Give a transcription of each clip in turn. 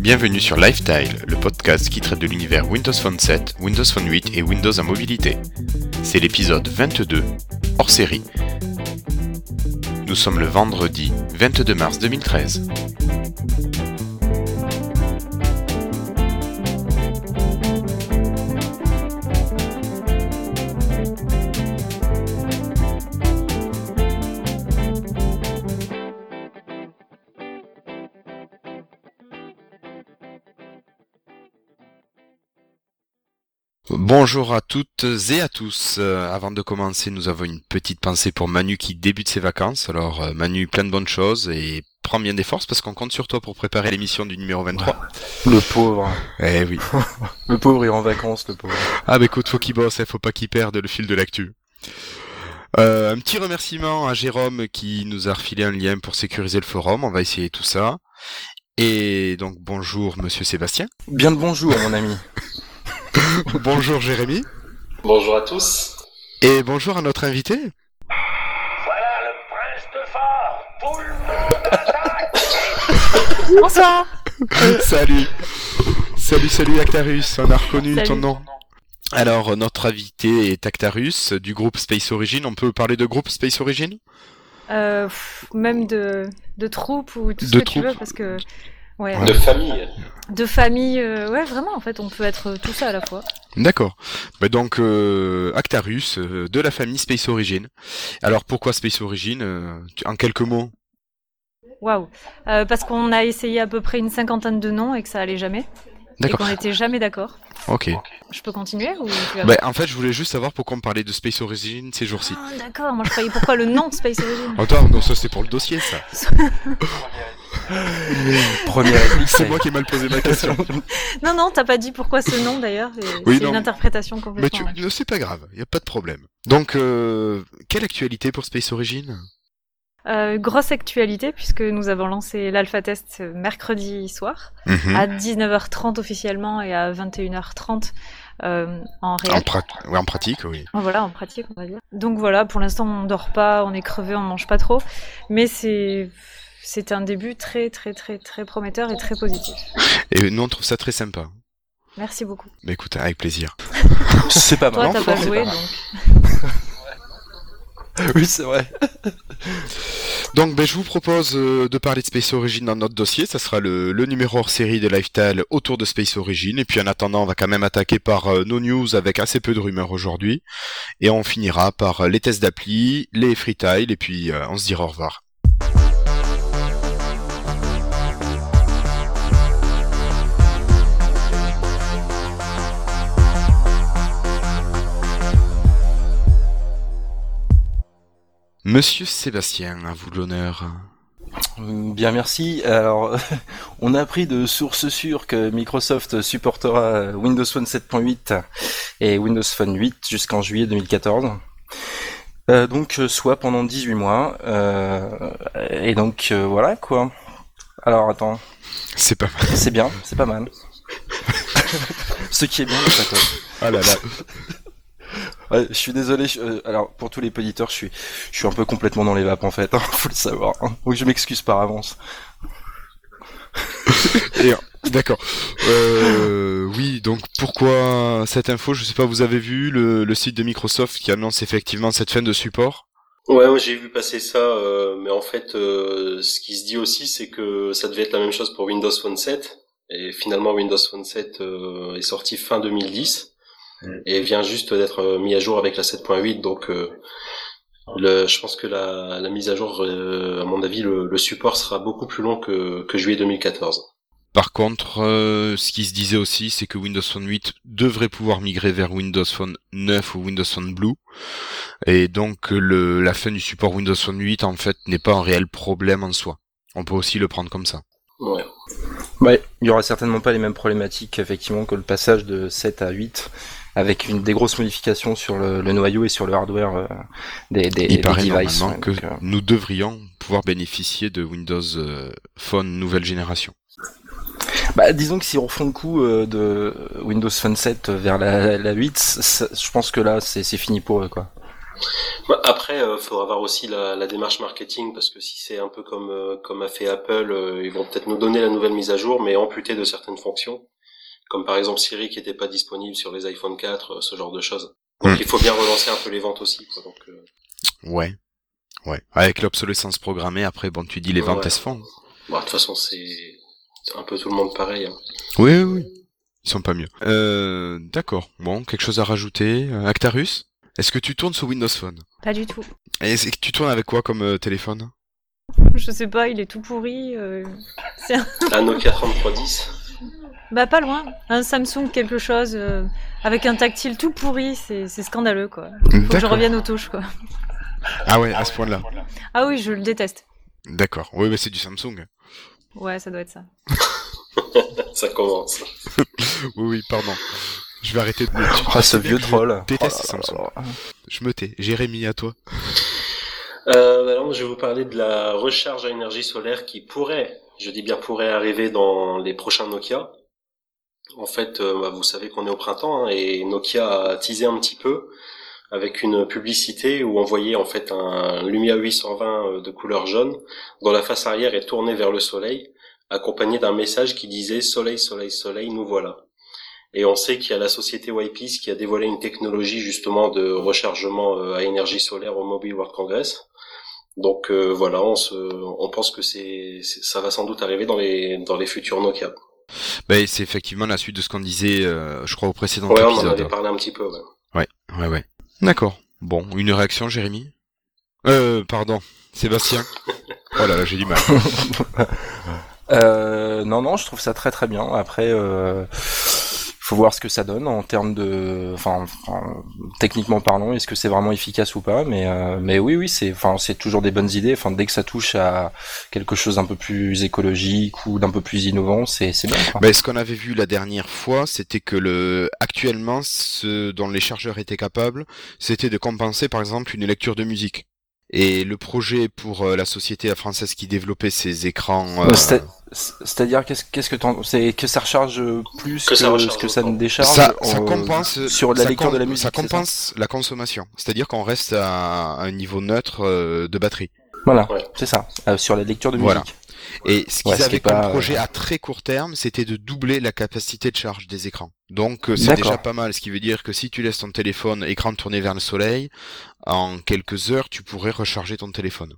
Bienvenue sur Lifestyle, le podcast qui traite de l'univers Windows Phone 7, Windows Phone 8 et Windows à mobilité. C'est l'épisode 22, hors série. Nous sommes le vendredi 22 mars 2013. Bonjour à toutes et à tous. Euh, avant de commencer, nous avons une petite pensée pour Manu qui débute ses vacances. Alors euh, Manu, plein de bonnes choses et prends bien des forces parce qu'on compte sur toi pour préparer l'émission du numéro 23. Le pauvre. Eh oui. le pauvre, il est en vacances, le pauvre. Ah bah écoute, faut qu'il bosse, hein, faut pas qu'il perde le fil de l'actu. Euh, un petit remerciement à Jérôme qui nous a refilé un lien pour sécuriser le forum. On va essayer tout ça. Et donc bonjour Monsieur Sébastien. Bien de bonjour mon ami. bonjour Jérémy. Bonjour à tous. Et bonjour à notre invité. Voilà le prince de fort. Tout le monde attaque. Bonsoir. salut. Salut, salut Actarus. On a reconnu ton nom. Alors, notre invité est Actarus du groupe Space Origin. On peut parler de groupe Space Origin? Euh, Même de, de troupe ou tout ce que tu veux, parce que de famille. De famille, euh, ouais, vraiment, en fait, on peut être tout ça à la fois. D'accord. Bah donc, euh, Actarus, euh, de la famille Space Origin. Alors, pourquoi Space Origin En quelques mots? Waouh Parce qu'on a essayé à peu près une cinquantaine de noms et que ça allait jamais. D'accord. Et qu'on n'était jamais d'accord. Ok. Je peux continuer ou bah, En fait, je voulais juste savoir pourquoi on parlait de Space Origin ces jours-ci. Ah, d'accord, moi je croyais pourquoi le nom Space Origin? Attends, non, ça c'est pour le dossier, ça. Première C'est moi qui ai mal posé ma question. non, non, t'as pas dit pourquoi ce nom d'ailleurs. c'est une interprétation complètement. Mais tu... c'est pas grave, y a pas de problème. Donc, euh, quelle actualité pour Space Origin? Euh, grosse actualité puisque nous avons lancé l'alpha test mercredi soir mhm. à 19h30 officiellement et à 21h30 euh, en réel. En, en pratique, oui. Voilà, en pratique, on va dire. Donc voilà, pour l'instant, on dort pas, on est crevé, on mange pas trop, mais c'est c'est un début très très très très prometteur et très positif. Et nous, on trouve ça très sympa. Merci beaucoup. Mais écoute, avec plaisir. c'est pas mal. Toi, t'as pas joué, donc. oui, c'est vrai. Donc, ben, je vous propose euh, de parler de Space Origin dans notre dossier. Ça sera le, numéro hors série de Lifestyle autour de Space Origin. Et puis, en attendant, on va quand même attaquer par euh, nos news avec assez peu de rumeurs aujourd'hui. Et on finira par euh, les tests d'appli, les freetiles, et puis on se dira au revoir. Monsieur Sébastien, à vous l'honneur. Bien merci. Alors, on a appris de sources sûres que Microsoft supportera Windows Phone 7.8 et Windows Phone 8 jusqu'en juillet 2014. Euh, donc, soit pendant 18 mois. Euh, et donc, euh, voilà quoi. Alors, attends. C'est pas mal. C'est bien, c'est pas mal. Ce qui est bien, c'est pas Ah là là. Je suis désolé. Euh, alors pour tous les auditeurs, je suis, je suis un peu complètement dans les vapes en fait. Hein, faut le savoir. Hein. Donc je m'excuse par avance. D'accord. Euh, oui, donc pourquoi cette info? Je sais pas, vous avez vu le, site de Microsoft qui annonce effectivement cette fin de support? Ouais, j'ai vu passer ça, euh, mais en fait, ce qui se dit aussi, c'est que ça devait être la même chose pour Windows Phone 7, et finalement Windows Phone 7 est sorti fin 2010 et vient juste d'être euh, mis à jour avec la 7.8 donc euh, le, je pense que la, la mise à jour, euh, à mon avis, le, le, support sera beaucoup plus long que, que juillet 2014. Par contre, ce qui se disait aussi, c'est que Windows Phone 8 devrait pouvoir migrer vers Windows Phone 9 ou Windows Phone Blue. Et donc, le, la fin du support Windows Phone 8, en fait, n'est pas un réel problème en soi. On peut aussi le prendre comme ça. Ouais. Ouais, il y aura certainement pas les mêmes problématiques, effectivement, que le passage de 7 à 8 avec une des grosses modifications sur le, noyau et sur le hardware euh, des, des, Il paraît devices. que euh, nous devrions pouvoir bénéficier de Windows euh, Phone nouvelle génération. Bah, disons que si on refond le coup de Windows Phone 7 vers la, la 8, je pense que là c'est fini pour eux quoi. Bah, après, il faudra voir aussi la, la, démarche marketing parce que si c'est un peu comme comme a fait Apple, ils vont peut-être nous donner la nouvelle mise à jour, mais amputer de certaines fonctions, comme par exemple Siri qui n'était pas disponible sur les iPhone 4, ce genre de choses. Donc hmm. il faut bien relancer un peu les ventes aussi. Quoi, donc, Ouais. Ouais. Avec l'obsolescence programmée, après, bon, tu dis les ventes, elles se font. Bon, de toute façon, c'est un peu tout le monde pareil. Hein. Oui, oui, oui. Ils sont pas mieux. Euh, d'accord. Bon, quelque chose à rajouter. Euh, Actarus? Est-ce que tu tournes sur Windows Phone? Pas du tout. Et tu tournes avec quoi comme euh, téléphone? Je sais pas, il est tout pourri. Euh... Un... un Nokia 3310 Bah pas loin. Un Samsung quelque chose euh, avec un tactile tout pourri, c'est scandaleux quoi. Faut que je revienne aux touches quoi. Ah ouais, à ce point-là. Ah oui, je le déteste. D'accord. Oui, mais c'est du Samsung. Ouais, ça doit être ça. ça commence. oui, oui, pardon. Je vais arrêter de Ah, ce vieux troll. déteste oh Samsung. Je me tais. Jérémy, à toi. Euh, alors, je vais vous parler de la recharge à énergie solaire qui pourrait, je dis bien pourrait arriver dans les prochains Nokia. En fait, euh, bah, vous savez qu'on est au printemps hein, et Nokia a teasé un petit peu avec une publicité où on voyait en fait un Lumia 820 euh, de couleur jaune dont la face arrière est tournée vers le soleil, accompagné d'un message qui disait Soleil, soleil, soleil, nous voilà. Et on sait qu'il y a la société Wipeace qui a dévoilé une technologie justement de rechargement euh, à énergie solaire au Mobile World Congress. Donc euh, voilà, on, se, on pense que c'est, ça va sans doute arriver dans les dans les futurs Nokia. Ben, c'est effectivement la suite de ce qu'on disait, je crois, au précédent ouais, épisode. on en avait parlé un petit peu. Ouais, ouais, ouais. ouais. D'accord. Bon, une réaction, Jérémy? Euh, pardon, Sébastien? Oh là là, j'ai du mal. euh, non, non, je trouve ça très très bien. Après, euh, faut voir ce que ça donne en termes de, enfin, techniquement parlant, est-ce que c'est vraiment efficace ou pas Mais euh, mais oui, oui, c'est, enfin, c'est toujours des bonnes idées. Enfin, dès que ça touche à quelque chose d'un peu plus écologique ou d'un peu plus innovant, c'est c'est bien. Mais ce qu'on avait vu la dernière fois, c'était que le actuellement, ce dont les chargeurs étaient capables, c'était de compenser, par exemple, une lecture de musique. Et le projet pour euh, la société française qui développait ces écrans. Euh... C'est-à-dire qu'est-ce qu'est-ce que c'est que ça recharge plus que, ça, que ça ne décharge ça, ça compense sur la lecture de la musique. Ça compense la consommation. C'est-à-dire qu'on reste à un niveau neutre euh, de batterie. Voilà, c'est ça. Euh, sur la lecture de musique. Voilà. Et ce qu'ils avaient comme projet à très court terme, c'était de doubler la capacité de charge des écrans. Donc euh, c'est déjà pas mal, ce qui veut dire que si tu laisses ton téléphone écran tourné vers le soleil, en quelques heures, tu pourrais recharger ton téléphone.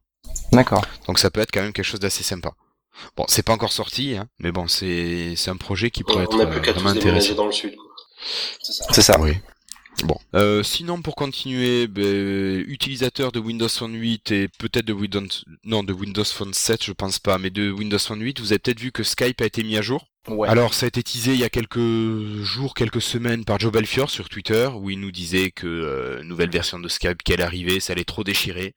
D'accord. Donc ça peut être quand même quelque chose d'assez sympa. Bon, c'est pas encore sorti, hein, mais bon, c'est c'est un projet qui pourrait on être plus vraiment intéressant. dans le sud. C'est ça. Oui. Bon. Euh, sinon, pour continuer, ben, utilisateur de Windows Phone 8 et peut-être de Windows, non, de Windows Phone 7, je pense pas, mais de Windows Phone 8, vous avez peut-être vu que Skype a été mis à jour. Ouais. Alors, ça a été teasé il y a quelques jours, quelques semaines par Joe Belfior sur Twitter, où il nous disait que euh, nouvelle version de Skype qui allait arriver, ça allait trop déchirer.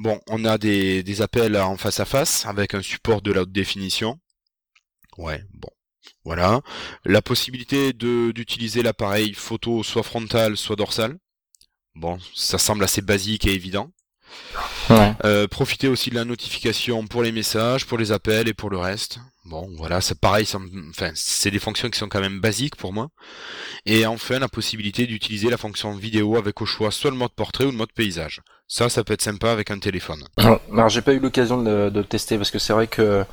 Bon, on a des, des appels en face à face avec un support de la haute définition. Ouais, bon. Voilà. La possibilité d'utiliser l'appareil photo soit frontal, soit dorsal. Bon, ça semble assez basique et évident. Ouais. Euh, profiter aussi de la notification pour les messages, pour les appels et pour le reste. Bon, voilà, c'est pareil, enfin, c'est des fonctions qui sont quand même basiques pour moi. Et enfin, la possibilité d'utiliser la fonction vidéo avec au choix soit le mode portrait ou le mode paysage. Ça, ça peut être sympa avec un téléphone. Alors, j'ai pas eu l'occasion de, de tester parce que c'est vrai que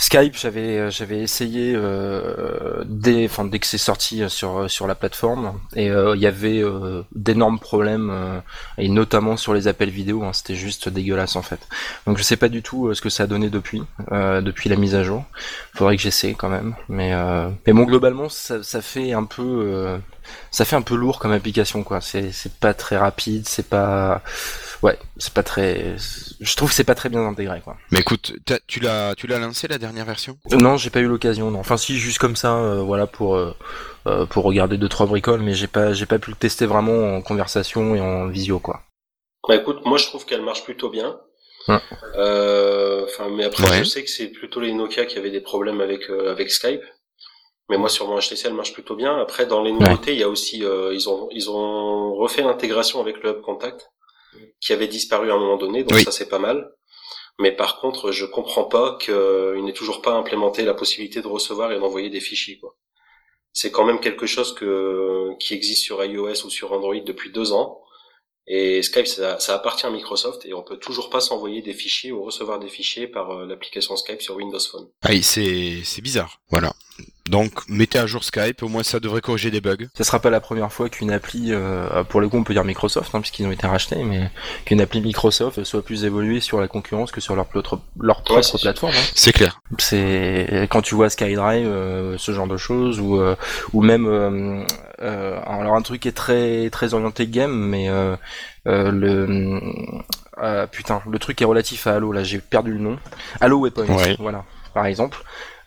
Skype, j'avais euh, j'avais essayé euh, dès enfin dès que c'est sorti euh, sur sur la plateforme et euh, il y avait euh, d'énormes problèmes et notamment sur les appels vidéo, hein, c'était juste dégueulasse en fait. Donc je sais pas du tout ce que ça a donné depuis depuis la mise à jour. Faudrait que j'essaie quand même, mais mais bon globalement ça, ça fait un peu ça fait un peu lourd comme application quoi. C'est c'est pas très rapide, c'est pas ouais, c'est pas très. Je trouve que c'est pas très bien intégré, quoi. Mais écoute, tu l'as, tu l'as lancé la dernière version? Non, j'ai pas eu l'occasion. Non. Enfin, si, juste comme ça, euh, voilà, pour euh, euh, pour regarder deux trois bricoles, mais j'ai pas, j'ai pas pu le tester vraiment en conversation et en visio, quoi. Bah écoute, moi je trouve qu'elle marche plutôt bien. Ouais. Enfin, mais après, ouais. je sais que c'est plutôt les Nokia qui avaient des problèmes avec avec Skype. Mais moi sur mon HTC elle marche plutôt bien. Après dans les nouveautés, il y a aussi ils ont ils ont refait l'intégration avec le Hub Contact qui avait disparu à un moment donné, donc oui. ça c'est pas mal. Mais par contre, je comprends pas qu'il n'ait toujours pas implémenté la possibilité de recevoir et d'envoyer des fichiers. Quoi. C'est quand même quelque chose que qui existe sur iOS ou sur Android depuis deux ans. Et Skype, ça, ça, appartient à Microsoft et on peut toujours pas s'envoyer des fichiers ou recevoir des fichiers par euh, l'application Skype sur Windows Phone. Ah, c'est c'est bizarre. Voilà. Donc mettez à jour Skype, au moins ça devrait corriger des bugs. Ce sera pas la première fois qu'une appli, euh, pour le coup on peut dire Microsoft, hein, puisqu'ils ont été rachetés, mais qu'une appli Microsoft soit plus évoluée sur la concurrence que sur leur, leur propre plateforme. Hein. C'est clair. C'est quand tu vois SkyDrive, euh, ce genre de choses, ou euh, ou même alors un truc qui est très très orienté game, mais le putain le truc est relatif à Halo là, j'ai perdu le nom. Halo Weapons, voilà par exemple.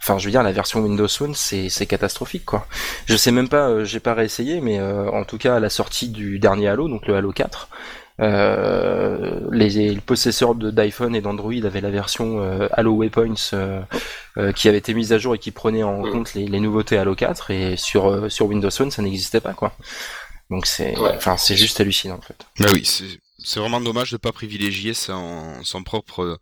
Enfin, je veux dire, la version Windows Phone, c'est catastrophique, quoi. Je sais même pas, euh, j'ai pas réessayé, mais euh, en tout cas, à la sortie du dernier Halo, donc le Halo 4, euh, les, possesseurs d'iPhone et d'Android avaient la version Halo Waypoints qui avait été mise à jour et qui prenait en compte les, nouveautés Halo 4 et sur sur Windows Phone ça n'existait pas quoi. Donc c'est enfin c'est juste hallucinant en fait. Bah oui, c'est vraiment dommage de pas privilégier son, son propre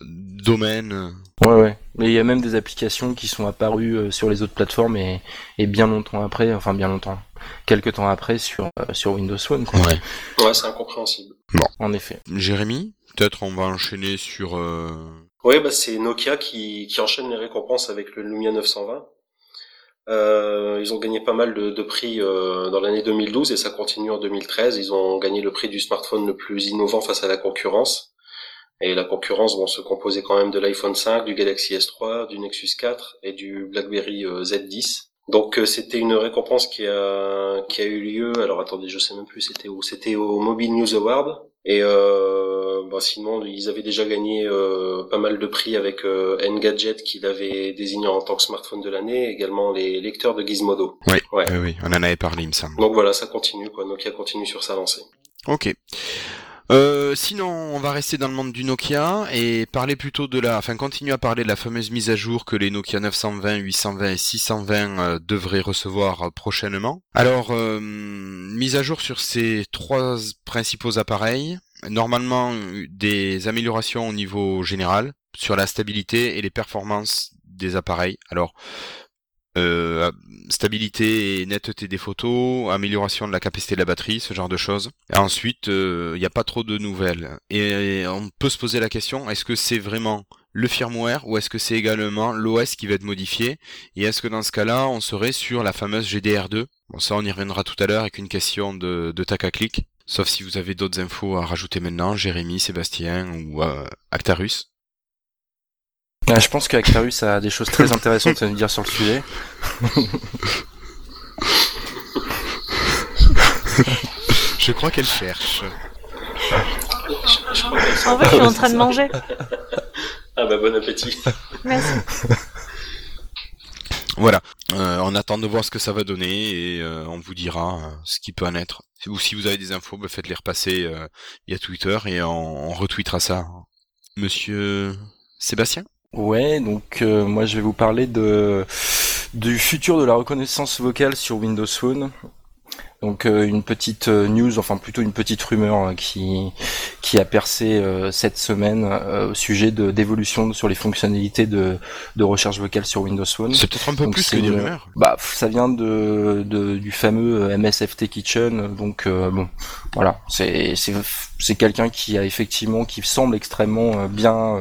domaine. Ouais, ouais. Mais il y a même des applications qui sont apparues euh, sur les autres plateformes et, et bien longtemps après, enfin bien longtemps, quelques temps après sur, euh, sur Windows Phone. Quoi. Ouais, ouais c'est incompréhensible. Bon. En effet. Jérémy, peut-être on va enchaîner sur... Euh... Oui, bah c'est Nokia qui, qui enchaîne les récompenses avec le Lumia 920. Euh, ils ont gagné pas mal de, prix euh, dans l'année 2012 et ça continue en 2013. Ils ont gagné le prix du smartphone le plus innovant face à la concurrence. Et la concurrence vont se composer quand même de l'iPhone 5, du Galaxy S3, du Nexus 4 et du BlackBerry euh, Z10. Donc euh, c'était une récompense qui a qui a eu lieu. Alors attendez, je sais même plus c'était où. C'était au Mobile News Award. Et euh, bah, sinon ils avaient déjà gagné euh, pas mal de prix avec euh, Engadget qui l'avait désigné en tant que smartphone de l'année. Également les lecteurs de Gizmodo. Oui, ouais. oui, oui, on en avait parlé, il me semble. Donc voilà, ça continue quoi. Nokia continue sur sa lancée. Ok. Euh, sinon, on va rester dans le monde du Nokia et parler plutôt de la, enfin continuer à parler de la fameuse mise à jour que les Nokia 920, 820 et 620 euh, devraient recevoir euh, prochainement. Alors, mise à jour sur ces trois principaux appareils. Normalement, des améliorations au niveau général sur la stabilité et les performances des appareils. Alors, euh, stabilité et netteté des photos, amélioration de la capacité de la batterie, ce genre de choses. Et ensuite, il euh, n'y a pas trop de nouvelles. Et, on peut se poser la question, est-ce que c'est vraiment le firmware ou est-ce que c'est également l'OS qui va être modifié? Et est-ce que dans ce cas-là, on serait sur la fameuse GDR2 Bon, ça, on y reviendra tout à l'heure avec une question de, de clic. Sauf si vous avez d'autres infos à rajouter maintenant, Jérémy, Sébastien ou euh, Actarus. Ah, je pense qu'Actarus a des choses très intéressantes à nous dire sur le sujet. je crois qu'elle cherche. En fait, je suis en train de manger. Ah bah bon appétit. Merci. Voilà, euh, on attend de voir ce que ça va donner et euh, on vous dira euh, ce qui peut en être. Ou si vous avez des infos, bah, faites-les repasser via Twitter et on, on retweetera ça. Monsieur Sébastien? Ouais, donc euh, moi je vais vous parler de du futur de la reconnaissance vocale sur Windows Phone. Donc euh, une petite euh, news, enfin plutôt une petite rumeur qui qui a percé cette semaine au sujet de d'évolution sur les fonctionnalités de de recherche vocale sur Windows Phone. C'est peut-être un peu plus que des rumeurs. Bah ça vient de, de du fameux MSFT Kitchen. Donc bon, voilà, c'est c'est c'est quelqu'un qui a effectivement qui semble extrêmement bien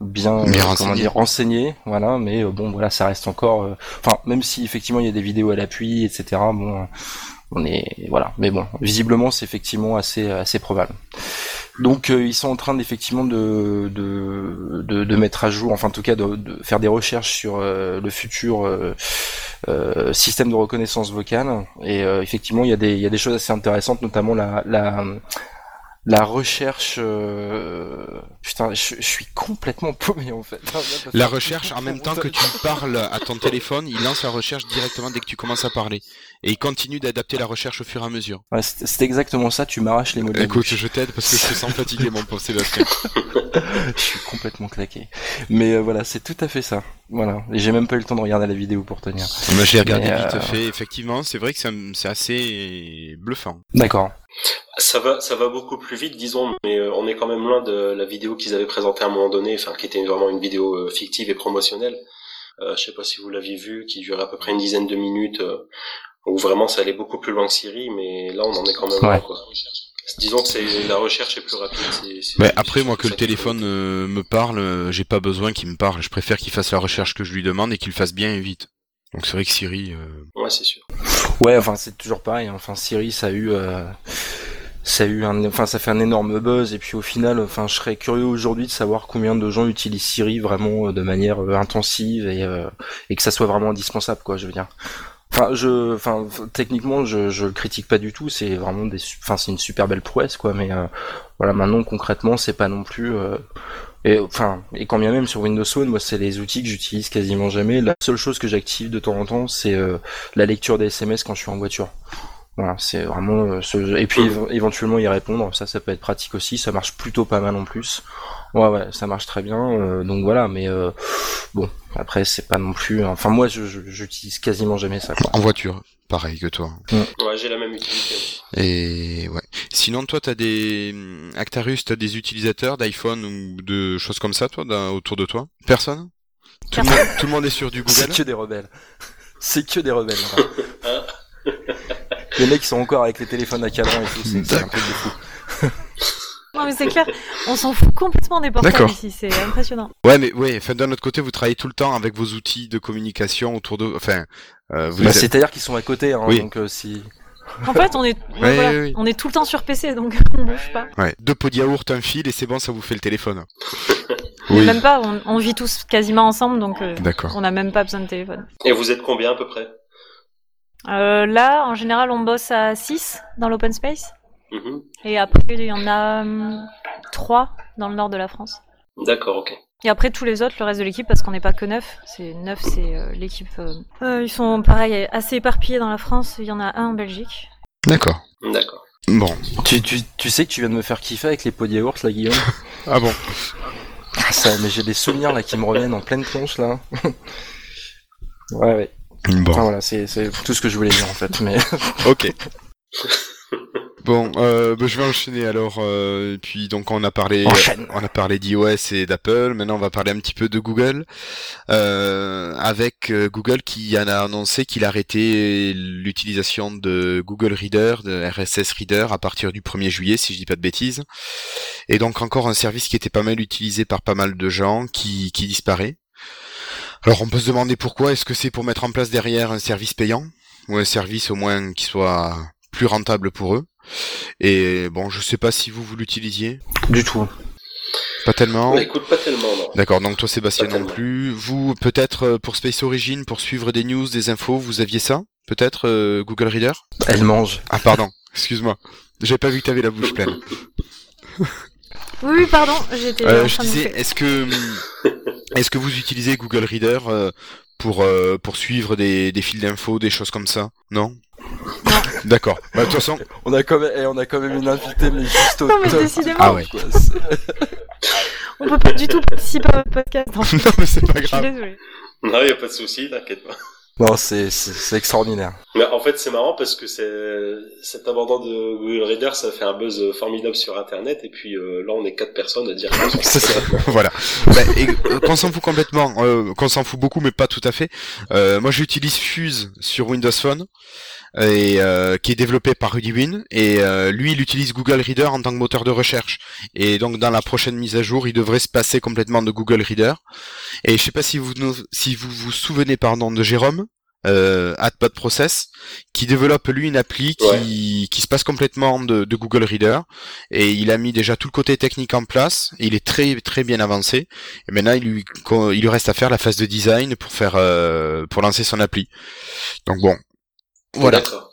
bien, euh, comment dire renseigné voilà mais euh, bon voilà ça reste encore euh, enfin même si effectivement il y a des vidéos à l'appui etc bon on est voilà. Mais bon visiblement c'est effectivement assez assez probable. Donc ils sont en train d'effectivement de, de, de, de, mettre à jour, enfin en tout cas de, de faire des recherches sur le futur système de reconnaissance vocale. Et effectivement il y, a des, il y a des choses assez intéressantes, notamment la, la, la recherche euh... putain je, suis complètement paumé en fait. La recherche en même temps que tu parles à ton téléphone il lance la recherche directement dès que tu commences à parler et il continue d'adapter la recherche au fur et à mesure. Ouais, c'est exactement ça tu m'arraches les mots écoute je t'aide parce que je te sens fatigué mon pauvre Sébastien. Je suis complètement claqué. Mais euh, voilà c'est tout à fait ça. Voilà. Et j'ai même pas eu le temps de regarder la vidéo pour tenir. Moi j'ai regardé vite euh, fait. Effectivement c'est vrai que c'est assez bluffant. D'accord. Ça va, ça va beaucoup plus vite, disons, mais euh, on est quand même loin de la vidéo qu'ils avaient présentée à un moment donné, enfin qui était vraiment une vidéo euh, fictive et promotionnelle. Euh, je sais pas si vous l'aviez vu, qui durait à peu près une dizaine de minutes, euh, où vraiment ça allait beaucoup plus loin que Siri, mais là on en est quand même loin, quoi. Disons que c'est la recherche est plus rapide. c'est- c'est- Ouais, c'est après, moi, que le téléphone euh, me parle, euh, j'ai pas besoin qu'il me parle. Je préfère qu'il fasse la recherche que je lui demande et qu'il fasse bien et vite. Donc c'est vrai que Siri... euh, Ouais, c'est sûr. Ouais, enfin c'est toujours pareil. hein. Enfin Siri, ça a eu, euh, ça a eu un, enfin ça fait un énorme buzz. Et puis au final, enfin je serais curieux aujourd'hui de savoir combien de gens utilisent Siri vraiment euh, de manière euh, intensive et euh, et que ça soit vraiment indispensable, quoi. Je veux dire. Enfin, je, enfin, techniquement, je, je le critique pas du tout. C'est vraiment des, enfin, c'est une super belle prouesse, quoi. Mais euh, voilà, maintenant concrètement, c'est pas non plus. euh, et enfin, et quand bien même sur Windows Phone, moi, c'est les outils que j'utilise quasiment jamais. La seule chose que j'active de temps en temps, c'est euh, la lecture des SMS quand je suis en voiture. Voilà, c'est vraiment euh, ce... et puis éve- éventuellement y répondre. Ça, ça peut être pratique aussi. Ça marche plutôt pas mal en plus. Ouais, ouais, ça marche très bien. euh, donc voilà, mais euh, bon, après c'est pas non plus. Enfin moi, je, je- j'utilise quasiment jamais ça. Quoi. En voiture, pareil que toi. Ouais, j'ai la même utilité. Et ouais. Sinon, toi, t'as des hum, Actarus, t'as des utilisateurs d'iPhone ou de choses comme ça, toi, d'un- autour de toi? Personne? Tout le, monde, tout le monde est sur du C'est Google? que des rebelles. C'est que des rebelles. Les mecs sont encore avec les téléphones à cadran et tout. C'est, c'est un truc de fou. Non mais c'est clair, on s'en fout complètement des portables ici, c'est impressionnant. Ouais, mais ouais. Enfin, d'un autre côté, vous travaillez tout le temps avec vos outils de communication autour de. Enfin, euh, vous Bah, êtes- c'est-à-dire qu'ils sont à côté. Hein, Oui. Donc euh, si. En fait, on est, Ouais, voilà, ouais, ouais. on est tout le temps sur PC, donc on bouge pas. Ouais. Deux pots de yaourt, un fil, et c'est bon, ça vous fait le téléphone. Mais Même pas, on, on vit tous quasiment ensemble, donc euh, D'accord. on n'a même pas besoin de téléphone. Et vous êtes combien à peu près? Euh, là, en général, on bosse à 6 dans l'open space, Mhm. et après, il y en a 3 dans le nord de la France. D'accord, ok. Et après, tous les autres, le reste de l'équipe, parce qu'on n'est pas que 9, c'est 9, c'est euh, l'équipe. euh, euh, ils sont, pareil, assez éparpillés dans la France, il y en a un en Belgique. D'accord. D'accord. Bon. Tu, tu, tu sais que tu viens de me faire kiffer avec les yaourt là, Guillaume. Ah bon? Ça, mais j'ai des souvenirs là qui me reviennent en pleine tronche là. ouais, ouais. Enfin voilà, c'est, tout ce que je voulais dire en fait. Mais Ok. Bon, euh, bah, je vais enchaîner alors. Euh, et puis donc on a parlé, Enchaîne. on a parlé d'iOS et d'Apple. Maintenant on va parler un petit peu de Google, euh, avec euh, Google qui en a annoncé qu'il arrêtait l'utilisation de Google Reader, de RSS Reader à partir du 1er juillet, si je dis pas de bêtises. Et donc encore un service qui était pas mal utilisé par pas mal de gens qui, qui disparaît. Alors on peut se demander pourquoi. Est-ce que c'est pour mettre en place derrière un service payant ou un service au moins qui soit plus rentable pour eux? Et bon, je sais pas si vous vous l'utilisiez. du tout. Pas tellement? Bah, écoute, pas tellement, non. D'accord, donc toi Sébastien Pas non tellement. plus. Vous, peut-être euh, pour Space Origin, pour suivre des news, des infos, vous aviez ça? Peut-être euh, Google Reader? Elle mange. Ah pardon, excuse-moi. J'avais pas vu que t'avais la bouche pleine. Oui, oui, pardon, j'étais Euh, en je train de disais, est-ce que est-ce que vous utilisez Google Reader euh, pour euh, pour suivre des, des fils d'infos, des choses comme ça? Non? D'accord. Bah, de toute façon, On a quand même, eh, on a quand même une invitée mais juste au Non, mais top. décidément. Ah ouais. Quoi, On peut pas du tout participer à votre podcast. en fait. non mais c'est pas Je suis grave. désolée. Non, y a pas de souci, t'inquiète pas. Non, c'est, c'est, extraordinaire. Mais en fait, c'est marrant parce que c'est cet abandon de Google Reader, ça fait un buzz formidable sur Internet. Et puis euh, là, on est quatre personnes à dire. C'est ça. voilà. Bah, euh, qu'on s'en fout complètement, euh, qu'on s'en fout beaucoup, mais pas tout à fait. Euh, moi, j'utilise Fuse sur Windows Phone, et euh, qui est développé par Rudy Win, et euh, lui, il utilise Google Reader en tant que moteur de recherche. Et donc, dans la prochaine mise à jour, il devrait se passer complètement de Google Reader. Et je sais pas si vous si vous vous souvenez, pardon, de Jérôme. Euh, Atbot Process, qui développe lui une appli qui, qui se passe complètement de, de Google Reader, et il a mis déjà tout le côté technique en place, il est très très bien avancé, et maintenant il lui, il lui reste à faire la phase de design pour faire euh, pour lancer son appli. Donc bon, voilà. D'accord.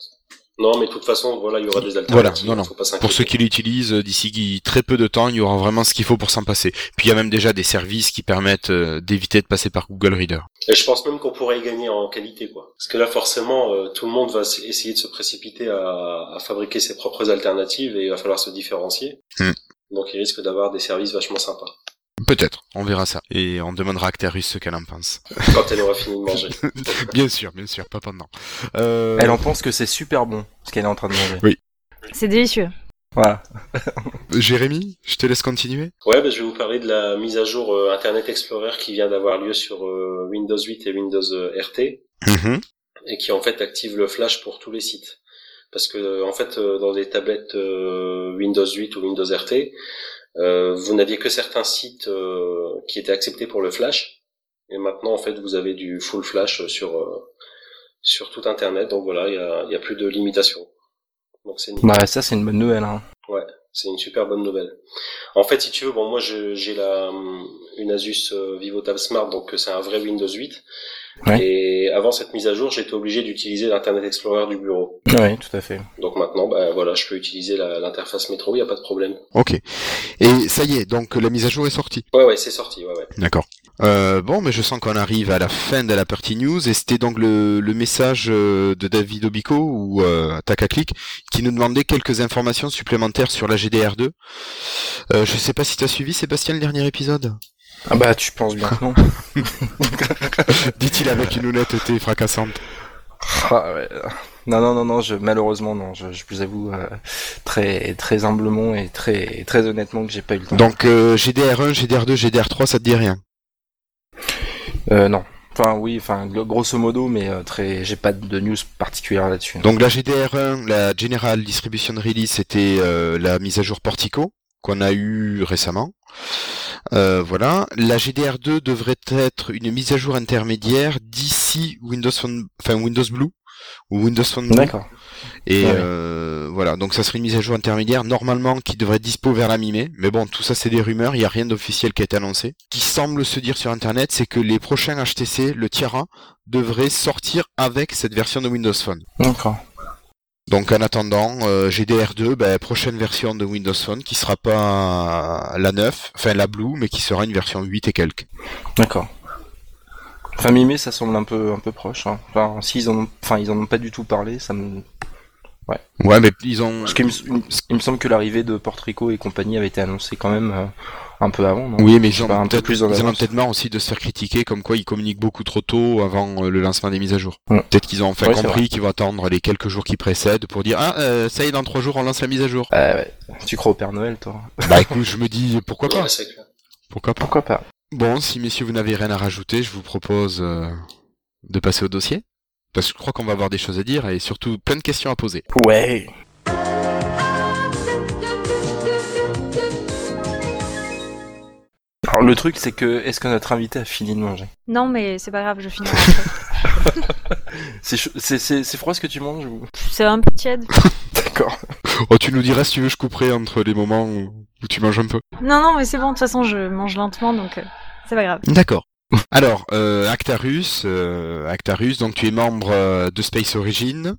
Non, mais de toute façon, voilà, il y aura des Voilà, alternatives. non, non. Faut pas s'inquiéter. Pour ceux qui l'utilisent, euh, d'ici très peu de temps, il y aura vraiment ce qu'il faut pour s'en passer. Puis il y a même déjà des services qui permettent euh, d'éviter de passer par Google Reader. Et je pense même qu'on pourrait y gagner en qualité, quoi. Parce que là, forcément, euh, tout le monde va essayer de se précipiter à, à fabriquer ses propres alternatives et il va falloir se différencier. Hmm. Donc, il risque d'avoir des services vachement sympas Peut-être, on verra ça. Et on demandera à Actarus ce qu'elle en pense. quand elle aura fini de manger. bien sûr, bien sûr, pas pendant. Euh... Elle en pense que c'est super bon, ce qu'elle est en train de manger. C'est délicieux. Voilà. Jérémy, je te laisse continuer. Ouais, bah, je vais vous parler de la mise à jour euh, Internet Explorer qui vient d'avoir lieu sur euh, Windows 8 et Windows euh, RT Mhm. et qui en fait active le flash pour tous les sites. parce que en fait dans des tablettes Windows 8 ou Windows RT, vous n'aviez que certains sites qui étaient acceptés pour le flash. Et maintenant, en fait, vous avez du full flash sur sur tout Internet. Donc voilà, il y a, y a plus de limitations. Donc c'est bah, ça, c'est une bonne nouvelle. Hein. Ouais, c'est une super bonne nouvelle. En fait, si tu veux, bon, moi j'ai la une Asus VivoTab Smart, donc c'est un vrai Windows 8. Et avant cette mise à jour, j'étais obligé d'utiliser l'Internet Explorer du bureau. Oui, tout à fait. Donc maintenant, bah, voilà, je peux utiliser l'interface métro, il n'y a pas de problème. Ok. Et ça y est, donc la mise à jour est sortie Ouais, ouais, c'est sorti, ouais, ouais. D'accord. Euh, bon, mais je sens qu'on arrive à la fin de la partie news et c'était donc le, le, message euh, de David Obico ou euh, Takaclick qui nous demandait quelques informations supplémentaires sur la GDR2. Euh, je sais pas si tu as suivi Sébastien le dernier épisode? Ah bah tu penses bien non. Dit-il avec une honnêteté fracassante. Ah ouais. Non non non non, je malheureusement non, je, je vous avoue euh, très très humblement et très très honnêtement que j'ai pas eu le temps. Donc euh, GDR1, GDR2, GDR3, ça te dit rien? Euh, non. Enfin oui, enfin grosso modo, mais euh, très, j'ai pas de news particulière là-dessus. Donc la GDR1, la General Distribution Release, c'était euh, la mise à jour Portico qu'on a eu récemment. Euh, voilà, la GDR2 devrait être une mise à jour intermédiaire d'ici Windows Phone, enfin Windows Blue ou Windows Phone Blue. D'accord. Et euh, voilà, donc ça serait une mise à jour intermédiaire normalement qui devrait être dispo vers la mi-mai. Mais bon, tout ça c'est des rumeurs, il n'y a rien d'officiel qui a été annoncé. Ce qui semble se dire sur internet, c'est que les prochains HTC, le Tiara, devrait sortir avec cette version de Windows Phone. D'accord. Donc en attendant, euh, GDR2, ben, prochaine version de Windows Phone qui sera pas la 9, enfin la Blue, mais qui sera une version 8 et quelques. D'accord. Fin mi-mai, ça semble un peu un peu proche. Hein. Enfin, s'ils en ont, enfin ils en ont pas du tout parlé, ça me Ouais. Ouais, mais ils ont. Parce qu'il me, il me semble que l'arrivée de Portrico et compagnie avait été annoncée quand même euh, un peu avant. Non? Oui, mais ils ont peut-être plus ils ont peut-être marre aussi de se faire critiquer, comme quoi ils communiquent beaucoup trop tôt avant euh, le lancement des mises à jour. Peut-être qu'ils ont enfin compris qu'ils vont attendre les quelques jours qui précèdent pour dire ah euh, ça y est dans trois jours on lance la mise à jour. ouais. Tu crois au Père Noël, toi? Bah écoute, je me dis pourquoi pas? Pourquoi pas? Pourquoi pas? Bon, si messieurs vous n'avez rien à rajouter, je vous propose de passer au dossier. Parce que je crois qu'on va avoir des choses à dire et surtout plein de questions à poser. Ouais. Alors le truc c'est que est-ce que notre invité a fini de manger? Non mais c'est pas grave, je finis. c'est froid ce que tu manges ou... C'est un peu tiède. D'accord. Oh tu nous diras si tu veux je couperai entre les moments où, tu manges un peu. Non non mais c'est bon, de toute façon je mange lentement donc euh, c'est pas grave. D'accord. Alors, euh, Actarus, euh, Actarus, donc tu es membre euh, de Space Origin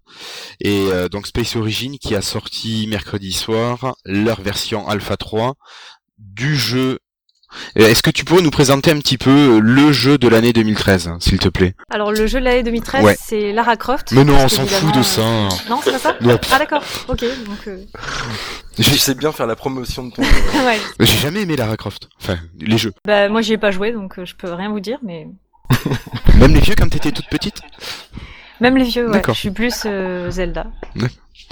et euh, donc Space Origin qui a sorti mercredi soir leur version Alpha 3 du jeu est-ce que tu pourrais nous présenter un petit peu euh, le jeu de l'année 2013, s'il te plaît? Alors le jeu de l'année 2013, c'est Lara Croft. Mais non, on s'en fout de ça. Euh, non, c'est pas ça? Ah d'accord, ok. Donc, euh... Je sais bien faire la promotion de ton jeu. ouais. J'ai jamais aimé Lara Croft. Enfin, les jeux. Bah moi j'y ai pas joué, donc je peux rien vous dire, mais... Même les vieux quand t'étais toute petite? Même les vieux, ouais. Je suis plus Zelda.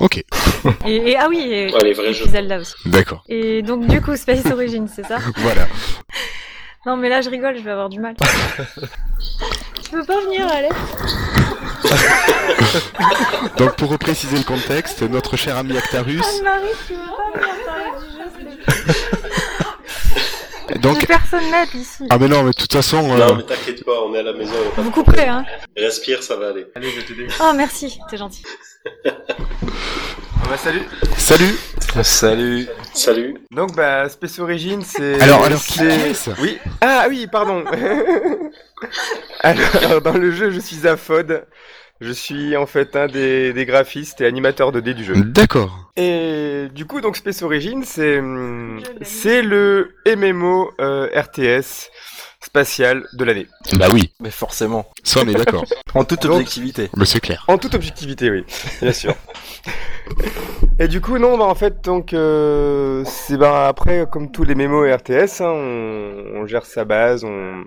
Ok. Et, et, ah oui, et, ouais, les vrais et jeux. Zelda aussi. D'accord. Et donc du coup Space Origin, c'est ça Voilà. Non mais là je rigole, je vais avoir du mal. tu peux pas venir, Alex Donc pour repréciser le contexte, notre cher ami Actarus. Anne-Marie, tu veux pas venir parler du jeu Donc... Personne net ici. Ah mais non, mais de toute façon... Euh... Non mais t'inquiète pas, on est à la maison. On Vous couperez, hein Respire, ça va aller. Allez, je vais t'aider. Oh merci, t'es gentil. Bah, salut. Salut. Salut. Salut. Donc bah Space Origin c'est. Alors alors qui c'est- est-ce? Oui. Ah oui, pardon. alors dans le jeu je suis Afod. Je suis en fait un des, des graphistes et animateurs de dés du jeu. D'accord. Et du coup donc Space Origin c'est c'est le MMO euh, RTS spatial de l'année. Bah oui, Mais forcément. ça on est d'accord. En toute objectivité. Mais c'est clair. En toute objectivité, oui, bien sûr. Et du coup, non, bah en fait, donc euh, c'est bah après comme tous les mémos RTS, hein, on, on gère sa base, on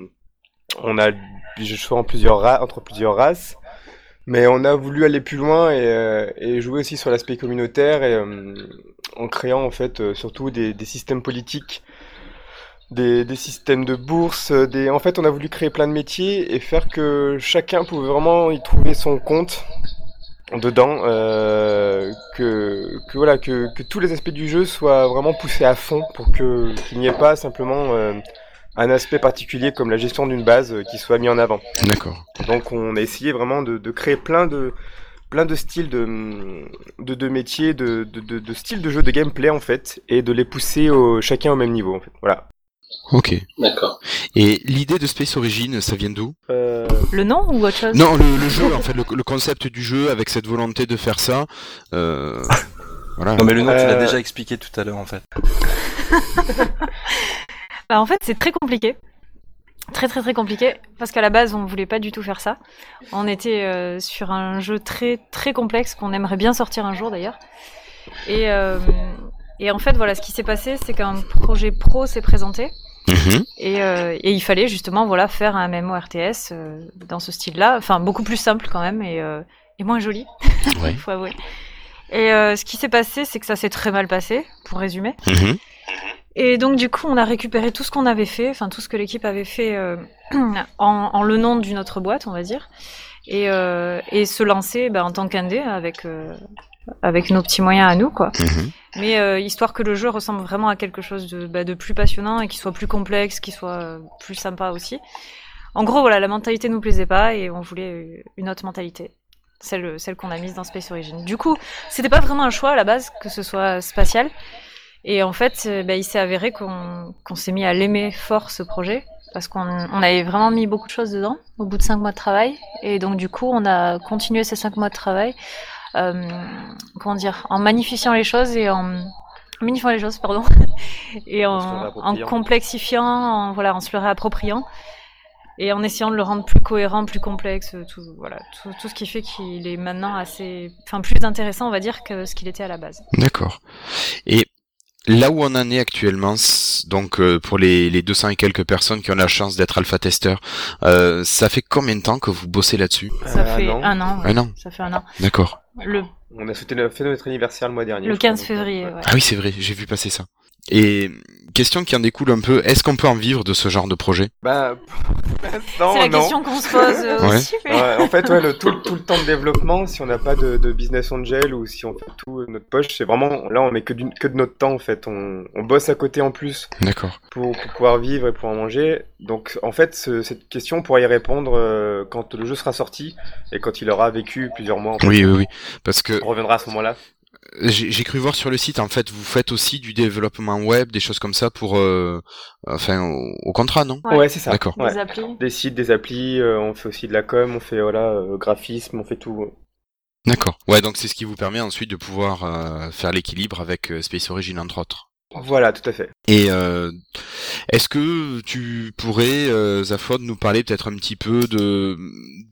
on a je choix en plusieurs ra- entre plusieurs races, mais on a voulu aller plus loin et, euh, et jouer aussi sur l'aspect communautaire et euh, en créant en fait euh, surtout des, des systèmes politiques. Des, des systèmes de bourse, des... en fait on a voulu créer plein de métiers et faire que chacun pouvait vraiment y trouver son compte dedans, euh, que, que voilà, que, que tous les aspects du jeu soient vraiment poussés à fond pour que qu'il n'y ait pas simplement euh, un aspect particulier comme la gestion d'une base euh, qui soit mis en avant. D'accord. Donc on a essayé vraiment de, de créer plein de plein de styles de, de, de métiers, de, de, de, de styles de jeu, de gameplay en fait, et de les pousser au, chacun au même niveau en fait. Voilà. Ok. D'accord. Et l'idée de Space Origin, ça vient d'où? Euh, Le nom ou autre chose? Non, le, le jeu, en fait, le, le concept du jeu avec cette volonté de faire ça. Euh, voilà. Non mais le nom tu l'as déjà expliqué tout à l'heure en fait. Bah, en fait, c'est très compliqué. Très très très compliqué parce qu'à la base on voulait pas du tout faire ça. On était euh, sur un jeu très très complexe qu'on aimerait bien sortir un jour d'ailleurs. Et, euh, et en fait voilà ce qui s'est passé c'est qu'un projet pro s'est présenté Mhm. et, euh, et il fallait justement voilà faire un MMORTS dans ce style-là, enfin beaucoup plus simple quand même et, et moins joli, Ouais. il faut avouer. Et ce qui s'est passé c'est que ça s'est très mal passé pour résumer. Mhm. Et donc du coup, on a récupéré tout ce qu'on avait fait, enfin tout ce que l'équipe avait fait euh, en, en le nom d'une autre boîte, on va dire, et, euh, et se lancer ben, en tant qu'indé avec euh, avec nos petits moyens à nous, quoi. Mhm. Mais euh, histoire que le jeu ressemble vraiment à quelque chose de, bah, de plus passionnant et qui soit plus complexe, qui soit plus sympa aussi. En gros, voilà, la mentalité nous plaisait pas et on voulait une autre mentalité. Celle, celle qu'on a mise dans Space Origin. Du coup, c'était pas vraiment un choix à la base que ce soit spatial. Et en fait, euh, bah, il s'est avéré qu'on qu'on s'est mis à l'aimer fort ce projet parce qu'on on avait vraiment mis beaucoup de choses dedans au bout de cinq mois de travail. Et donc du coup, on a continué ces cinq mois de travail, euh, comment dire, en magnifiant les choses et en magnifiant les choses, pardon, et En complexifiant, en, voilà, en se le réappropriant et en essayant de le rendre plus cohérent, plus complexe, tout, voilà, tout, tout ce qui fait qu'il est maintenant assez, enfin plus intéressant, on va dire, que ce qu'il était à la base. D'accord. Et là où on en est actuellement, donc euh, pour les, les 200 et quelques personnes qui ont la chance d'être alpha testeurs, euh, ça fait combien de temps que vous bossez là-dessus? Ça Euh, fait un an. un an. ouais. Un an. Ça fait un an. D'accord. Le, On a fêté le- fait notre anniversaire le mois dernier. le je crois, 15 donc, février, euh, ouais. Ah oui, c'est vrai, j'ai vu passer ça. Et question qui en découle un peu, est-ce qu'on peut en vivre de ce genre de projet? Bah, non, C'est la non. question qu'on se pose euh, Ouais. aussi. mais- Ouais, en fait, ouais, le, tout, tout le temps de développement, si on n'a pas de, de business angel ou si on fait tout de notre poche, c'est vraiment là on met que, du- que de notre temps en fait. On, on bosse à côté en plus D'accord. pour, pour pouvoir vivre et pouvoir manger. Donc en fait, ce- cette question on pourra y répondre euh, quand le jeu sera sorti et quand il aura vécu plusieurs mois. en fait. Oui, oui, oui. Parce que On reviendra à ce moment-là. J'ai j'ai cru voir sur le site, en fait, vous faites aussi du développement web, des choses comme ça pour, euh, enfin, au, au contrat, non? Ouais. Ouais, c'est ça. D'accord. Ouais. Des applis. Des sites, des applis, euh, on fait aussi de la com, on fait voilà euh, graphisme, on fait tout. D'accord. Ouais, donc c'est ce qui vous permet ensuite de pouvoir euh, faire l'équilibre avec euh, Space Origin entre autres. Voilà, tout à fait. Et euh, est-ce que tu pourrais, euh, Zafod, nous parler peut-être un petit peu de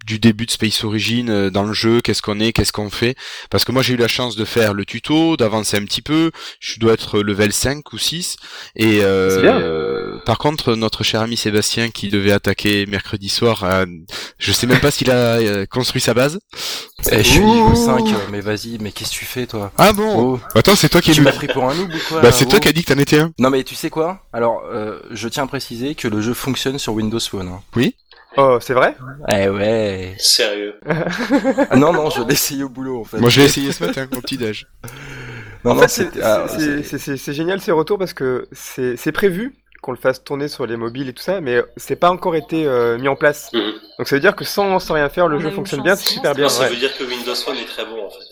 du début de Space Origin euh, dans le jeu, qu'est-ce qu'on est, qu'est-ce qu'on fait? Parce que moi j'ai eu la chance de faire le tuto, d'avancer un petit peu, je dois être level 5 ou 6, et euh, bien. par contre notre cher ami Sébastien qui devait attaquer mercredi soir, euh, je sais même pas s'il a construit sa base. Eh, je suis niveau 5, euh, mais vas-y, mais qu'est-ce que tu fais toi? Ah bon? Oh, Attends, c'est toi qui Tu m'as pris pour un noob ou quoi? Bah là, c'est toi qui as dit que t'en étais un. Non mais tu sais quoi? Alors, euh, je tiens à préciser que le jeu fonctionne sur Windows Phone. hein. Oh, c'est vrai? Eh ouais. Sérieux. Ah, non non, je l'ai essayé au boulot en fait. Moi je l'ai essayé ce matin au petit déj. Non, en non, fait, c'est c'était- ah, c'est- c'est- c'est- c'est- c'est génial ces retours parce que c'est c'est prévu qu'on le fasse tourner sur les mobiles et tout ça, mais c'est pas encore été euh, mis en place. Mhm. Donc ça veut dire que sans, sans rien faire, le On jeu une fonctionne chance bien, c'est super bien. Non, ça ouais. veut dire que Windows Phone est très bon en fait.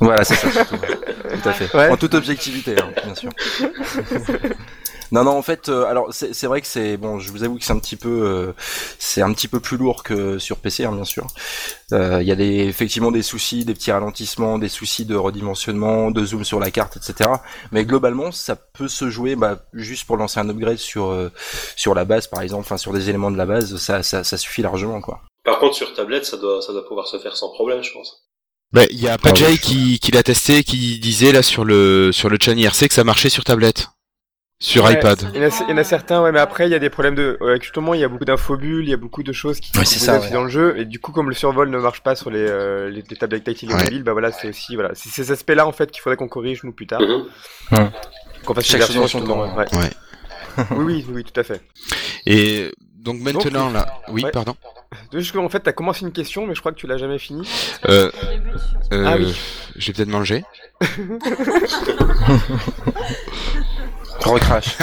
Voilà, c'est ça. surtout. Tout à fait. Ouais. En toute objectivité, hein, bien sûr. non, non, en fait, euh, alors c'est c'est vrai que c'est bon. Je vous avoue que c'est un petit peu, euh, c'est un petit peu plus lourd que sur PC, hein, bien sûr. Euh, Il y a des, effectivement des soucis, des petits ralentissements, des soucis de redimensionnement, de zoom sur la carte, etc. Mais globalement, ça peut se jouer, bah, juste pour lancer un upgrade sur euh, sur la base, par exemple, enfin sur des éléments de la base, ça, ça, ça suffit largement, quoi. Par contre, sur tablette, ça doit, ça doit pouvoir se faire sans problème, je pense. Bah, il y a Pajay Ah oui. qui, qui l'a testé, qui disait là sur le sur le chan IRC que ça marchait sur tablette, sur Ouais, iPad. Il y, en a, il y en a certains, ouais, mais après, il y a des problèmes de. ouais, justement, il y a beaucoup d'infobules, il y a beaucoup de choses qui Ouais, sont ouais. dans le jeu, et du coup, comme le survol ne marche pas sur les, euh, les, les tablettes tactiles et Ouais. mobiles, bah voilà, c'est aussi. Voilà. C'est ces aspects-là, en fait, qu'il faudrait qu'on corrige, nous, plus tard. Mhm. Qu'on fasse Chaque une version justement, temps, ouais. oui, oui, oui, tout à fait. Et donc maintenant Donc, là, oui, ouais. pardon. Juste qu'en fait, t'as commencé une question, mais je crois que tu l'as jamais fini. Euh, euh, Ah oui. J'ai peut-être mangé. Recrash.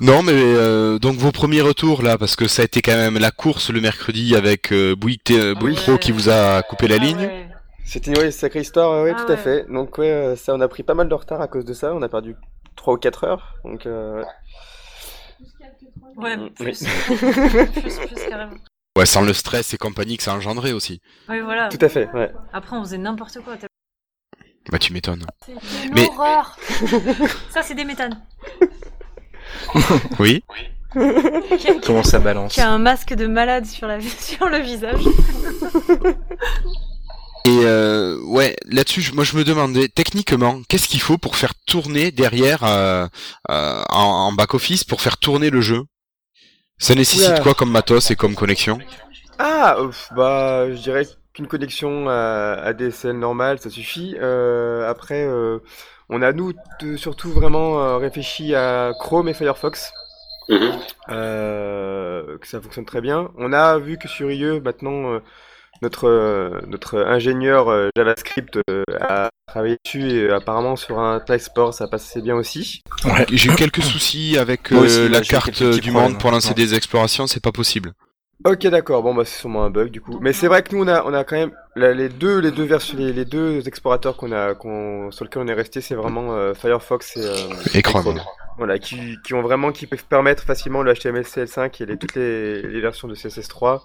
Non, mais euh, donc vos premiers retours là, parce que ça a été quand même la course le mercredi avec euh, Bouygues, euh, Bouygues Ouais. Pro qui vous a coupé la Ah ligne. ouais. C'était une ouais, sacrée histoire, ouais, Ah tout à fait. Donc ouais, euh, ça, on a pris pas mal de retard à cause de ça. On a perdu 3 ou 4 heures. Donc euh, Ouais, Oui. plus. plus, plus carrément. Ouais, sans le stress et compagnie que ça a engendré aussi. Oui, voilà. tout à fait, ouais. Après, on faisait n'importe quoi. Bah tu m'étonnes. C'était Mais- l'horreur. Ça, c'est des méthanes. Oui. Comment ça balance qui a un masque de malade sur, la, sur le visage. Et euh, ouais, là-dessus, moi je me demandais techniquement, qu'est-ce qu'il faut pour faire tourner derrière euh, euh, en, en back office pour faire tourner le jeu? Ça nécessite Oula. quoi comme matos et comme connexion Ah, bah, je dirais qu'une connexion à ADSL normale, ça suffit. Euh, après, euh, on a nous de- surtout vraiment euh, réfléchi à Chrome et Firefox. Mhm. euh, que ça fonctionne très bien. On a vu que sur IE, maintenant, euh, notre, euh, notre ingénieur euh, JavaScript euh, a travaillé dessus et euh, apparemment sur un Sport ça passait bien aussi. J'ai eu quelques soucis avec euh, aussi, la carte du monde pour lancer des explorations, c'est pas possible. Ok, d'accord. Bon, bah, c'est sûrement un bug du coup. Mais c'est vrai que nous, on a, on a quand même la- les deux, les deux versions, les, les deux explorateurs qu'on a, qu'on, sur lesquels on est resté, c'est vraiment euh, Firefox et, euh, Et Chrome. Voilà, qui, qui ont vraiment, qui peuvent permettre facilement le HTML, CL5 et les, toutes les, les versions de CSS3.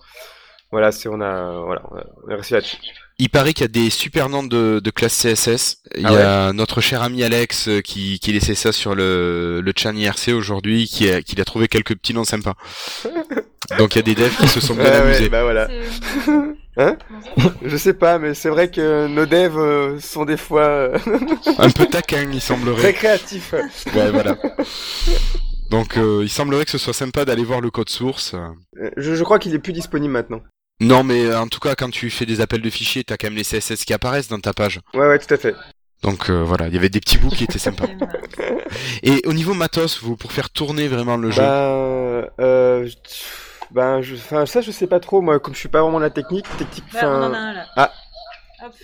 Voilà, c'est, on a, voilà, on est resté là-dessus. Il paraît qu'il y a des super noms de, de classe CSS. Il y Ah a notre cher ami Alex euh, qui, qui laissait ça sur le, le chat IRC aujourd'hui, qui a, qui a trouvé quelques petits noms sympas. Donc il y a des devs qui se sont bien ouais, amusés. bah voilà. Hein Je sais pas, mais c'est vrai que nos devs euh, sont des fois euh, Un peu taquin, il très semblerait. créatifs. Ouais, voilà. Donc euh, il semblerait que ce soit sympa d'aller voir le code source. Je, je crois qu'il est plus disponible maintenant. Non, mais euh, en tout cas, quand tu fais des appels de fichiers, t'as quand même les CSS qui apparaissent dans ta page. Ouais, ouais, tout à fait. Donc euh, voilà, il y avait des petits bouts qui étaient sympas. Et au niveau matos, vous, pour faire tourner vraiment le jeu, Ben, euh, je- ben, je, ça, je sais pas trop. Moi, comme je suis pas vraiment la technique, technique, Bah, on en a enfin, un là. Ah.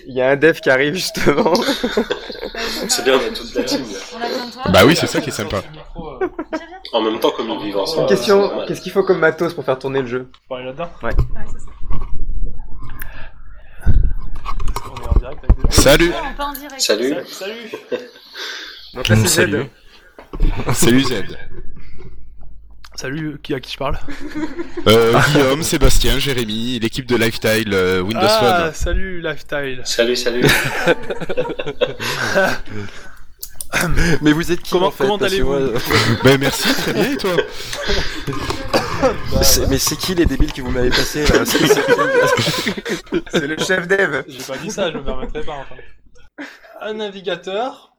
Il y a un dev qui arrive justement. C'est bien, on a toute la team. là. On a besoin de toi. bah oui, c'est ça qui est sympa. En même temps, comme ils vivent ensemble. Question, qu'est-ce qu'il faut comme matos pour faire tourner le jeu aller là-dedans Ouais, c'est ça. On est en direct avec des Salut On peut en direct. Salut. Salut, salut Donc là, c'est Z. Salut. Salut Z. Salut, qui à qui je parle Euh, Guillaume, Sébastien, Jérémy, l'équipe de Lifestyle euh, Windows Ah, Phone. salut Lifestyle Salut, salut. Mais vous êtes qui Comment- en fait comment allez-vous Ben merci, très bien et toi Mais c'est qui les débiles que vous m'avez passé là C'est- le chef dev. J'ai pas dit ça, je me permettrai pas enfin. Un navigateur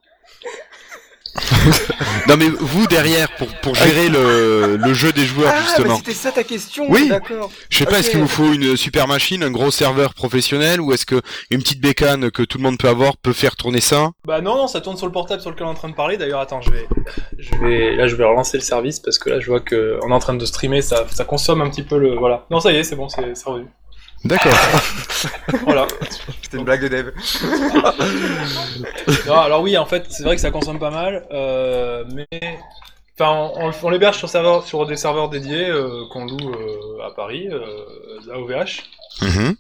Non mais vous derrière, pour, pour gérer le, le jeu des joueurs Ah, mais justement. c'était ça ta question. Oui. D'accord. Je sais pas, est-ce qu'il vous faut une super machine, un gros serveur professionnel, ou est-ce que une petite bécane que tout le monde peut avoir peut faire tourner ça? Bah non, non, ça tourne sur le portable sur lequel on est en train de parler. D'ailleurs, attends, je vais, je vais, là, je vais relancer le service parce que là, je vois que on est en train de streamer, ça, ça consomme un petit peu le, voilà. Non, ça y est, c'est bon, c'est, c'est revenu. D'accord. Voilà. C'était une blague de dev. Non, alors oui, en fait, c'est vrai que ça consomme pas mal, euh, mais enfin, on, on l'héberge sur, serveur, sur des serveurs dédiés euh, qu'on loue euh, à Paris, euh, à OVH. Mhm.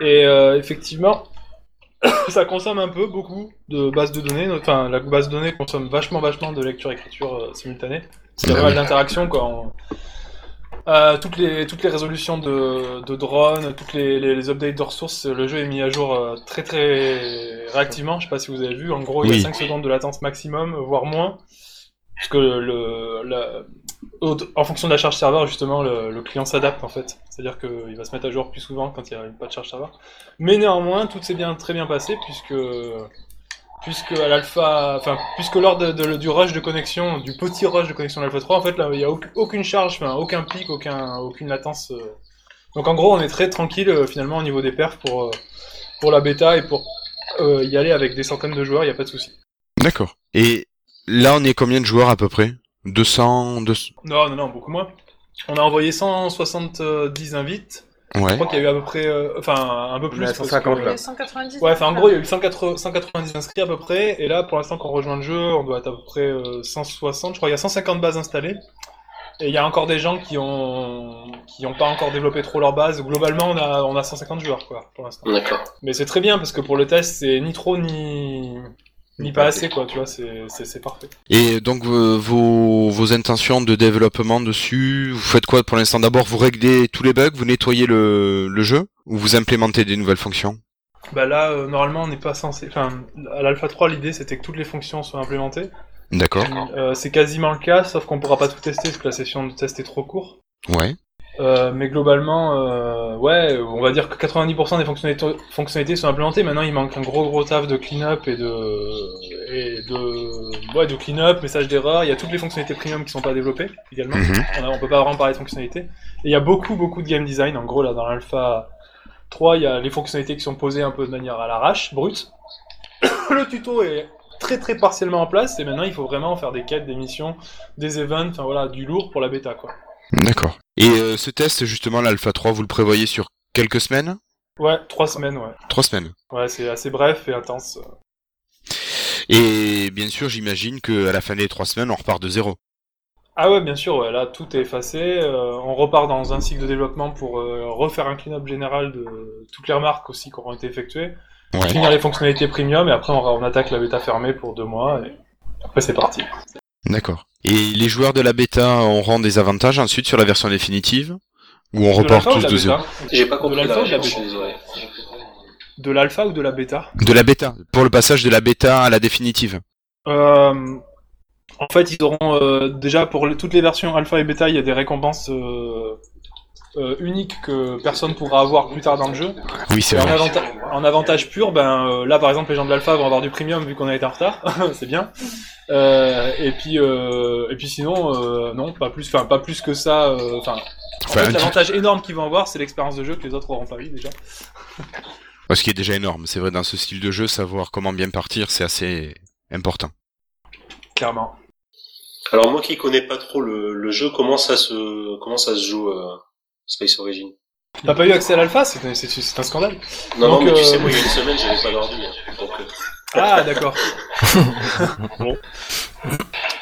Et euh, effectivement, ça consomme un peu, beaucoup de bases de données. Enfin, la base de données consomme vachement, vachement de lecture-écriture euh, simultanée. Ah pas mal oui. d'interactions quoi. On- Euh, toutes les toutes les résolutions de, de drones, toutes les, les, les updates de ressources, le jeu est mis à jour euh, très très réactivement. Je sais pas si vous avez vu. En gros, il y a 5 secondes de latence maximum, voire moins, parce que le, la- en fonction de la charge serveur, justement, le, le client s'adapte en fait. C'est-à-dire qu'il va se mettre à jour plus souvent quand il n'y a pas de charge serveur. Mais néanmoins, tout s'est bien très bien passé puisque puisque à l'alpha, enfin puisque lors de, de- du rush de connexion, du petit rush de connexion de l'alpha 3, en fait là il n'y a aucune, charge, enfin aucun pic, aucun, aucune latence. euh. Donc en gros on est très tranquille euh, finalement au niveau des perfs pour euh, pour la bêta et pour y aller avec des centaines de joueurs, il n'y a pas de souci. D'accord. Et là, on est combien de joueurs à peu près? 200, 200 Non non non beaucoup moins. on a envoyé 170 invites. Je Ouais. crois qu'il y a eu à peu près, euh, enfin un peu plus. On est à parce 150 que- là. 190 Ouais, enfin en gros il y a eu 180 190 inscrits à peu près, et là pour l'instant qu'on rejoint le jeu, on doit être à peu près euh, 160, je crois il y a 150 bases installées. Et il y a encore des gens qui ont qui ont pas encore développé trop leur base. Globalement, on a on a 150 joueurs quoi pour l'instant. D'accord. Mais c'est très bien parce que pour le test, c'est ni trop ni ni pas assez quoi, tu vois, c'est c'est c'est parfait. Et donc euh, vos, vos intentions de développement dessus, vous faites quoi pour l'instant? D'abord, vous réglez tous les bugs, vous nettoyez le, le jeu, ou vous implémentez des nouvelles fonctions? Bah là euh, normalement, on n'est pas censé enfin à l'alpha 3, l'idée c'était que toutes les fonctions soient implémentées. D'accord. Euh, c'est quasiment le cas, sauf qu'on pourra pas tout tester parce que la session de test est trop courte. Ouais. Euh, mais globalement, euh, ouais, on va dire que 90% des fonctionnalités, fonctionnalités sont implémentées. Maintenant, il manque un gros gros taf de clean-up et de, et de, ouais, de clean-up, message d'erreur. Il y a toutes les fonctionnalités premium qui sont pas développées également. Mhm. On, a- on peut pas vraiment parler de fonctionnalités. Et il y a beaucoup beaucoup de game design. En gros, là, dans l'alpha 3, il y a les fonctionnalités qui sont posées un peu de manière à l'arrache, brute. Le tuto est très très partiellement en place et maintenant il faut vraiment faire des quêtes, des missions, des events, enfin voilà, du lourd pour la bêta quoi. D'accord. Et euh, ce test, justement, l'Alpha 3, vous le prévoyez sur quelques semaines? Ouais, trois semaines, ouais. Trois semaines. Ouais, c'est assez bref et intense. Et bien sûr, j'imagine que à la fin des trois semaines, on repart de zéro. Ah ouais, bien sûr, ouais, là tout est effacé. euh, on repart dans un cycle de développement pour euh, refaire un clean-up général de toutes les remarques aussi qui auront été effectuées, Ouais. finir les fonctionnalités premium et après on, on attaque la bêta fermée pour deux mois et après c'est parti. D'accord. Et les joueurs de la bêta auront des avantages ensuite sur la version définitive Ou on De repart tous de la de zéro bêta J'ai pas De compris l'alpha la bêta désolé. De l'alpha ou de la bêta? De la bêta. Pour le passage de la bêta à la définitive. Euh, en fait, ils auront euh, déjà pour les- toutes les versions alpha et bêta, il y a des récompenses euh, euh, uniques que personne pourra avoir plus tard dans le jeu. Oui, c'est en, vrai. avanta- en avantage pur, ben euh, là par exemple les gens de l'alpha vont avoir du premium vu qu'on a été en retard, c'est bien. Euh, et puis euh, et puis sinon euh, non pas plus, enfin pas plus que ça. Enfin, l'avantage énorme qu'ils vont avoir, c'est l'expérience de jeu que les autres auront pas eu déjà. Ce qui est déjà énorme. C'est vrai, dans ce style de jeu, savoir comment bien partir, c'est assez important. Clairement. Alors moi qui connais pas trop le, le jeu, comment ça se comment ça se joue euh, Space Origin T'as pas eu accès à l'alpha, c'est un scandale. Non Donc, non mais tu euh, sais moi il y a une semaine j'avais pas d'ordi hein. donc euh, Ah d'accord. bon.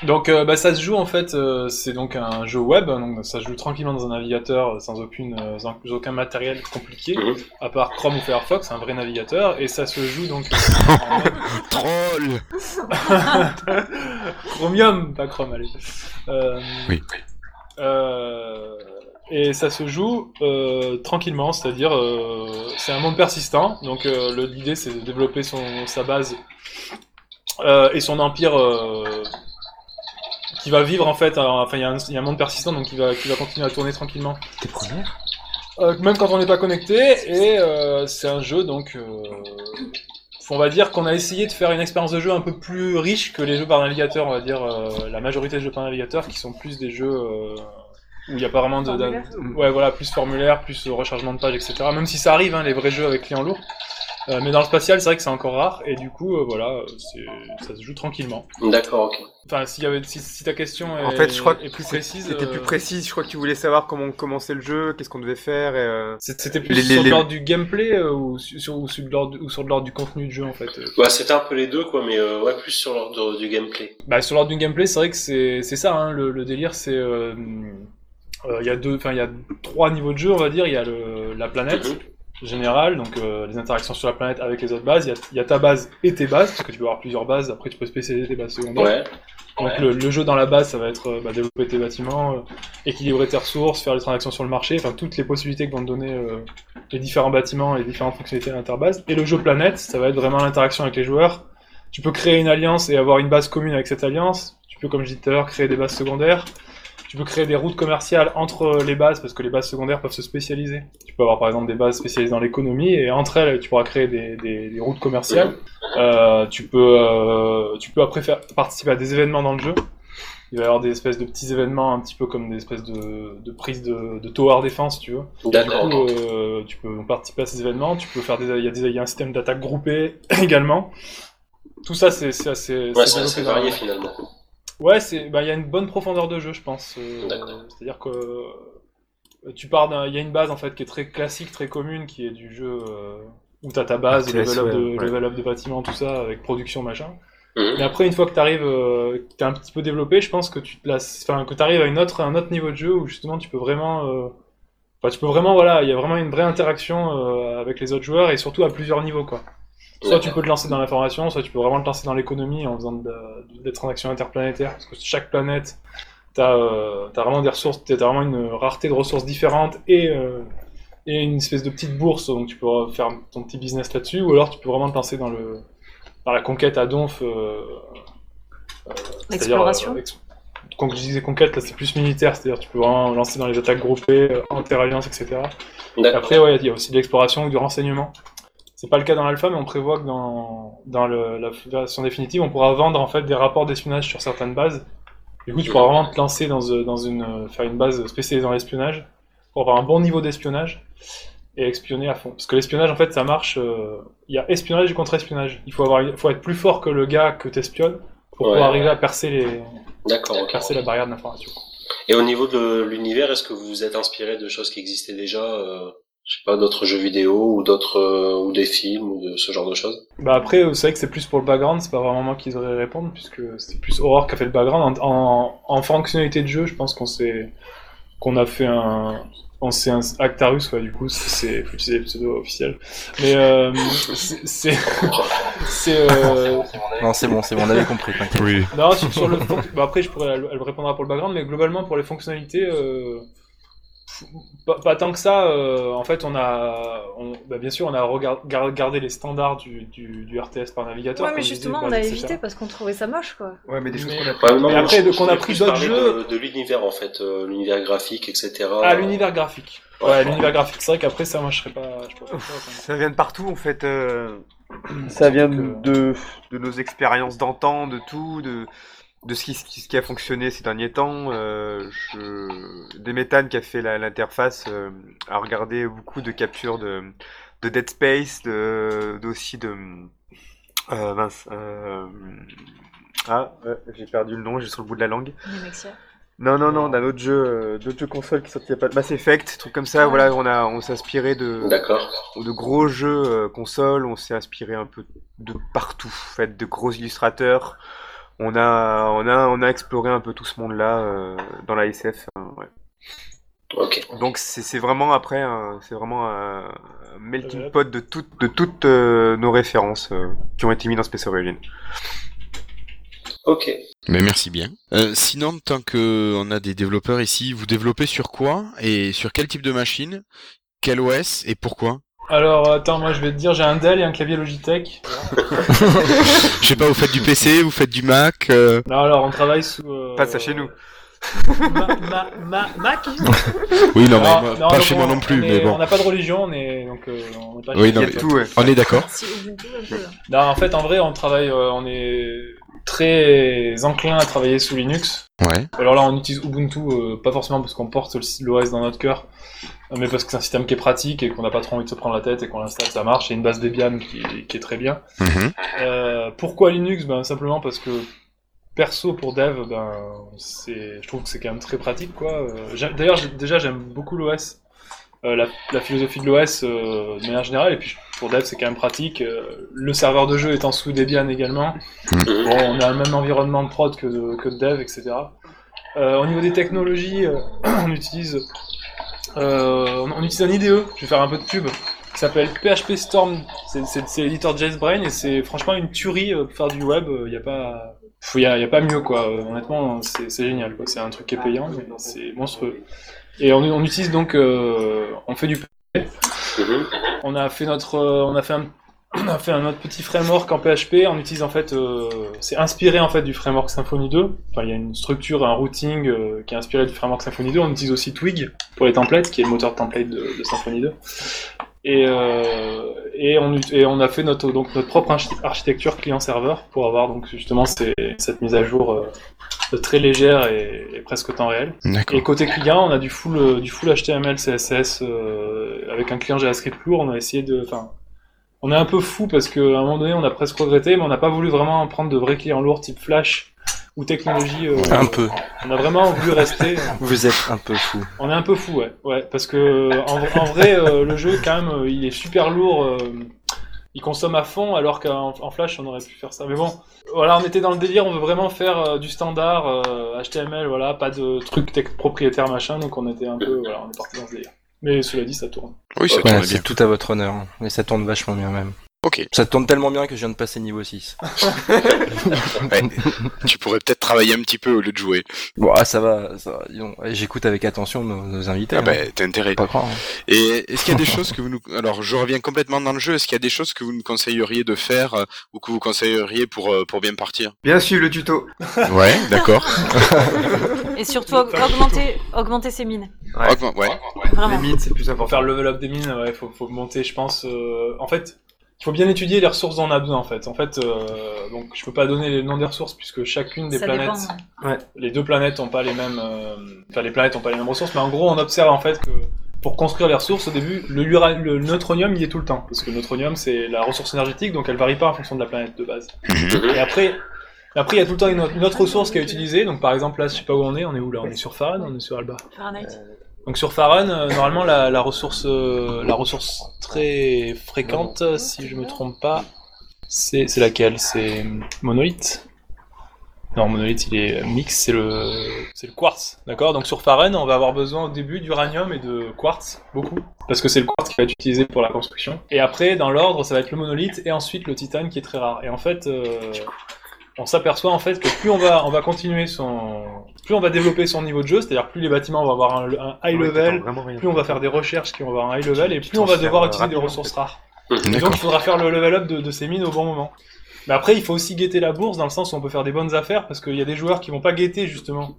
Donc euh, bah, ça se joue en fait, euh, c'est donc un jeu web, donc ça se joue tranquillement dans un navigateur sans aucune, sans aucun matériel compliqué, Mhm. à part Chrome ou Firefox, un vrai navigateur, et ça se joue donc en Troll Chromium, pas Chrome, allez. Euh, Oui. euh, et ça se joue euh, tranquillement, c'est-à-dire euh, c'est un monde persistant. Donc euh, l'idée c'est de développer son, sa base et son empire qui va vivre en fait. alors, enfin il y, a un- il y a un monde persistant donc qui va, qui va continuer à tourner tranquillement. T'es première même quand on n'est pas connecté, et c'est un jeu donc. on va dire qu'on a essayé de faire une expérience de jeu un peu plus riche que les jeux par navigateur, on va dire la majorité des jeux par navigateur qui sont plus des jeux où il n'y a pas vraiment de, de- ouais voilà plus formulaire, plus euh, rechargement de pages, etc. Même si ça arrive, hein, les vrais jeux avec client lourd. Euh, mais dans le spatial, c'est vrai que c'est encore rare, et du coup, euh, voilà, euh, c'est- ça se joue tranquillement. d'accord ok. Enfin, s'il y avait, si, si ta question est, En fait, je crois que est plus précise, C'était euh, plus précis. Je crois que tu voulais savoir comment commencer le jeu, qu'est-ce qu'on devait faire. Et, euh, c'était plus Les- sur les- l'ordre du gameplay euh, ou, sur, ou sur de l'ordre ou sur de l'ordre du contenu du jeu en fait. euh. Ouais c'était un peu les deux quoi mais euh, ouais plus sur l'ordre du gameplay. Bah, sur l'ordre du gameplay, c'est vrai que c'est c'est ça, hein, le, le délire, c'est euh, euh, il y a deux, enfin il y a trois niveaux de jeu, on va dire. Il y a le, la planète Mhm. générale, donc euh, les interactions sur la planète avec les autres bases. Il y a, il y a ta base et tes bases, parce que tu peux avoir plusieurs bases. Après, tu peux spécialiser tes bases secondaires. Ouais. Donc Ouais. le, le jeu dans la base, ça va être euh, bah, développer tes bâtiments, euh, équilibrer tes ressources, faire les transactions sur le marché, enfin toutes les possibilités que vont te donner euh, les différents bâtiments et les différentes fonctionnalités de l'interbase. Et le jeu planète, ça va être vraiment l'interaction avec les joueurs. Tu peux créer une alliance et avoir une base commune avec cette alliance. Tu peux, comme je disais tout à l'heure, créer des bases secondaires. Tu peux créer des routes commerciales entre les bases parce que les bases secondaires peuvent se spécialiser. Tu peux avoir par exemple des bases spécialisées dans l'économie et entre elles, tu pourras créer des, des- des routes commerciales. Euh, tu peux, euh, tu peux après faire participer à des événements dans le jeu. Il va y avoir des espèces de petits événements, un petit peu comme des espèces de, de prises de, de tower défense, si tu veux. Du D'accord. coup, euh, tu peux participer à ces événements. Tu peux faire des, il y a des, il y a un système d'attaque groupé également. Tout ça, c'est, c'est assez, Ouais assez varié finalement. Ouais, c'est, bah, il y a une bonne profondeur de jeu, je pense. Euh, D'accord. C'est-à-dire que euh, tu pars d'un, il y a une base en fait qui est très classique, très commune, qui est du jeu euh, où t'as ta base, level up, de, ouais, level up de bâtiment, tout ça, avec production machin. Mhm. Mais après, une fois que t'arrives, euh, que t'es un petit peu développé, je pense que tu te places, enfin, que t'arrives à une autre, un autre niveau de jeu où justement tu peux vraiment, euh, enfin, tu peux vraiment, voilà, il y a vraiment une vraie interaction euh, avec les autres joueurs et surtout à plusieurs niveaux, quoi. Soit tu peux te lancer dans l'information, soit tu peux vraiment te lancer dans l'économie en faisant de- des transactions interplanétaires, parce que chaque planète, t'as euh, t'as vraiment des ressources, t'as vraiment une rareté de ressources différentes et euh, et une espèce de petite bourse, donc tu peux faire ton petit business là-dessus, ou alors tu peux vraiment te lancer dans le dans la conquête à donf. Euh, euh, c'est-à-dire, L'exploration. euh, Quand je disais conquête, là c'est plus militaire, c'est-à-dire tu peux vraiment lancer dans les attaques groupées, euh, inter-alliances, etc. Et après, ouais, il y a aussi de l'exploration ou du renseignement. C'est pas le cas dans l'alpha, mais on prévoit que dans, dans le- la version définitive, on pourra vendre en fait des rapports d'espionnage sur certaines bases. Du coup, tu pourras vraiment te lancer dans, euh, dans une, euh, faire une base spécialisée dans l'espionnage pour avoir un bon niveau d'espionnage et espionner à fond. Parce que l'espionnage, en fait, ça marche. euh, Il y a espionnage et contre-espionnage. Il faut avoir, faut être plus fort que le gars que t'espionnes pour Ouais. pouvoir arriver à percer les, percer la barrière de l'information. Et au niveau de l'univers, est-ce que vous vous êtes inspiré de choses qui existaient déjà euh, Je sais pas, d'autres jeux vidéo ou d'autres euh, ou des films ou de ce genre de choses Bah après, euh, c'est vrai que c'est plus pour le background, c'est pas vraiment moi qui devrais répondre, puisque c'est plus Aurore qui a fait le background. En, en, en fonctionnalité de jeu, je pense qu'on s'est qu'on a fait un on s'est un Actarus, ouais, du coup, c'est faut utiliser le pseudo officiel. Mais euh, c'est c'est euh, Non, c'est bon, c'est bon, on avait compris, t'inquiète. Oui. non sur, sur le bah après je pourrais elle, elle répondra pour le background, mais globalement pour les fonctionnalités. Euh, pas, pas tant que ça, euh, en fait, on a, on, bah, bien sûr, on a regard- gar- gardé les standards du, du, du RTS par navigateur. Ouais, mais justement, disais, on a évité parce qu'on trouvait ça moche, quoi. Ouais, mais des choses qu'on a Ouais, Mais moi, après, qu'on a pris d'autres jeux- de, de l'univers en fait, euh, l'univers graphique, etc. Ah, l'univers graphique. Ouais, l'univers graphique. C'est vrai qu'après ça, moi, je serais pas. Je. Ça vient de partout en fait. euh, Ça vient de, de nos expériences d'antan, de tout, de, de ce, qui, ce qui a fonctionné ces derniers temps. Euh, je... Qui a fait la- l'interface euh, a regardé beaucoup de captures de, de Dead Space, de, de- aussi de. Euh, mince. euh, Ah, ouais, j'ai perdu le nom, j'ai sur le bout de la langue. Nemexia. Non, non, non, d'un autre jeu, euh, d'autres jeux console qui sortent il y a pas de Mass Effect, trucs comme ça. Ah Voilà, on a, on s'est inspiré de, D'accord. de gros jeux euh, console, on s'est inspiré un peu de partout, en fait, de gros illustrateurs. On a, on a, on a exploré un peu tout ce monde-là euh, dans la SF. hein, ouais. Ok. Donc c'est c'est vraiment après, un- c'est vraiment un, melting pot de toutes, de toutes euh, nos références euh, qui ont été mis dans Space Origin. Ok. Mais merci bien. Euh, sinon, tant que on a des développeurs ici, vous développez sur quoi et sur quel type de machine, quel OS et pourquoi? Alors, attends, moi, je vais te dire, j'ai un Dell et un clavier Logitech. Je sais pas, vous faites du PC, vous faites du Mac euh, Non, alors, on travaille sous. euh, Pas ça chez nous. Ma, ma, ma- Mac Oui, non, mais moi- pas donc chez on- moi non plus, on mais est- bon. On n'a pas de religion, on est. Donc, euh, on est pas Oui, chez non, Il y nous. a mais- tout, ouais. On est d'accord Si Ubuntu, un peu. Non, en fait, en vrai, on travaille, euh, on est très enclin à travailler sous Linux. Ouais. Alors là, on utilise Ubuntu, euh, pas forcément parce qu'on porte l'OS dans notre cœur, euh, mais parce que c'est un système qui est pratique et qu'on n'a pas trop envie de se prendre la tête et qu'on l'installe, ça marche. Et une base Debian qui, qui est très bien. Mhm. Euh, pourquoi Linux? Ben simplement parce que perso pour dev, ben c'est, je trouve que c'est quand même très pratique quoi. Euh, D'ailleurs, déjà j'aime beaucoup l'OS, la, la philosophie de l'OS euh, de manière générale, et puis pour dev c'est quand même pratique. Euh, le serveur de jeu étant sous Debian également. Mhm. Bon, on a le même environnement de prod que de, que de dev, etc. Euh, au niveau des technologies, euh, on utilise euh, on, on utilise un IDE. Je vais faire un peu de pub. Qui s'appelle PHP Storm. C'est- l'éditeur JetBrain et c'est franchement une tuerie euh, pour faire du web. Il y a pas, il y a, y a pas mieux quoi. Euh, Honnêtement, c'est génial. quoi. C'est un truc qui est payant, mais c'est monstrueux. Et on, on utilise donc, euh, on fait du Mhm. on a fait notre, euh, on a fait un, on a fait un autre petit framework en PHP. On utilise en fait, euh, c'est inspiré en fait du framework Symfony 2. Enfin, il y a une structure, un routing euh, qui est inspiré du framework Symfony 2. On utilise aussi Twig pour les templates, qui est le moteur de template de, de Symfony 2. Et, euh, et, on, et on a fait notre, donc notre propre archi- architecture client-serveur pour avoir donc justement ces- cette mise à jour euh, très légère et, et presque temps réel. Et côté client, on a du full, euh, du full HTML, CSS euh, avec un client JavaScript lourd. On a essayé de, enfin, on est un peu fou parce qu'à un moment donné, on a presque regretté, mais on n'a pas voulu vraiment prendre de vrais clients lourds type Flash ou technologie. euh, Un peu. On a vraiment voulu rester. Vous êtes un peu fou. On est un peu fou, ouais. Ouais, parce que en, en vrai, euh, le jeu, quand même, euh, il est super lourd. euh, il consomme à fond, alors qu'en en Flash, on aurait pu faire ça. Mais bon, voilà, on était dans le délire. On veut vraiment faire euh, du standard euh, HTML, voilà, pas de trucs tech propriétaires machin. Donc on était un peu, voilà, on est parti dans ce délire. Mais cela dit, ça tourne. Oui, ça Ouais, tourne bien. c'est tout à votre honneur. Et ça tourne vachement bien même. Ok. Ça tourne tellement bien que je viens de passer niveau 6. Ouais. tu pourrais peut-être travailler un petit peu au lieu de jouer. Bon, ah, ça va, ça va. J'écoute avec attention nos, nos invités. Ah hein. bah, t'as intérêt. Pas croire. hein. Et est-ce qu'il y a des choses que vous nous... Alors, je reviens complètement dans le jeu. Est-ce qu'il y a des choses que vous nous conseilleriez de faire euh, ou que vous conseilleriez pour, euh, pour bien partir? Bien sûr, le tuto. Ouais, d'accord. Et surtout aug- augmenter, augmenter ses mines. Ouais. Ouais. Les Vraiment. mines, c'est plus Pour important. faire le level up des mines, ouais, faut, faut monter, je pense. euh, en fait, faut bien étudier les ressources dont on a besoin, en fait. En fait, euh, donc je peux pas donner les noms des ressources puisque chacune des Ça planètes, dépend. les deux planètes ont pas les mêmes, euh, enfin les planètes ont pas les mêmes ressources, mais en gros, on observe en fait que pour construire les ressources, au début, le, neutronium y est tout le temps, parce que le neutronium c'est la ressource énergétique, donc elle varie pas en fonction de la planète de base. Et après, après il y a tout le temps une autre, une autre ressource qui est utilisée. Donc par exemple là, je sais pas où on est, on est où là? On est sur Farad, on est sur Alba? Fahrenheit. Donc sur Farun, euh, normalement la, la ressource, euh, la ressource très fréquente, si je me trompe pas, c'est c'est laquelle? C'est monolithe? Non, monolithe, il est mix, c'est le c'est le quartz, d'accord? Donc sur Farun, on va avoir besoin au début d'uranium et de quartz, beaucoup, parce que c'est le quartz qui va être utilisé pour la construction. Et après, dans l'ordre, ça va être le monolithe et ensuite le titane qui est très rare. Et en fait, euh, on s'aperçoit en fait que plus on va on va continuer son plus on va développer son niveau de jeu, c'est-à-dire plus les bâtiments vont avoir un, un high level, plus on va faire des recherches qui vont avoir un high level, et plus on va devoir utiliser des ressources rares. Et donc il faudra faire le level up de, de ces mines au bon moment. Mais après, il faut aussi guetter la bourse dans le sens où on peut faire des bonnes affaires parce qu'il y a des joueurs qui vont pas guetter justement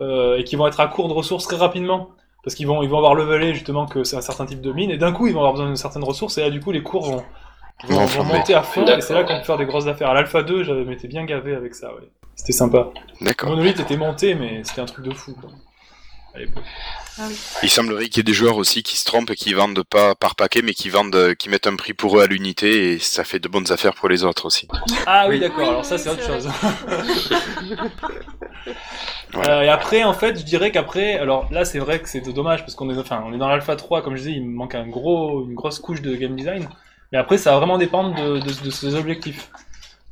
euh, et qui vont être à court de ressources très rapidement parce qu'ils vont ils vont avoir levelé justement que c'est un certain type de mine et d'un coup ils vont avoir besoin d'une certaine ressource et là du coup les cours vont, vont flamber. monter à fond et c'est là qu'on peut faire des grosses affaires. À l'Alpha 2, j'avais m'étais bien gavé avec ça. Ouais. C'était sympa. D'accord. Monolith était monté mais c'était un truc de fou. quoi. À. Il semblerait qu'il y ait des joueurs aussi qui se trompent et qui vendent pas par paquet, mais qui vendent, qui mettent un prix pour eux à l'unité et ça fait de bonnes affaires pour les autres aussi. Ah oui, Oui. d'accord, Oui, alors ça c'est autre chose. Voilà. Euh, et après, en fait, je dirais qu'après, alors là c'est vrai que c'est dommage parce qu'on est, enfin, on est dans l'alpha 3, comme je disais, il me manque un gros, une grosse couche de game design. Mais après, ça va vraiment dépendre de, de, de ses objectifs.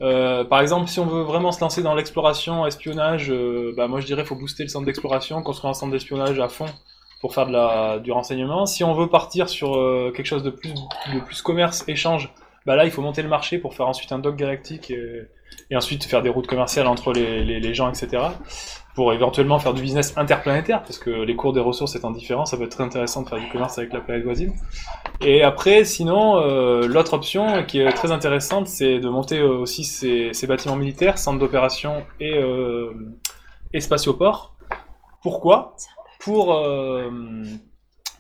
Euh, par exemple, si on veut vraiment se lancer dans l'exploration, espionnage, euh, bah moi je dirais faut booster le centre d'exploration, construire un centre d'espionnage à fond pour faire de la, du renseignement. Si on veut partir sur euh, quelque chose de plus, de plus commerce, échange, bah là il faut monter le marché pour faire ensuite un dock galactique et, et ensuite faire des routes commerciales entre les, les, les gens, etc. Pour éventuellement faire du business interplanétaire, parce que les cours des ressources étant différents, ça peut être très intéressant de faire du commerce avec la planète voisine. Et après, sinon, euh, l'autre option qui est très intéressante, c'est de monter euh, aussi ces, ces bâtiments militaires, centres d'opération et, euh, et spatioport. Pourquoi Pour euh,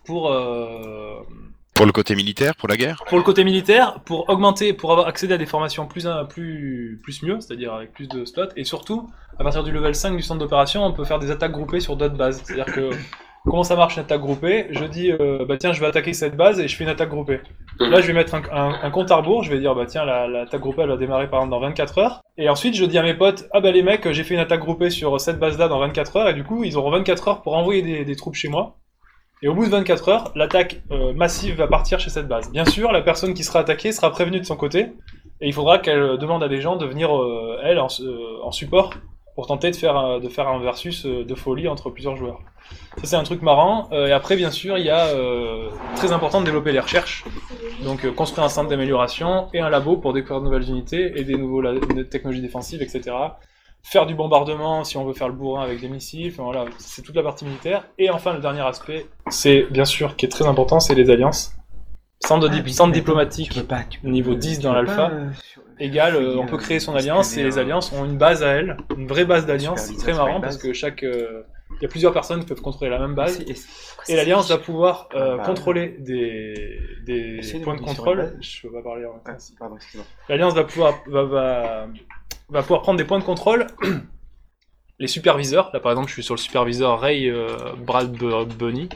pour euh, Pour le côté militaire, pour la guerre pour le côté militaire, pour augmenter, pour avoir accéder à des formations plus plus plus mieux, c'est-à-dire avec plus de slots, et surtout à partir du level 5 du centre d'opération, on peut faire des attaques groupées sur d'autres bases. C'est-à-dire que comment ça marche une attaque groupée? Je dis euh, bah tiens je vais attaquer cette base et je fais une attaque groupée. Là je vais mettre un, un- un compte à rebours, je vais dire bah tiens la- l'attaque groupée elle va démarrer par exemple dans 24 heures, et ensuite je dis à mes potes ah bah les mecs j'ai fait une attaque groupée sur cette base là dans 24 heures et du coup ils auront 24 heures pour envoyer des, des troupes chez moi. Et au bout de 24 heures, l'attaque euh, massive va partir chez cette base. Bien sûr, la personne qui sera attaquée sera prévenue de son côté, et il faudra qu'elle demande à des gens de venir, euh, elle, en, euh, en support, pour tenter de faire, un- de faire un versus euh, de folie entre plusieurs joueurs. Ça, c'est un truc marrant. Euh, et après, bien sûr, il y a euh, très important de développer les recherches. Donc, euh, construire un centre d'amélioration et un labo pour découvrir de nouvelles unités et des des technologies défensives, etc faire du bombardement si on veut faire le bourrin avec des missiles, enfin, voilà, c'est toute la partie militaire. Et enfin, le dernier aspect, c'est bien sûr qui est très important, c'est les alliances. Centre, Ah, centre mais diplomatique pas, peux- niveau tu 10 peux dans l'alpha, euh, euh, on peut euh, créer son se alliance et les alliances ont une base à elles, une vraie base d'alliance, c'est très marrant parce que chaque... euh, il y a plusieurs personnes qui peuvent contrôler la même base. Et l'Alliance va pouvoir euh, Ah, bah, contrôler des, points de contrôle. Je peux pas parler en. Ah. L'Alliance va pouvoir, va, va, va pouvoir prendre des points de contrôle. Les superviseurs, là par exemple je suis sur le superviseur Ray euh, Brad Bu- Bunny,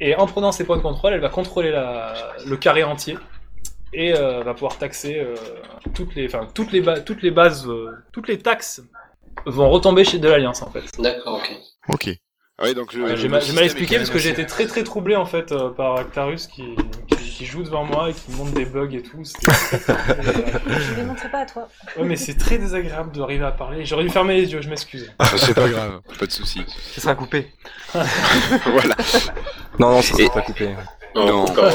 et en prenant ces points de contrôle, elle va contrôler la, le carré entier et euh, va pouvoir taxer euh, toutes les, enfin toutes les, ba- toutes les bases, euh, toutes les taxes vont retomber chez de l'Alliance en fait. D'accord, ok. Ok. Ah ouais, donc le- le j'ai mal, expliqué parce que j'ai été très très troublé en fait euh, par Actarus qui, qui, qui joue devant moi et qui montre des bugs et tout. Je ne démontrerai pas à toi. Ouais, mais c'est très désagréable d'arriver à parler. J'aurais dû fermer les yeux, je m'excuse. Ah, C'est pas grave, pas de souci. Ça sera coupé. voilà. Non, non, ça Et- sera pas coupé. Non. Quoi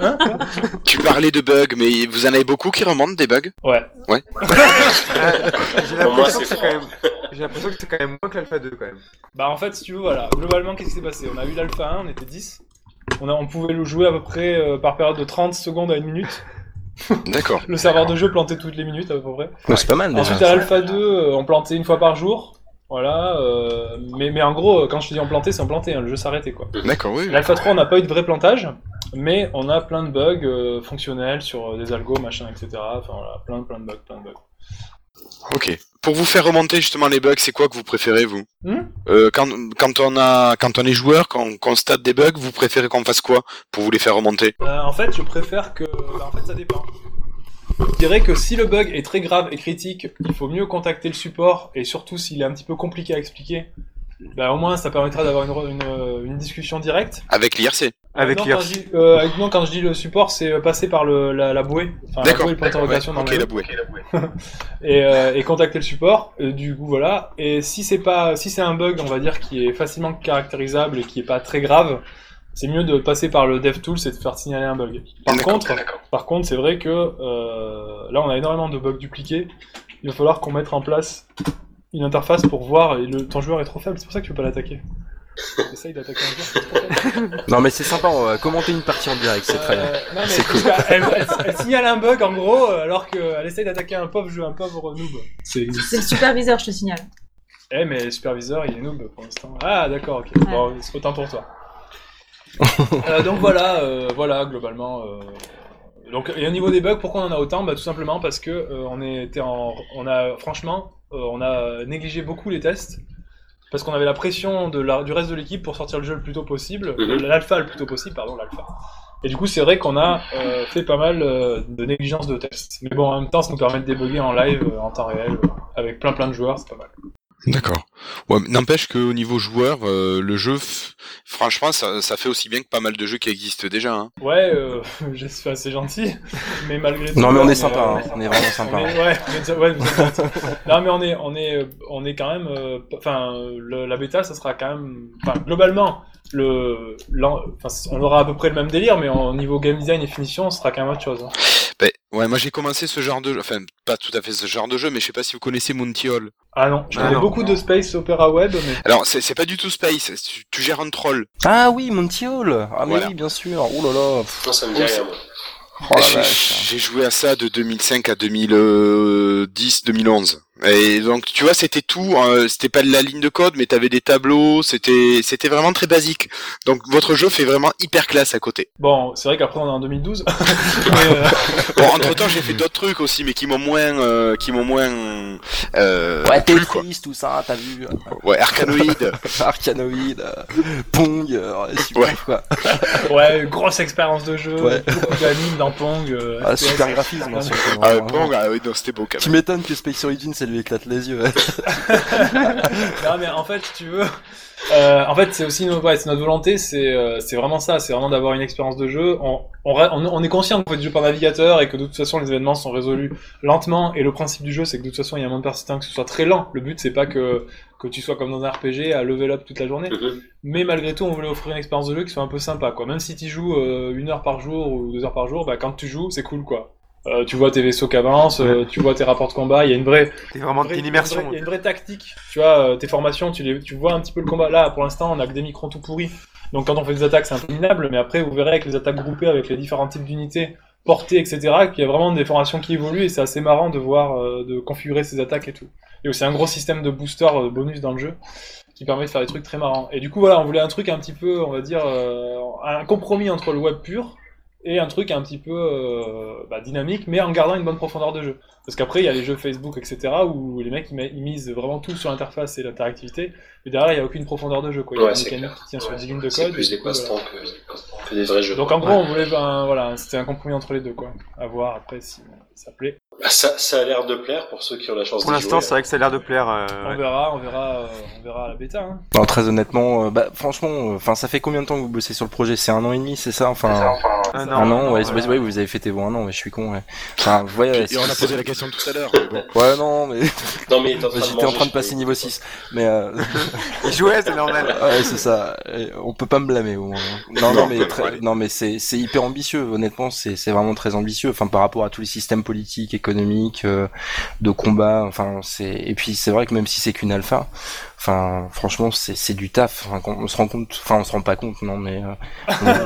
Hein Quoi Tu parlais de bugs, mais vous en avez beaucoup qui remontent des bugs? Ouais. J'ai Pour moi, l'impression que c'est c'est quand même. J'ai l'impression que c'est quand même moins que l'Alpha 2 quand même. Bah en fait, si tu veux, voilà. Globalement, qu'est-ce qui s'est passé? On a eu l'Alpha 1, on était 10. On, a, on pouvait le jouer à peu près euh, par période de 30 secondes à une minute. D'accord. Le serveur de jeu plantait toutes les minutes à peu près. C'est pas mal déjà. Ensuite, à l'Alpha 2, euh, on plantait une fois par jour. Voilà. euh, mais, mais en gros, quand je te dis on plantait, c'est on plantait, hein, le jeu s'arrêtait quoi. D'accord, oui. L'Alpha 3, on n'a pas eu de vrai plantage, mais on a plein de bugs euh, fonctionnels sur des algos, machin, etc. Enfin voilà, plein, plein de bugs, plein de bugs. Ok. Pour vous faire remonter justement les bugs, c'est quoi que vous préférez vous Hmm euh, quand, quand on a quand on est joueur, quand on constate des bugs, vous préférez qu'on fasse quoi pour vous les faire remonter Euh, en fait, je préfère que. bah, en fait, ça dépend. Je dirais que si le bug est très grave et critique, il faut mieux contacter le support et surtout s'il est un petit peu compliqué à expliquer. Bah, au moins, ça permettra d'avoir une, euh, une discussion directe. Avec l'IRC Avec non, l'IRC. quand je dis, euh, avec- non, quand je dis le support, c'est euh, passer par le, la, la bouée. Enfin, la D'accord. bouée, le point d'interrogation Ouais, dans ok, le jeu. la bouée. et, euh, et contacter le support. Et du coup, voilà. Et si c'est pas, si c'est un bug, on va dire qui est facilement caractérisable et qui est pas très grave, c'est mieux de passer par le DevTools et de faire signaler un bug. Par D'accord, contre, par contre, c'est vrai que euh, là, on a énormément de bugs dupliqués. Il va falloir qu'on mette en place une interface pour voir. Et le, ton joueur est trop faible, c'est pour ça que tu peux pas l'attaquer. Essaye d'attaquer un joueur, c'est trop faible. Non, mais c'est sympa, on va commenter une partie en direct, c'est très bien. Euh, non, mais C'est parce qu'elle- elle, elle- elle signale un bug en gros, alors qu'elle essaye d'attaquer un pauvre jeu, un pauvre noob. C'est C'est le superviseur, je te signale. Eh, mais le superviseur, il est noob pour l'instant. Ah, d'accord, ok. Bon, c'est autant pour toi. Euh, donc voilà, euh, voilà, globalement. euh, Donc, et au niveau des bugs, pourquoi on en a autant? Bah, Tout simplement parce que euh, on était en, on a, franchement, on a négligé beaucoup les tests. Parce qu'on avait la pression de la- du reste de l'équipe pour sortir le jeu le plus tôt possible, Mhm. euh, l'alpha le plus tôt possible, pardon, l'alpha. Et du coup, c'est vrai qu'on a euh, fait pas mal euh, de négligence de tests. Mais bon, en même temps, ça nous permet de débugger en live, euh, en temps réel, euh, avec plein plein de joueurs, c'est pas mal. D'accord. Ouais, mais n'empêche qu'au niveau joueur, euh, le jeu, franchement, ça, ça fait aussi bien que pas mal de jeux qui existent déjà. Hein. Ouais, euh, je suis assez gentil, mais malgré tout. Non, mais on est euh, sympa, hein. on est vraiment sympa. non, mais on est, on est, euh, on est quand même. euh, Enfin, le- la bêta, ça sera quand même. Enfin, globalement, le, on aura à peu près le même délire, mais au niveau game design et finition, ce sera quand même autre chose. hein. Ben, ouais, moi j'ai commencé ce genre de jeu, enfin pas tout à fait ce genre de jeu, mais je sais pas si vous connaissez Monty Hall. Ah non, je Ah connais non. beaucoup de Space Opera Web, mais. Alors c'est c'est pas du tout space, tu, tu gères un troll. Ah oui, Monty Hall Ah mais oui, bien sûr. Oh là là. pff, Non, ça me dit Oh, rien. Oh. J'ai joué à ça de 2005 à 2010-2011. Et donc tu vois, c'était tout. hein, c'était pas de la ligne de code, mais t'avais des tableaux. C'était c'était vraiment très basique. Donc votre jeu fait vraiment hyper classe à côté. Bon, c'est vrai qu'après on est en 2012. mais, euh, Bon, entre temps j'ai fait d'autres trucs aussi, mais qui m'ont moins, euh, qui m'ont moins euh, Ouais, quoi. Tetris, tout ça, t'as vu Ouais, Arcanoid. Arcanoid, euh, Pong, euh, ouais, super Ouais. quoi. ouais, grosse expérience de jeu, Ouais. d'animes dans Pong. euh, Ah, super graphisme, sûr. ah, bon, ah, oui, non, c'était beau quand Tu même. m'étonnes que Space Origin, ça lui éclate les yeux. non mais en fait, si tu veux, euh, en fait c'est aussi notre, ouais, c'est notre volonté, c'est euh, c'est vraiment ça, c'est vraiment d'avoir une expérience de jeu. On, est conscient qu'on fait du jeu par navigateur et que de toute façon les événements sont résolus lentement. Et le principe du jeu, c'est que de toute façon il y a un monde persistant, que ce soit très lent. Le but c'est pas que que tu sois comme dans un RPG à level up toute la journée. Mhm. Mais malgré tout, on voulait offrir une expérience de jeu qui soit un peu sympa, quoi. Même si tu joues euh, une heure par jour ou deux heures par jour, bah quand tu joues, c'est cool, quoi. Euh, tu vois tes vaisseaux qui avancent, euh, tu vois tes rapports de combat, il y a une vraie, T'es vraiment vraie- une immersion. Il y a une vraie tactique. Tu vois, euh, tes formations, tu, les, tu vois un petit peu le combat. Là, pour l'instant, on a que des microns tout pourris. Donc quand on fait des attaques, c'est un peu minable, mais après, vous verrez avec les attaques groupées, avec les différents types d'unités, portées, etc., qu'il y a vraiment des formations qui évoluent et c'est assez marrant de voir, de configurer ces attaques et tout. Et aussi un gros système de booster bonus dans le jeu qui permet de faire des trucs très marrants. Et du coup, voilà, on voulait un truc un petit peu, on va dire, euh, un compromis entre le web pur et un truc un petit peu euh, bah, dynamique, mais en gardant une bonne profondeur de jeu. Parce qu'après, il y a les jeux Facebook, etc., où les mecs ils, misent vraiment tout sur l'interface et l'interactivité, mais derrière, il n'y a aucune profondeur de jeu. Quoi. Il y a Ouais, une c'est mécanique clair. qui tient sur des lignes de C'est code. plus des voilà. que des vrais jeux. Donc en gros, on voulait, ben, voilà, c'était un compromis entre les deux, quoi. À voir après si ça plaît. Bah, ça, ça a l'air de plaire pour ceux qui ont la chance Pour l'instant, c'est vrai que ça a l'air de plaire. euh, On ouais. verra, on verra, euh, on verra à la bêta. Hein. Non, très honnêtement, euh, bah franchement, enfin ça fait combien de temps que vous bossez sur le projet? C'est un an et demi, c'est ça? Enfin, Ah, non, un an, ouais, non, ouais, ouais, vous avez fêté vos un an, ouais, je suis con, ouais. Enfin, ouais, Et on a c'est- posé la question tout à l'heure. mais bon. Ouais, non, mais Non, mais t'es en train de j'étais en manger, train de je passer peux- niveau 6. Mais euh... Il jouait, c'est normal. ouais, c'est ça. Et On peut pas me blâmer au moins. Non, non, mais très- non, mais c'est c'est hyper ambitieux. Honnêtement, c'est c'est vraiment très ambitieux. Enfin, par rapport à tous les systèmes politiques, économiques, euh, de combat. Enfin, c'est et puis c'est vrai que même si c'est qu'une alpha, enfin, franchement, c'est c'est du taf. Enfin, on se rend compte. Enfin, on se rend pas compte, non, mais euh,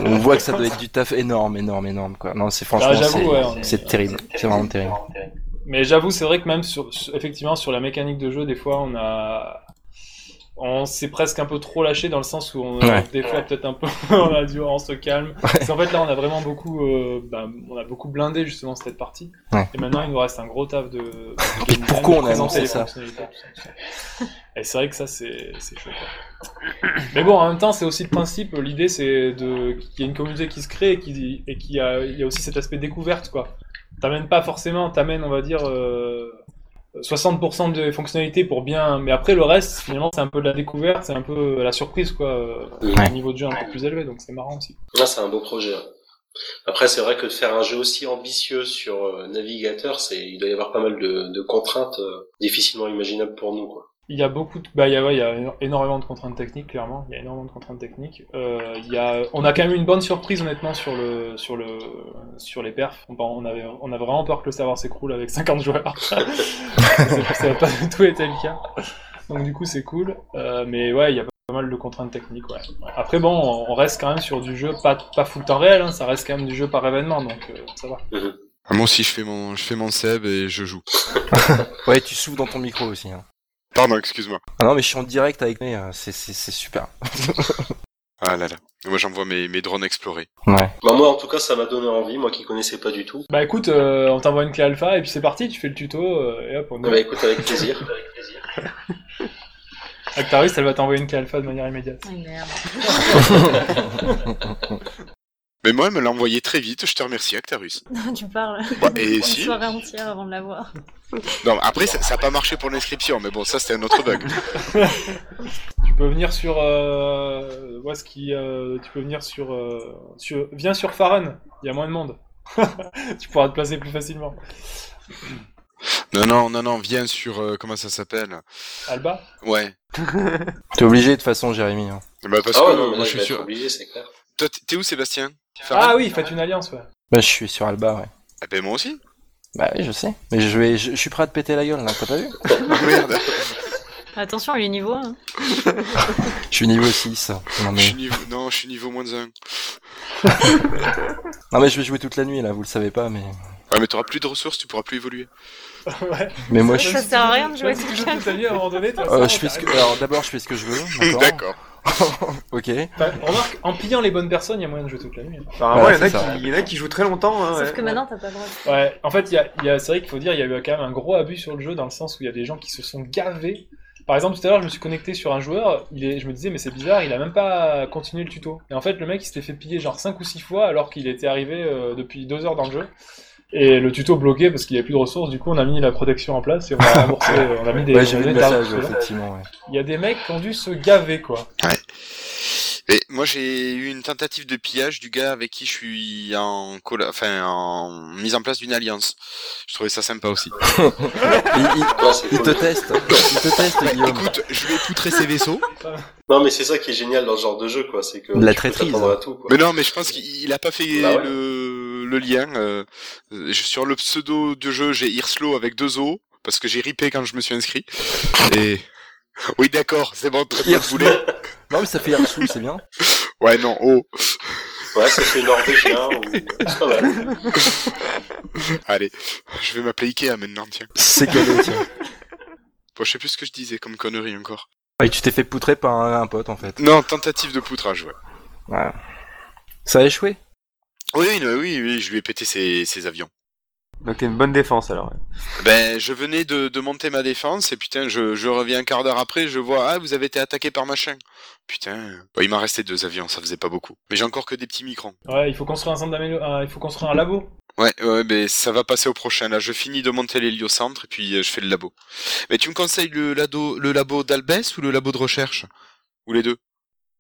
on, on voit que ça doit être du taf énorme, énorme, énorme, quoi. Non, c'est franchement, Ah, c'est ouais, terrible. C'est vraiment terrible. Mais j'avoue, c'est vrai que même sur, sur- effectivement sur la mécanique de jeu, des fois, on a, on s'est presque un peu trop lâché dans le sens où on, Ouais. des fois peut-être un peu, on a dû, on se calme. Parce qu'en fait là, on a vraiment beaucoup, euh, bah, on a beaucoup blindé justement cette partie. Ouais. Et maintenant, il nous reste un gros taf de. pourquoi on a annoncé ça. Et c'est vrai que ça, c'est, c'est chaud. quoi. Mais bon, en même temps, c'est aussi le principe. L'idée, c'est de qu'il y ait une communauté qui se crée et qui et qu'il y a, il y a aussi cet aspect découverte, quoi. T'amènes pas forcément, t'amènes, on va dire, euh, 60% des fonctionnalités pour bien, mais après le reste, finalement, c'est un peu de la découverte, c'est un peu la surprise, quoi, euh, Ouais. au niveau de jeu un peu plus élevé, donc c'est marrant aussi. Ah, c'est un beau projet. hein. Après, c'est vrai que de faire un jeu aussi ambitieux sur euh, navigateur, c'est, il doit y avoir pas mal de, de contraintes euh, difficilement imaginables pour nous, quoi. Il y a beaucoup de, bah, il y a, ouais, il y a éno- énormément de contraintes techniques, clairement. Il y a énormément de contraintes techniques. Euh, il y a, on a quand même eu une bonne surprise, honnêtement, sur le, sur le, sur les perfs. On, on avait, on a vraiment peur que le serveur s'écroule avec 50 joueurs. ça n'a pas du tout été le cas. Donc, du coup, c'est cool. Euh, mais ouais, il y a pas mal de contraintes techniques, ouais. Après, bon, on reste quand même sur du jeu, pas, pas full temps réel, hein, ça reste quand même du jeu par événement, donc, euh, ça va. Ah, moi aussi, je fais mon, je fais mon seb et je joue. Ouais, tu souffles dans ton micro aussi. Hein. Pardon, excuse-moi. Ah non, mais je suis en direct avec mes, euh, c'est c'est c'est super. Ah là là. Moi, j'envoie mes, mes drones explorer. Ouais. Bah, moi, en tout cas, ça m'a donné envie, moi qui connaissais pas du tout. Bah écoute, euh, on t'envoie une clé alpha et puis c'est parti, tu fais le tuto euh, et hop, on Bah, écoute, avec plaisir. Actarus, elle va t'envoyer une clé alpha de manière immédiate. Merde. Mais moi, elle me l'a envoyé très vite. Je te remercie, Actarus. tu parles. Bah, et Une si soirée entière avant de l'avoir. Non, après, ça n'a pas marché pour l'inscription, mais bon, ça, c'était un autre bug. Tu peux venir sur. Euh, est-ce qu'il, euh, tu peux venir sur, euh, sur. Viens sur Farun, il y a moins de monde. tu pourras te placer plus facilement. Non, non, non, non, viens sur... euh, comment ça s'appelle? Alba? Ouais. T'es obligé de toute façon, Jérémy. Hein. Bah, parce Ah que moi, je suis sûr... obligé, c'est clair. Toi, t'es où, Sébastien? Ah oui, faites une alliance, ouais. Bah, je suis sur Alba, ouais. Ah ben, moi aussi. Bah oui, je sais. Mais je vais, je, je suis prêt à te péter la gueule, là, t'as pas vu? Merde. Attention, il est niveau 1. Je suis niveau 6. Non Je mais... suis niveau... Non, je suis niveau moins 1. non mais je vais jouer toute la nuit, là, vous le savez pas, mais... Ouais, mais t'auras plus de ressources, tu pourras plus évoluer. ouais. Mais moi, je Ça suis... sert à rien de jouer toute ta vie, à un moment donné, t'as Euh, ça, je fais ce que... t'arrêtes. Alors d'abord, je fais ce que je veux, D'accord. Ok. Enfin, remarque, en pillant les bonnes personnes, il y a moyen de jouer toute la nuit. hein. Apparemment, Ouais, il y en a ça. qui, il y en a qui jouent très longtemps. Hein, Sauf ouais. que maintenant, t'as pas le droit. de- Ouais, en fait, il y a, y a, c'est vrai qu'il faut dire, il y a eu quand même un gros abus sur le jeu dans le sens où il y a des gens qui se sont gavés. Par exemple, tout à l'heure, je me suis connecté sur un joueur, il est, je me disais, mais c'est bizarre, il a même pas continué le tuto. Et en fait, le mec, il s'était fait piller genre 5 ou 6 fois alors qu'il était arrivé euh, depuis 2 heures dans le jeu. Et le tuto bloqué parce qu'il n'y avait plus de ressources, du coup, on a mis la protection en place et on a remboursé, euh, on a mis des. Ouais, j'ai a vu le message, effectivement, ouais. Il y a des mecs qui ont dû se gaver, quoi. Et moi, j'ai eu une tentative de pillage du gars avec qui je suis en, colla- enfin, en mise en place d'une alliance. Je trouvais ça sympa aussi. Il, Ouais, te teste, il te teste, Guillaume. Écoute, je ai poutré ses vaisseaux. Non, mais c'est ça qui est génial dans ce genre de jeu, quoi. C'est que De la tu peux traîtrise. t'attendre à tout, quoi. Mais non, mais je pense qu'il il a pas fait Bah ouais. le, le lien. euh, sur le pseudo de jeu, j'ai Hirslo avec deux O, parce que j'ai ripé quand je me suis inscrit. Et... Oui, d'accord, c'est bon, très bien voulez. Non mais ça fait Airsoul, c'est bien. Ouais, non, O. Ouais, ça fait norvégien ou... Allez, je vais m'appeler Ikea maintenant, tiens. C'est cadeau, tiens. Bon, je sais plus ce que je disais comme connerie encore. Ouais, tu t'es fait poutrer par un, un pote, en fait. Non, tentative de poutrage, ouais. Ouais. Ça a échoué? Oui, oui, oui, oui, je lui ai pété ses, ses avions. Donc t'as une bonne défense alors. ouais. Ben, je venais de, de monter ma défense et putain, je, je reviens un quart d'heure après, je vois ah vous avez été attaqué par machin. Putain, Bon, il m'en restait deux avions, ça faisait pas beaucoup. Mais j'ai encore que des petits microns. Ouais, il faut construire un centre d'amélioration, il faut construire un labo. Ouais, ouais, mais ça va passer au prochain. Là, je finis de monter l'héliocentre et puis euh, je fais le labo. Mais tu me conseilles le, lado, le labo d'Albès ou le labo de recherche? Ou les deux?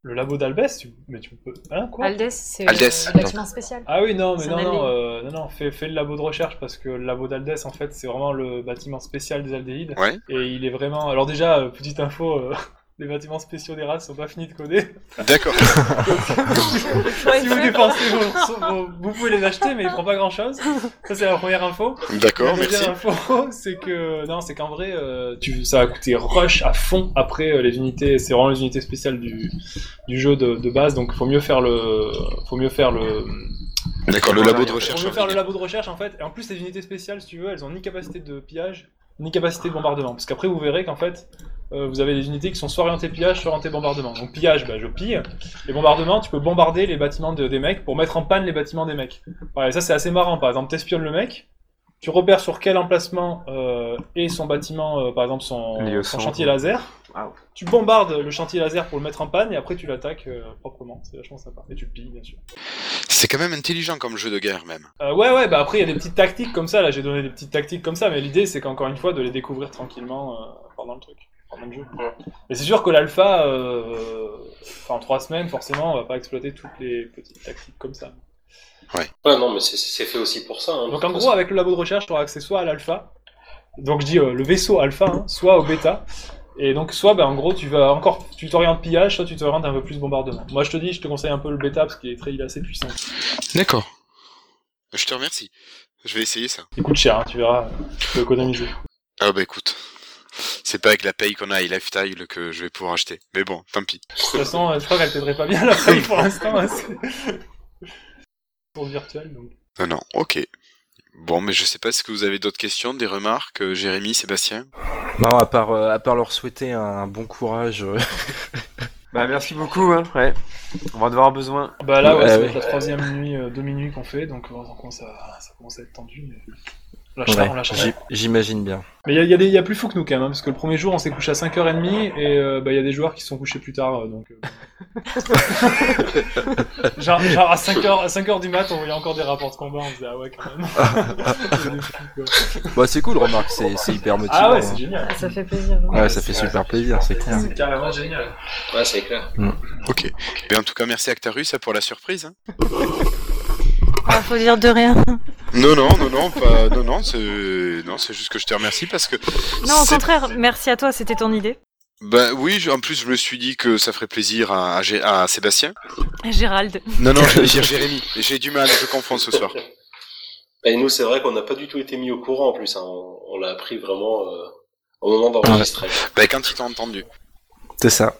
Le labo d'Albès, tu... mais tu peux. Hein, quoi Aldès, c'est Aldès, le bâtiment spécial. Ah oui, non, mais non, non, euh, non, non, fais, fais le labo de recherche parce que le labo d'Aldès, en fait, c'est vraiment le bâtiment spécial des aldéhydes. Ouais. Et il est vraiment. Alors, déjà, euh, petite info, euh, les bâtiments spéciaux des races sont pas finis de coder. D'accord. si vous dépensez vos, vos- Vous pouvez les acheter, mais il prend pas grand chose. Ça, c'est la première info. D'accord, La deuxième merci. info, c'est que non, c'est qu'en vrai, euh, tu, ça va coûter rush à fond après euh, les unités. C'est vraiment les unités spéciales du, du jeu de, de base, donc faut mieux faire le, faut mieux faire le, D'accord, le labo de faut recherche. mieux faire le labo de recherche en fait. Et en plus, les unités spéciales, si tu veux, elles ont ni capacité de pillage, ni capacité de bombardement. Parce qu'après, vous verrez qu'en fait, euh, vous avez des unités qui sont soit orientées pillage, soit orientées bombardement. Donc pillage, bah, je pille. Et bombardement, tu peux bombarder les bâtiments de- des mecs pour mettre en panne les bâtiments des mecs. Ouais, ça c'est assez marrant. Par exemple, t'espionnes le mec, tu repères sur quel emplacement euh, est son bâtiment, euh, par exemple son, chantier laser. Waouh. Tu bombardes le chantier laser pour le mettre en panne et après tu l'attaques euh, proprement. C'est vachement sympa. Et tu le pilles, bien sûr. C'est quand même intelligent comme jeu de guerre, même. Euh, ouais, ouais, bah après il y a des petites tactiques comme ça. Là, j'ai donné des petites tactiques comme ça, mais l'idée c'est qu'encore une fois de les découvrir tranquillement euh, pendant le truc, pendant le jeu. Et c'est sûr que l'alpha, euh, enfin, en trois semaines, forcément, on va pas exploiter toutes les petites tactiques comme ça. Ouais, non, mais c'est- c'est fait aussi pour ça. hein. Donc en gros, avec le labo de recherche, tu auras accès soit à l'alpha, donc je dis euh, le vaisseau alpha, hein, soit au bêta. Et donc soit, bah, en gros, tu vas encore, tu t'orientes pillage, soit tu t'orientes un peu plus bombardement. Moi, je te dis, je te conseille un peu le bêta parce qu'il est très, il est assez puissant. D'accord. Je te remercie. Je vais essayer ça. Il coûte cher, hein, tu verras, tu peux économiser. Ah bah écoute. C'est pas avec la paye qu'on a à Lifestyle que je vais pouvoir acheter. Mais bon, tant pis. De toute façon, euh, je crois qu'elle t'aiderait pas bien la paye pour l'instant. hein, pour virtuel, donc. Non, non, ok. Bon, mais je sais pas, est-ce que vous avez d'autres questions, des remarques, euh, Jérémy, Sébastien? Non, à part, euh, à part leur souhaiter un bon courage. euh, Bah merci beaucoup, hein, ouais. On va devoir avoir besoin. Bah là, ouais, Ouais, ça va ouais. être la troisième nuit, euh, demi-nuit qu'on fait, donc euh, à, ça commence à être tendu. Mais... Ouais, J'imagine bien. Mais il y a, il y a des- il y a plus fou que nous quand même, hein, parce que le premier jour on s'est couché à 5h30 et euh, bah, il y a des joueurs qui se sont couchés plus tard. euh, donc, euh, genre, genre à 5h, à 5h du mat, on voyait encore des rapports de combat, on se disait ah ouais quand même. Bah, c'est cool, remarque, c'est c'est hyper motivant. ah ouais, hein. c'est génial. Ah, ça fait plaisir. Ouais, ça fait super plaisir, c'est clair. C'est carrément génial. Ouais, c'est clair. Ok. Mais en tout cas, merci Actarus pour la surprise. hein. Faut dire de rien. Non, non, non, non, pas, non, non, c'est, non, c'est juste que je te remercie parce que. Non, au contraire, merci à toi, c'était ton idée. Bah oui, je- en plus je me suis dit que ça ferait plaisir à, à, Gé- à Sébastien. Gérald. Non, non, je vais dire Jérémy. J'ai du mal, je confonds ce soir. Et nous, c'est vrai qu'on n'a pas du tout été mis au courant en plus. hein. On, on l'a appris vraiment euh, au moment d'enregistrer. Bah quand il t'a entendu. C'est ça.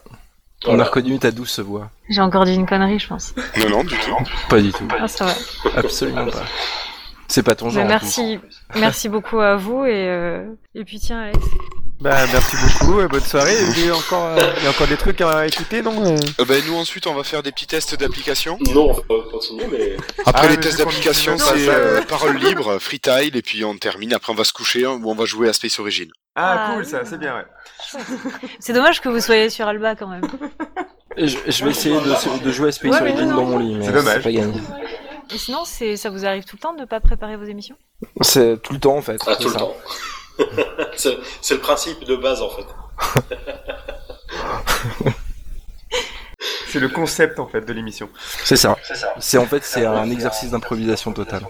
On a reconnu ta douce voix. J'ai encore dit une connerie, je pense. Non, non, du tout. Pas du tout. Ah, c'est vrai. Absolument pas. C'est pas ton genre. en merci, merci beaucoup à vous et, euh, et puis tiens, Alex. Bah merci beaucoup, euh, bonne soirée. Il y a encore, euh, il y a encore des trucs à écouter, non euh Euh, bah nous ensuite on va faire des petits tests d'application. Non, on va continuer, mais Après Ah, les mais tests d'application c'est euh, parole libre, freetile et puis on termine. Après on va se coucher hein, ou on va jouer à Space Origin. Ah, Ah, cool, oui. ça, c'est bien, ouais. C'est dommage que vous soyez sur Alba quand même. Je, je vais essayer de, de jouer à Space Origin dans mon lit, mais C'est dommage. pas gagné. Et sinon, c'est, ça vous arrive tout le temps de pas préparer vos émissions? C'est tout le temps en fait. ah, tout le temps. c'est le principe de base en fait. C'est le concept en fait de l'émission. C'est ça. C'est en fait c'est un exercice d'improvisation totale.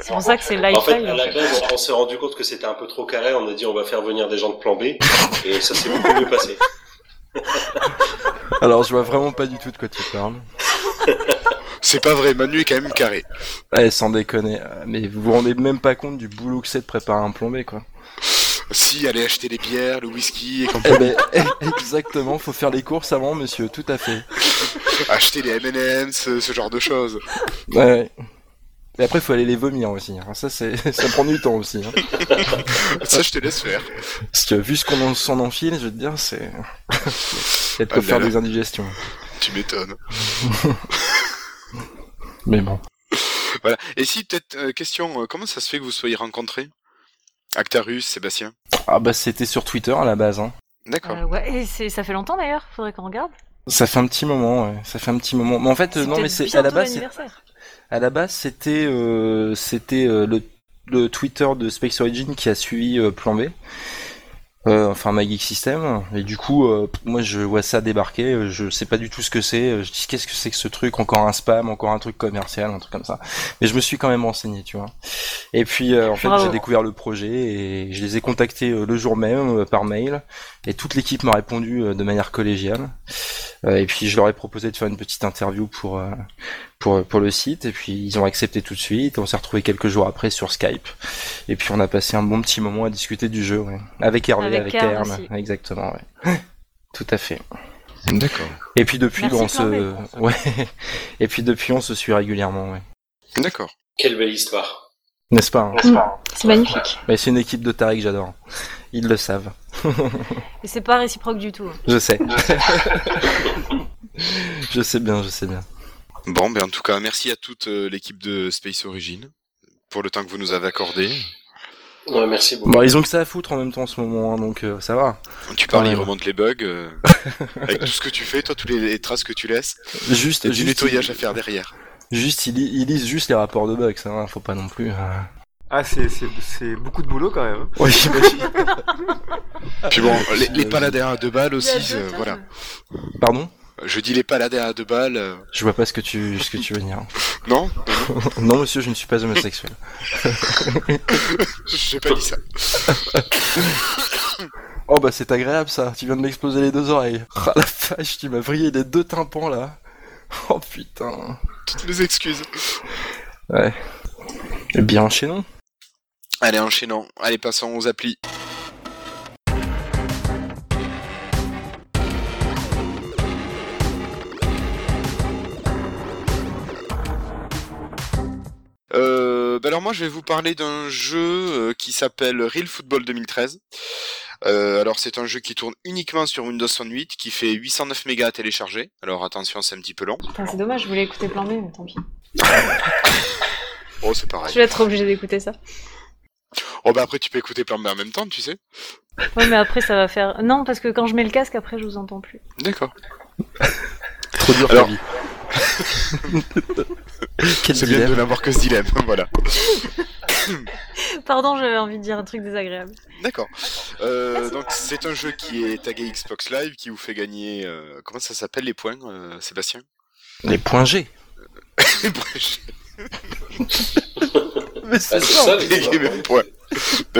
C'est pour ça que c'est En fait, live à la base, on, s'est rendu compte que c'était un peu trop carré. On a dit on va faire venir des gens de plan B et ça s'est beaucoup mieux passé. Alors je vois vraiment pas du tout de quoi tu parles. C'est pas vrai, Manu est quand même carré. Ouais, sans déconner. Mais vous vous rendez même pas compte du boulot que c'est de préparer un plombé quoi. Si, aller acheter les bières, le whisky et Eh compagnie. ben exactement, faut faire les courses avant monsieur, tout à fait. acheter les M&M's, ce, ce genre de choses. Ouais. Et après faut aller les vomir aussi. hein. Ça c'est ça prend du temps aussi. hein. Ça je te laisse faire. Parce que vu ce qu'on en- s'en enfile, je veux te dire, c'est. A de Ah faire des indigestions. Tu m'étonnes. Mais bon. Voilà. Et si peut-être euh, question, euh, comment ça se fait que vous soyez rencontrés? Actarus, Sébastien. Ah bah c'était sur Twitter à la base. Hein. D'accord. Euh, ouais, et c'est, ça fait longtemps d'ailleurs, faudrait qu'on regarde. Ça fait un petit moment, ouais. Ça fait un petit moment. Mais en fait, euh, C'est non, mais c'est à la base. À la base, c'était euh, c'était euh, le, le Twitter de Space Origin qui a suivi euh, Plan B. Euh, enfin Magic System. Et du coup euh, moi je vois ça débarquer. Euh, je sais pas du tout ce que c'est. Euh, je dis qu'est-ce que c'est que ce truc? Encore un spam encore un truc commercial un truc comme ça. Mais je me suis quand même renseigné tu vois. Et puis euh, en fait j'ai découvert le projet et je les ai contactés euh, le jour même euh, par mail et toute l'équipe m'a répondu euh, de manière collégiale. Euh, et puis je leur ai proposé de faire une petite interview pour euh, pour pour le site. Et puis ils ont accepté tout de suite. On s'est retrouvé quelques jours après sur Skype. Et puis on a passé un bon petit moment à discuter du jeu ouais. avec Hervé Avec avec, exactement ouais. Tout à fait. D'accord. et puis depuis Merci, bon, on se ouais. Et puis depuis on se suit régulièrement ouais. D'accord. Quelle belle histoire. n'est-ce pas hein C'est magnifique. mais c'est une équipe de tarés que j'adore ils le savent Et c'est pas réciproque du tout. je sais je sais bien je sais bien Bon, ben en tout cas, merci à toute euh, l'équipe de Space Origin pour le temps que vous nous avez accordé. Ouais, merci beaucoup. bon ils ont que ça à foutre en même temps en ce moment hein, donc euh, ça va Tu parles, ils remontent les bugs. euh, avec tout ce que tu fais, toi, toutes les, les traces que tu laisses, juste et du juste, nettoyage à faire derrière. juste ils, li- ils lisent juste les rapports de bugs ça va, faut pas non plus euh. Ah, c'est, c'est, c'est beaucoup de boulot quand même. hein. oui j'imagine Puis bon, les, les paladins à deux balles aussi, euh, voilà. pardon? Je dis les paladins à deux balles. euh, je vois pas ce que tu ce que tu veux dire Non, non monsieur je ne suis pas homosexuel j'ai pas dit ça. Oh bah c'est agréable ça, tu viens de m'exploser les deux oreilles. Ah la vache, tu m'as vrillé les deux tympans là. Oh putain. Toutes mes excuses. Ouais. Eh bien enchaînons. Allez, enchaînons. Allez, passons aux applis. Euh, bah alors moi je vais vous parler d'un jeu euh, qui s'appelle Real Football 2013. Euh, alors c'est un jeu qui tourne uniquement sur Windows Phone 8, qui fait 809 mégas à télécharger. Alors attention, c'est un petit peu long. Putain, c'est dommage, je voulais écouter Plan B, mais tant pis. Oh c'est pareil. Je vais être obligé d'écouter ça. Oh bah après tu peux écouter plein de en même temps, tu sais. Ouais, mais après ça va faire. Non, parce que quand je mets le casque, après je vous entends plus. D'accord. Trop dur Alors- C'est bien de n'avoir que ce dilemme, voilà. Pardon, j'avais envie de dire un truc désagréable. D'accord. Euh, donc c'est un jeu qui est tagué Xbox Live, qui vous fait gagner... euh, comment ça s'appelle les points, euh, Sébastien? Les points G. Mais Ah, c'est ça, les. D'accord.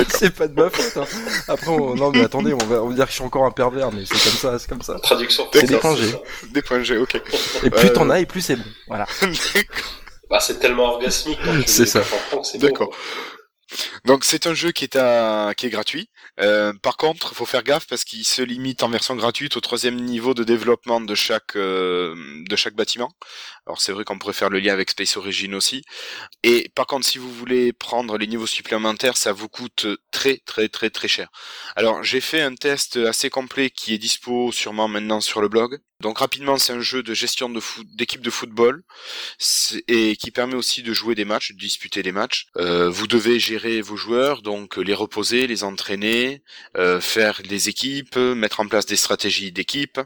C'est pas de ma faute. Hein. Après, on... non mais attendez, on va, on va dire que je suis encore un pervers, mais c'est comme ça, c'est comme ça. Traduction. C'est des points G. Des points G, ok. Et plus Euh, t'en as, et plus c'est bon. Voilà. Bah, c'est tellement orgasmique. C'est ça. D'accord. Donc c'est un jeu qui est à... qui est gratuit. Euh, par contre, faut faire gaffe parce qu'il se limite en version gratuite au troisième niveau de développement de chaque euh, de chaque bâtiment. Alors c'est vrai qu'on pourrait faire le lien avec Space Origin aussi. Et par contre, si vous voulez prendre les niveaux supplémentaires, ça vous coûte très très très très cher. Alors j'ai fait un test assez complet qui est dispo sûrement maintenant sur le blog. Donc rapidement, c'est un jeu de gestion d'équipe de football et qui permet aussi de jouer des matchs, de disputer des matchs. Euh, vous devez gérer vos joueurs, donc les reposer, les entraîner, euh, faire des équipes, mettre en place des stratégies d'équipe.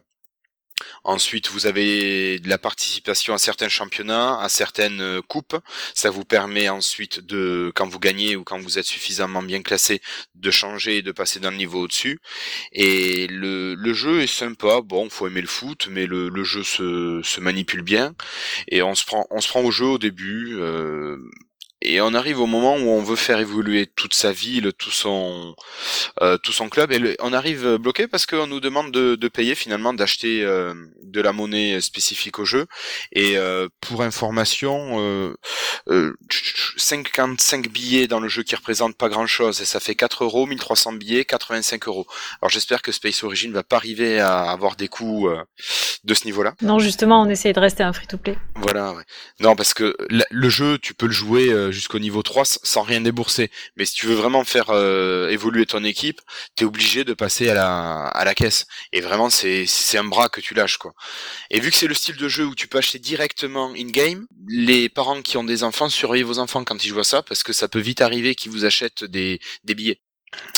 Ensuite, vous avez de la participation à certains championnats, à certaines euh, coupes. Ça vous permet ensuite de, quand vous gagnez ou quand vous êtes suffisamment bien classé, de changer et de passer d'un niveau au-dessus. Et le, le jeu est sympa. Bon, faut aimer le foot, mais le, le jeu se, se manipule bien. Et on se prend, on se prend au jeu au début. euh, et on arrive au moment où on veut faire évoluer toute sa ville, tout son, euh, tout son club, et le- on arrive bloqué parce qu'on nous demande de, de payer finalement, d'acheter euh, de la monnaie spécifique au jeu. Et euh, pour information, euh, euh, 55 billets dans le jeu qui représentent pas grand chose, et ça fait 4 euros, 1300 billets, 85 euros. Alors j'espère que Space Origin va pas arriver à avoir des coûts euh, de ce niveau-là. Non, justement, on essaye de rester un free-to-play. Voilà, ouais. Non, parce que la- le jeu, tu peux le jouer euh, jusqu'au niveau 3 s- sans rien débourser. Mais si tu veux vraiment faire euh, évoluer ton équipe, t'es obligé de passer à la, à la caisse. Et vraiment, c'est, c'est un bras que tu lâches, quoi. Et vu que c'est le style de jeu où tu peux acheter directement in-game, les parents qui ont des enfants, surveillez vos enfants quand ils jouent à ça, parce que ça peut vite arriver qu'ils vous achètent des, des billets.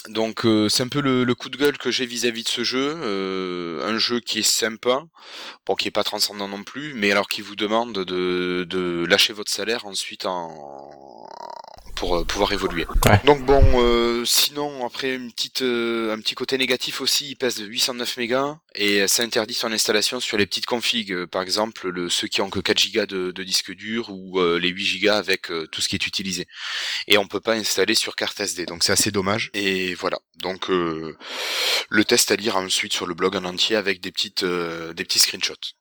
Donc euh, c'est un peu le, coup de gueule que j'ai vis-à-vis de ce jeu, euh, un jeu qui est sympa, bon qui est pas transcendant non plus, mais alors qui vous demande de, de lâcher votre salaire ensuite en pour euh, pouvoir évoluer. Ouais. Donc bon, euh, sinon après une petite, euh, un petit côté négatif aussi, il pèse 809 mégas et ça interdit son installation sur les petites configs, euh, par exemple le, ceux qui ont que 4 gigas de, de disque dur ou euh, les 8 gigas avec euh, tout ce qui est utilisé. Et on peut pas installer sur carte SD, donc c'est assez dommage. Et voilà, donc euh, le test à lire ensuite sur le blog en entier avec des petites, euh, des petits screenshots.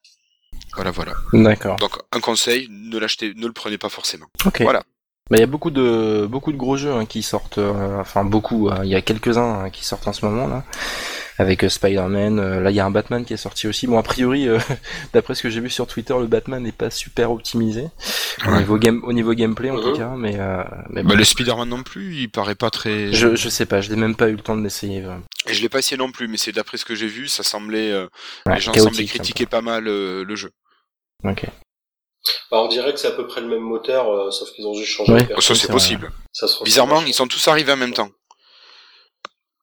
Voilà, voilà. D'accord. Donc un conseil, ne l'achetez, ne le prenez pas forcément. Ok. Voilà. Bah, il y a beaucoup de beaucoup de gros jeux hein, qui sortent, euh, enfin beaucoup. hein. Il y a quelques-uns hein, qui sortent en ce moment là, avec euh, Spider-Man. euh, là, il y a un Batman qui est sorti aussi. Bon, a priori, euh, d'après ce que j'ai vu sur Twitter, le Batman n'est pas super optimisé au Ouais. niveau game, au niveau gameplay en tout cas. Mais, euh, mais Bah, bon. le Spider-Man non plus, il paraît pas très. je je sais pas, je n'ai même pas eu le temps de l'essayer. Et je l'ai pas essayé non plus, mais c'est d'après ce que j'ai vu, ça semblait, euh, Ouais, les gens semblaient critiquer pas mal euh, le jeu. Ok. Bah, on dirait que c'est à peu près le même moteur, euh, sauf qu'ils ont juste changé Ouais. Oh, ça c'est possible. Ça se ressemble Bizarrement, ils sont tous arrivés en même temps.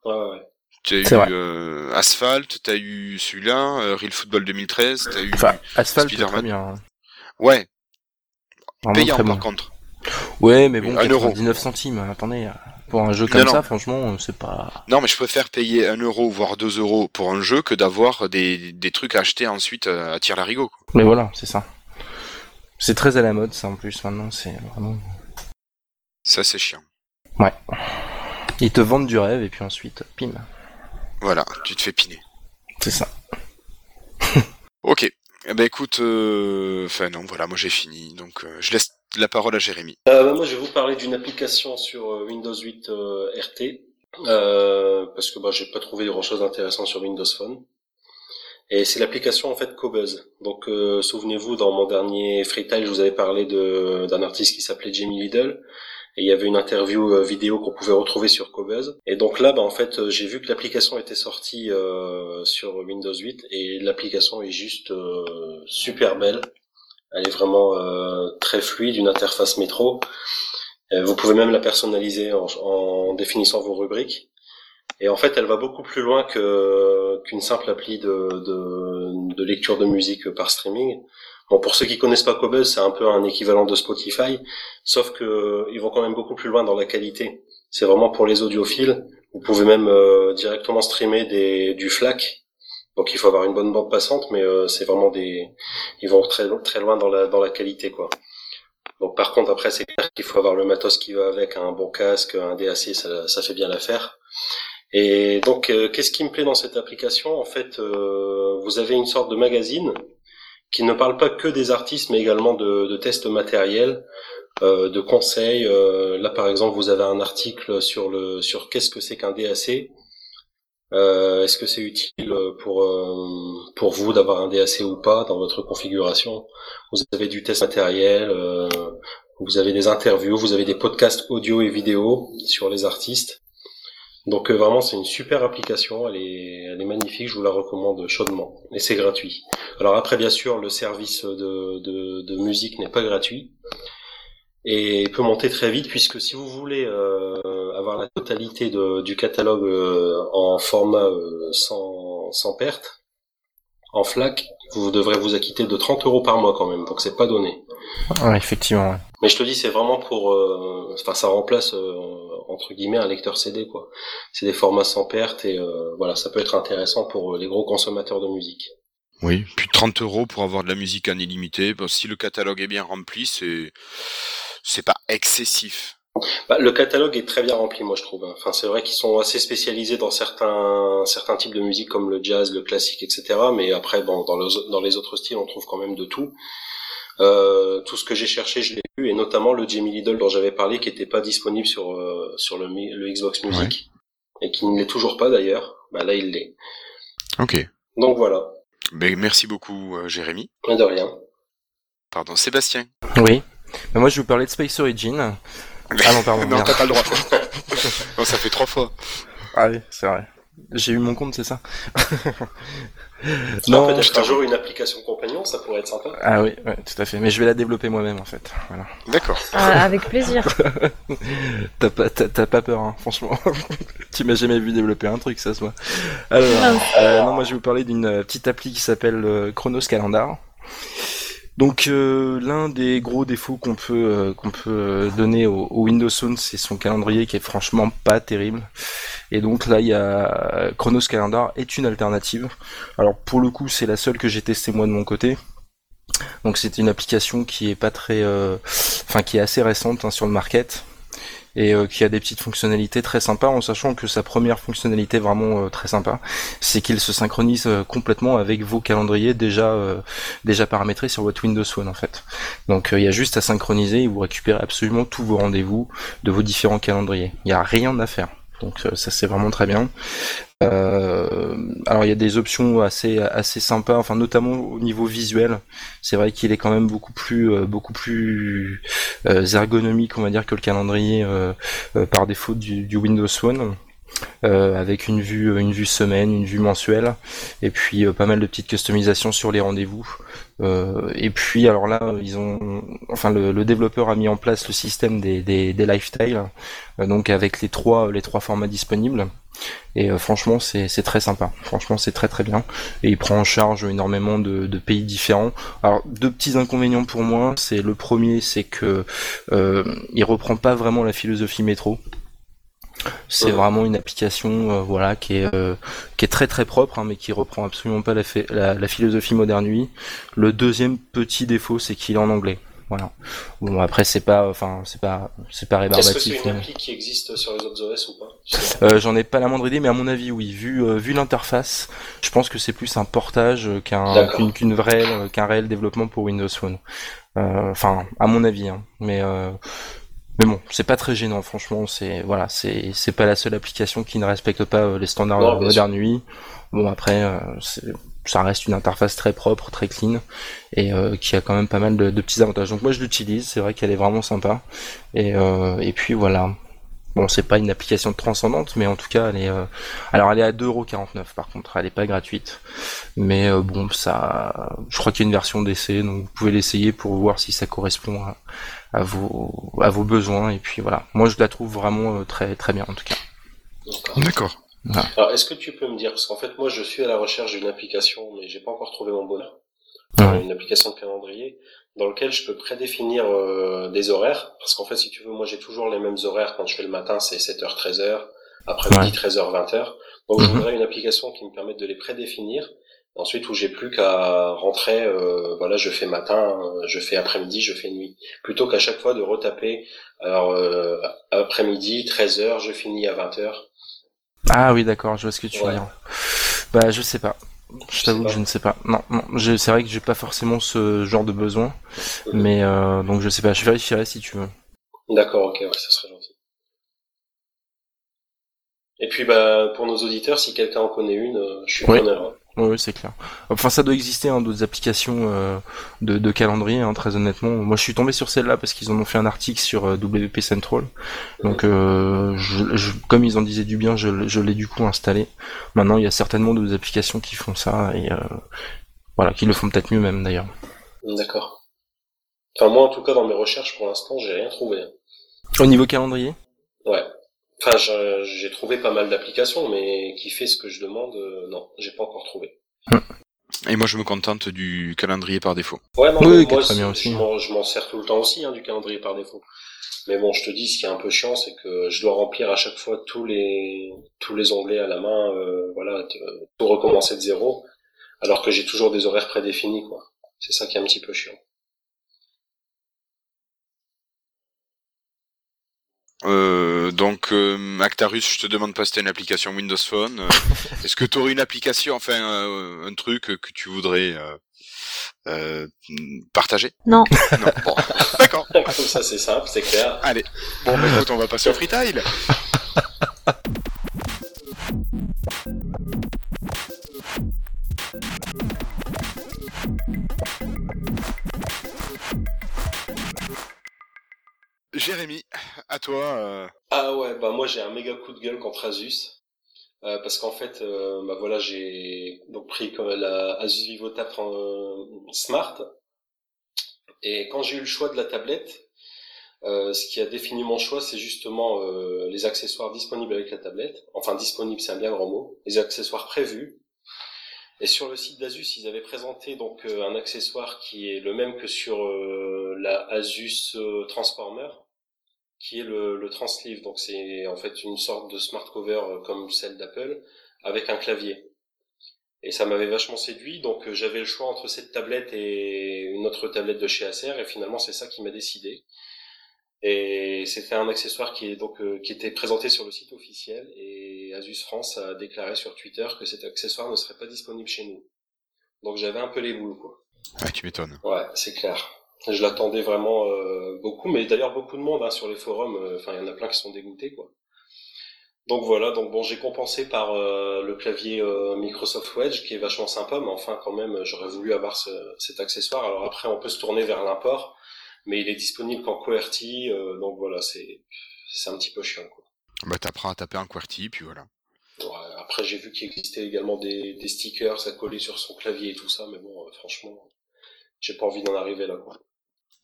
Ouais, ouais. Tu as eu C'est vrai. euh, Asphalt, t'as eu celui-là, euh, Real Football 2013, t'as eu. Enfin, Asphalt, Spider-Man. très bien. hein. Ouais, Vraiment payant très par bon. contre. Ouais, mais bon, Un euro. 99 centimes. Attendez, pour un jeu comme Non, ça, non. franchement, c'est pas. Non, mais je préfère payer un euro voire deux euros pour un jeu que d'avoir des, des trucs à acheter ensuite à tir larigot. Mais voilà, c'est ça. C'est très à la mode, ça en plus maintenant. C'est vraiment. Ça c'est chiant. Ils te vendent du rêve et puis ensuite, pim. Voilà, tu te fais piner. C'est ça. Ok. Eh ben écoute, euh, enfin non, voilà, moi j'ai fini, donc euh, je laisse la parole à Jérémy. Euh, bah, moi, je vais vous parler d'une application sur euh, Windows 8 euh, RT, euh, parce que bah, j'ai pas trouvé grand-chose d'intéressant sur Windows Phone. Et c'est l'application en fait Cobuzz. Donc, euh, souvenez-vous, dans mon dernier freestyle, je vous avais parlé d'un artiste qui s'appelait Jamie Liddle. Et il y avait une interview euh, vidéo qu'on pouvait retrouver sur Cobuzz. Et donc là, bah, en fait, euh, j'ai vu que l'application était sortie euh, sur Windows 8 et l'application est juste euh, super belle. Elle est vraiment euh, très fluide, une interface métro. Vous pouvez même la personnaliser en, en définissant vos rubriques. Et en fait, elle va beaucoup plus loin que qu'une simple appli de, de, de lecture de musique par streaming. Bon, pour ceux qui connaissent pas Cobuzz, c'est un peu un équivalent de Spotify, sauf que ils vont quand même beaucoup plus loin dans la qualité. C'est vraiment pour les audiophiles. Vous pouvez même euh, directement streamer des, du FLAC. Donc il faut avoir une bonne bande passante, mais euh, c'est vraiment des, ils vont très très loin dans la dans la qualité quoi. Donc par contre après c'est clair qu'il faut avoir le matos qui va avec, un bon casque, un DAC, ça, ça fait bien l'affaire. Et donc euh, qu'est-ce qui me plaît dans cette application? En fait, euh, vous avez une sorte de magazine qui ne parle pas que des artistes, mais également de, de tests matériels, euh, de conseils. Euh, là par exemple, vous avez un article sur le sur qu'est-ce que c'est qu'un DAC. Euh, Est-ce que c'est utile pour euh, pour vous d'avoir un DAC ou pas dans votre configuration? Vous avez du test matériel, vous avez des interviews, vous avez des podcasts audio et vidéo sur les artistes. Donc euh, vraiment c'est une super application, elle est elle est magnifique, je vous la recommande chaudement et c'est gratuit. Alors après bien sûr le service de de, de musique n'est pas gratuit et peut monter très vite puisque si vous voulez euh, avoir la totalité de, du catalogue euh, en format euh, sans, sans perte, en FLAC, vous devrez vous acquitter de 30 euros par mois quand même, donc c'est pas donné. Ouais, effectivement. ouais. Mais je te dis, c'est vraiment pour, euh, enfin, ça remplace euh, entre guillemets un lecteur CD quoi. C'est des formats sans perte et euh, voilà, ça peut être intéressant pour euh, les gros consommateurs de musique. Oui. Puis 30 euros pour avoir de la musique en illimité. Bon, si le catalogue est bien rempli, c'est c'est pas excessif. Bah, le catalogue est très bien rempli, moi je trouve. hein. Enfin, c'est vrai qu'ils sont assez spécialisés dans certains certains types de musique comme le jazz, le classique, etc. Mais après, bon, dans, le- dans les autres styles, on trouve quand même de tout. Euh, tout ce que j'ai cherché, je l'ai eu, et notamment le Jamie Lidl dont j'avais parlé, qui n'était pas disponible sur euh, sur le, Xbox Music et qui ne l'est toujours pas d'ailleurs. Bah là, il l'est. Ok. Donc voilà. Ben, merci beaucoup, euh, Jérémy. Mais de rien. Pardon, Sébastien. Oui. Mais moi, je vais vous parler de Space Origin. Ah non, pardon. non, t'as pas le droit. non, ça fait trois fois. Ah oui, c'est vrai. J'ai eu mon compte, c'est ça Non, peut-être un jour une application compagnon, ça pourrait être sympa. Ah oui, ouais, tout à fait. Mais je vais la développer moi-même en fait. Voilà. D'accord. Euh, avec plaisir. T'as pas, t'as, t'as pas peur, hein, franchement. tu m'as jamais vu développer un truc, ça soit. Alors, euh, non, moi je vais vous parler d'une petite appli qui s'appelle euh, Chronos Calendar. Donc euh, l'un des gros défauts qu'on peut euh, qu'on peut euh, donner au, Windows Phone, c'est son calendrier qui est franchement pas terrible. Et donc là, il y a Chronos Calendar est une alternative. Alors pour le coup, c'est la seule que j'ai testée moi de mon côté. Donc c'est une application qui est pas très, enfin qui est assez récente hein, sur le market et euh, qui a des petites fonctionnalités très sympas en sachant que sa première fonctionnalité vraiment euh, très sympa, c'est qu'il se synchronise euh, complètement avec vos calendriers déjà déjà paramétrés sur votre Windows Phone en fait. Donc il y a juste à synchroniser et vous récupérez absolument tous vos rendez-vous de vos différents calendriers. Il n'y a rien à faire. Donc euh, ça c'est vraiment très bien. Euh, alors il y a des options assez assez sympas, enfin notamment au niveau visuel. C'est vrai qu'il est quand même beaucoup plus euh, beaucoup plus ergonomique, on va dire, que le calendrier par défaut du, Windows. Euh, avec une vue une vue semaine, une vue mensuelle, et puis pas mal de petites customisations sur les rendez-vous. Euh, et puis alors là, ils ont, enfin le, le développeur a mis en place le système des des, des euh, donc avec les trois les trois formats disponibles. Et euh, franchement, c'est c'est très sympa. Franchement, c'est très très bien. Et il prend en charge énormément de, de pays différents. Alors deux petits inconvénients pour moi, c'est le premier, c'est que euh, il reprend pas vraiment la philosophie métro. C'est vraiment une application, euh, voilà, qui est euh, qui est très très propre, hein, mais qui reprend absolument pas la, fait- la, la philosophie moderne UI. Le deuxième petit défaut, c'est qu'il est en anglais. Voilà. Bon après c'est pas, enfin c'est pas c'est pas Est-ce que c'est rébarbatif. une appli qui existe sur les autres OS ou pas? Euh, J'en ai pas la moindre idée, mais à mon avis, oui. Vu, euh, vu l'interface, je pense que c'est plus un portage qu'un qu'une vraie qu'un réel développement pour Windows Phone. Euh, Enfin, à mon avis, hein. Mais mais bon, c'est pas très gênant, franchement. C'est voilà, c'est c'est pas la seule application qui ne respecte pas euh, les standards Non, modernes UI. Bon après, euh, ça reste une interface très propre, très clean et euh, qui a quand même pas mal de, de petits avantages. Donc moi je l'utilise, c'est vrai qu'elle est vraiment sympa. Et euh, et puis voilà. Bon, c'est pas une application transcendante, mais en tout cas, elle est. euh, Alors, elle est à 2,49€ par contre, elle est pas gratuite. Mais euh, bon, ça. Je crois qu'il y a une version d'essai, donc vous pouvez l'essayer pour voir si ça correspond à, à vos à vos besoins. Et puis voilà. Moi, je la trouve vraiment euh, très très bien en tout cas. D'accord. D'accord. Alors, est-ce que tu peux me dire, parce qu'en fait, moi, je suis à la recherche d'une application, mais j'ai pas encore trouvé mon bonheur. Ouais. Une application de calendrier dans lequel je peux prédéfinir euh, des horaires, parce qu'en fait, si tu veux, moi, j'ai toujours les mêmes horaires. Quand je fais le matin, c'est 7h, 13h, après-midi, 13h, 20h. Donc, je Mhm. voudrais une application qui me permette de les prédéfinir. Ensuite, où j'ai plus qu'à rentrer, euh, voilà, je fais matin, euh, je fais après-midi, je fais nuit. Plutôt qu'à chaque fois de retaper, alors, euh, après-midi, 13h, je finis à 20h. Ah oui, d'accord, je vois ce que tu veux dire. Bah, je sais pas. Je t'avoue que je ne sais pas. Non, non, je- c'est vrai que j'ai pas forcément ce genre de besoin, mais euh, donc je sais pas. Je vérifierai si tu veux. D'accord, ok, ouais, ça serait gentil. Et puis bah pour nos auditeurs, si quelqu'un en connaît une, euh, je suis Oui. preneur. Oui, c'est clair. Enfin, ça doit exister, hein, d'autres applications euh, de, de calendrier, hein, très honnêtement. Moi, je suis tombé sur celle-là parce qu'ils en ont fait un article sur euh, WP Central. Donc, euh, je, je- comme ils en disaient du bien, je, l'ai du coup installé. Maintenant, il y a certainement d'autres applications qui font ça et euh, voilà, qui le font peut-être mieux même d'ailleurs. D'accord. Enfin moi en tout cas dans mes recherches pour l'instant j'ai rien trouvé. Au niveau calendrier, Ouais. Enfin je- j'ai trouvé pas mal d'applications, mais qui fait ce que je demande, euh, non, j'ai pas encore trouvé. Et moi, je me contente du calendrier par défaut. Ouais, non, Oui, moi, très bien c'est- aussi. je m'en- je m'en sers tout le temps aussi hein, du calendrier par défaut. Mais bon, je te dis, ce qui est un peu chiant, c'est que je dois remplir à chaque fois tous les tous les onglets à la main, euh, voilà, t- euh, tout recommencer de zéro, alors que j'ai toujours des horaires prédéfinis, quoi. C'est ça qui est un petit peu chiant. Euh, donc, euh, Actarus, je te demande pas si t'as une application Windows Phone. Euh, Est-ce que tu aurais une application, enfin, euh, un truc que tu voudrais euh, euh, partager? Non. Non. Bon, d'accord. Comme ça, c'est simple, c'est clair. Allez. Bon, bah, écoute, on va passer au freetile. Jérémy, à toi. euh, Ah ouais, bah moi j'ai un méga coup de gueule contre Asus. Euh, parce qu'en fait, euh, bah voilà, j'ai donc pris la Asus VivoTab euh, Smart. Et quand j'ai eu le choix de la tablette, ce qui a défini mon choix, c'est justement les accessoires disponibles avec la tablette. Enfin, disponibles, c'est un bien grand mot. Les accessoires prévus. Et sur le site d'Asus, ils avaient présenté donc un accessoire qui est le même que sur la Asus Transformer, qui est le, le Transleave. Donc c'est en fait une sorte de smart cover comme celle d'Apple, avec un clavier. Et ça m'avait vachement séduit, donc j'avais le choix entre cette tablette et une autre tablette de chez Acer, et finalement c'est ça qui m'a décidé. Et c'était un accessoire qui est donc euh, qui était présenté sur le site officiel et Asus France a déclaré sur Twitter que cet accessoire ne serait pas disponible chez nous. Donc j'avais un peu les boules quoi. Ah, tu m'étonnes. Ouais, c'est clair. Je l'attendais vraiment euh, beaucoup, mais d'ailleurs beaucoup de monde hein, sur les forums. euh, Enfin, il y en a plein qui sont dégoûtés quoi. Donc voilà, donc bon, j'ai compensé par euh, le clavier euh, Microsoft Wedge qui est vachement sympa, mais enfin quand même, j'aurais voulu avoir ce- cet accessoire. Alors après, on peut se tourner vers l'import mais il est disponible qu'en QWERTY, euh, donc voilà, c'est c'est un petit peu chiant. Quoi. Bah, t'apprends à taper un QWERTY, puis voilà. Ouais, après, j'ai vu qu'il existait également des, des stickers à coller sur son clavier et tout ça, mais bon, franchement, j'ai pas envie d'en arriver là. Quoi.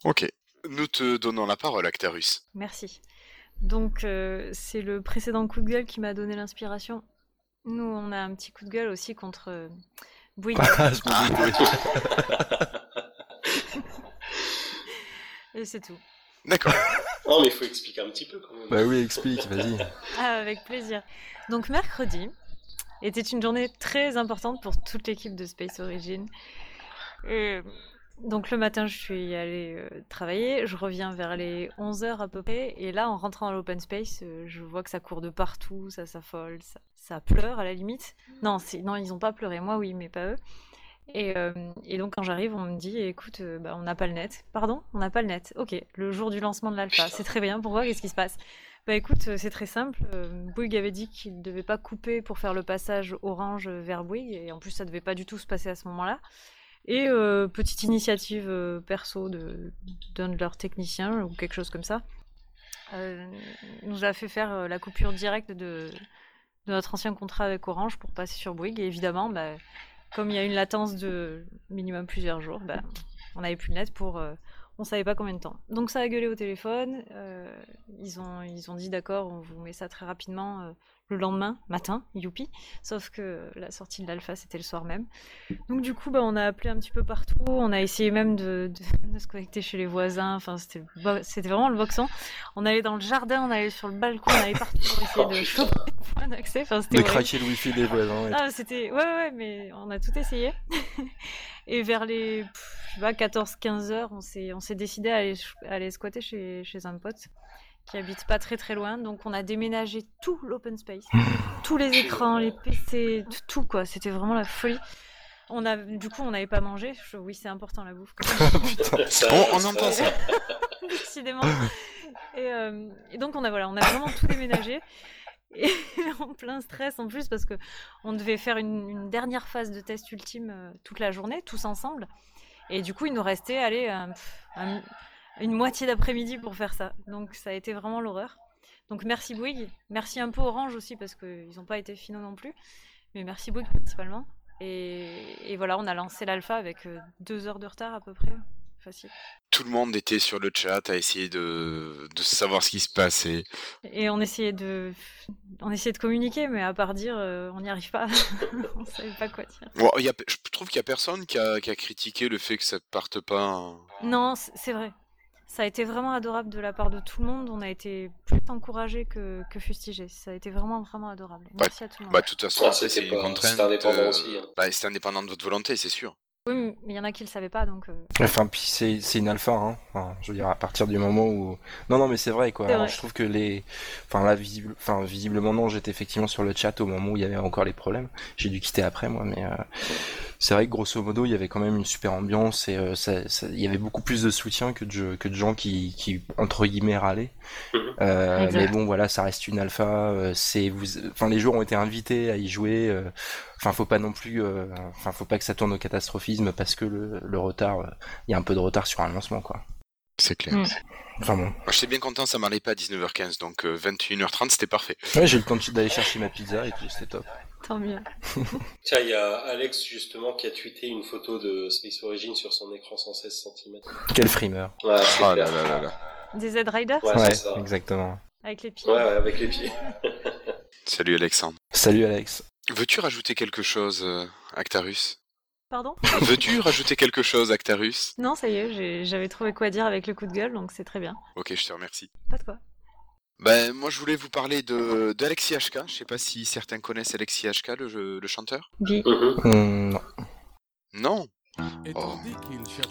Ok. Nous te donnons la parole, Actarus. Merci. Donc, euh, c'est le précédent coup de gueule qui m'a donné l'inspiration. Nous, on a un petit coup de gueule aussi contre euh, Bouygues. Ah. Et c'est tout. D'accord. Non, mais il faut expliquer un petit peu quand même. bah oui, explique, vas-y. Ah, avec plaisir. Donc, mercredi était une journée très importante pour toute l'équipe de Space Origin. Et donc, le matin, je suis allée euh, travailler. Je reviens vers les 11h à peu près. Et là, en rentrant à l'open space, euh, je vois que ça court de partout, ça s'affole, ça, ça pleure à la limite. Non, non, ils ont pas pleuré. Moi, oui, mais pas eux. Et, euh, et donc quand j'arrive, on me dit, écoute, bah, on n'a pas le net. Pardon, on n'a pas le net. Ok, le jour du lancement de l'alpha, c'est très bien. Pourquoi? Qu'est-ce qui se passe? Bah écoute, c'est très simple. Bouygues avait dit qu'il ne devait pas couper pour faire le passage Orange vers Bouygues, et en plus ça devait pas du tout se passer à ce moment-là. Et euh, petite initiative euh, perso de d'un de leurs techniciens ou quelque chose comme ça, euh, nous a fait faire la coupure directe de, de notre ancien contrat avec Orange pour passer sur Bouygues. Et évidemment, bah, comme il y a une latence de minimum plusieurs jours, bah, on n'avait plus le net pour on savait pas combien de temps. Donc ça a gueulé au téléphone. ils ont ils ont dit d'accord, on vous met ça très rapidement le lendemain matin, youpi. Sauf que la sortie de l'alpha c'était le soir même. Donc du coup bah on a appelé un petit peu partout. On a essayé même de, de, de se connecter chez les voisins. Enfin c'était vraiment le boxon. On allait dans le jardin, on allait sur le balcon, on allait partout pour essayer Oh, de choper des points d'accès. Enfin c'était De horrible. craquer le wifi des voisins. et Ah, c'était. Ouais, ouais, mais on a tout essayé. Et vers les pff, je sais pas, 14-15 heures, on s'est, on s'est décidé à aller, ch- à aller squatter chez, chez un pote qui habite pas très très loin. Donc on a déménagé tout l'open space, tous les écrans, les PC, tout quoi. C'était vraiment la folie. On a, du coup, on n'avait pas mangé. Je- oui, c'est important la bouffe. Quand même. Ça- On, on ça- entend ça. décidément. Et, euh, et donc on a voilà, on a vraiment tout déménagé. Et en plein stress en plus parce que on devait faire une, une dernière phase de test ultime euh, toute la journée, tous ensemble. Et du coup, il nous restait allez, un- un- une moitié d'après-midi pour faire ça. Donc ça a été vraiment l'horreur. Donc merci Bouygues, merci un peu Orange aussi parce qu'ils n'ont pas été finaux non plus. Mais merci Bouygues principalement. Et, et voilà, on a lancé l'alpha avec euh, deux heures de retard à peu près. Facile. Tout le monde était sur le chat à essayer de, de savoir ce qui se passait. Et on essayait de, on essayait de communiquer, mais à part dire, euh, on n'y arrive pas. on savait pas quoi dire. Bon, y a, je trouve qu'il y a personne qui a, qui a critiqué le fait que ça ne parte pas. hein. Non, c'est vrai. Ça a été vraiment adorable de la part de tout le monde. On a été plus encouragés que, que fustigés. Ça a été vraiment, vraiment adorable. Merci à tout le monde. Bah, de toute façon, Ah, c'était indépendant euh, aussi, hein. bah, c'est indépendant de votre volonté, c'est sûr. Oui, mais il y en a qui le savaient pas, donc. euh, Enfin, puis c'est c'est une alpha, hein. Enfin, je veux dire, à partir du moment où. Non, non, mais c'est vrai, quoi. C'est Alors, vrai. je trouve que les. Enfin, là, visible... enfin, visiblement, non, j'étais effectivement sur le chat au moment où il y avait encore les problèmes. J'ai dû quitter après, moi, mais. euh, C'est vrai que grosso modo, il y avait quand même une super ambiance et euh, ça, ça- il y avait beaucoup plus de soutien que de, que de gens qui, qui entre guillemets râlaient. Mhm. Euh, mais bon, voilà, ça reste une alpha. euh, c'est vous, enfin, les joueurs ont été invités à y jouer. Euh, Enfin, faut pas non plus, euh, enfin, faut pas que ça tourne au catastrophisme parce que le, le retard, euh, il y a un peu de retard sur un lancement, quoi. C'est clair. Mm. Enfin bon. Moi, J'étais bien content, ça m'allait pas à 19h15, donc euh, 21h30, c'était parfait. Ouais, j'ai eu le temps de- d'aller chercher ma pizza et tout, c'était top. Tant mieux. Tiens, il y a Alex justement qui a tweeté une photo de Space Origin sur son écran 116 cm. Quel frimeur. Ouais, c'est clair. là là là là. Des Z-Riders Ouais, Ouais, c'est ça. exactement. avec les pieds. Ouais, ouais, avec les pieds. Salut Alexandre. Salut Alex. Veux-tu rajouter quelque chose, euh, Actarus? Pardon? Veux-tu rajouter quelque chose, Actarus? Non, ça y est, j'avais trouvé quoi dire avec le coup de gueule, donc c'est très bien. Ok, je te remercie. Pas de quoi. Ben, moi, je voulais vous parler de d'Alexis HK. Je sais pas si certains connaissent Alexis HK, le, chanteur? Mhm. Hum, non. Non? Oh.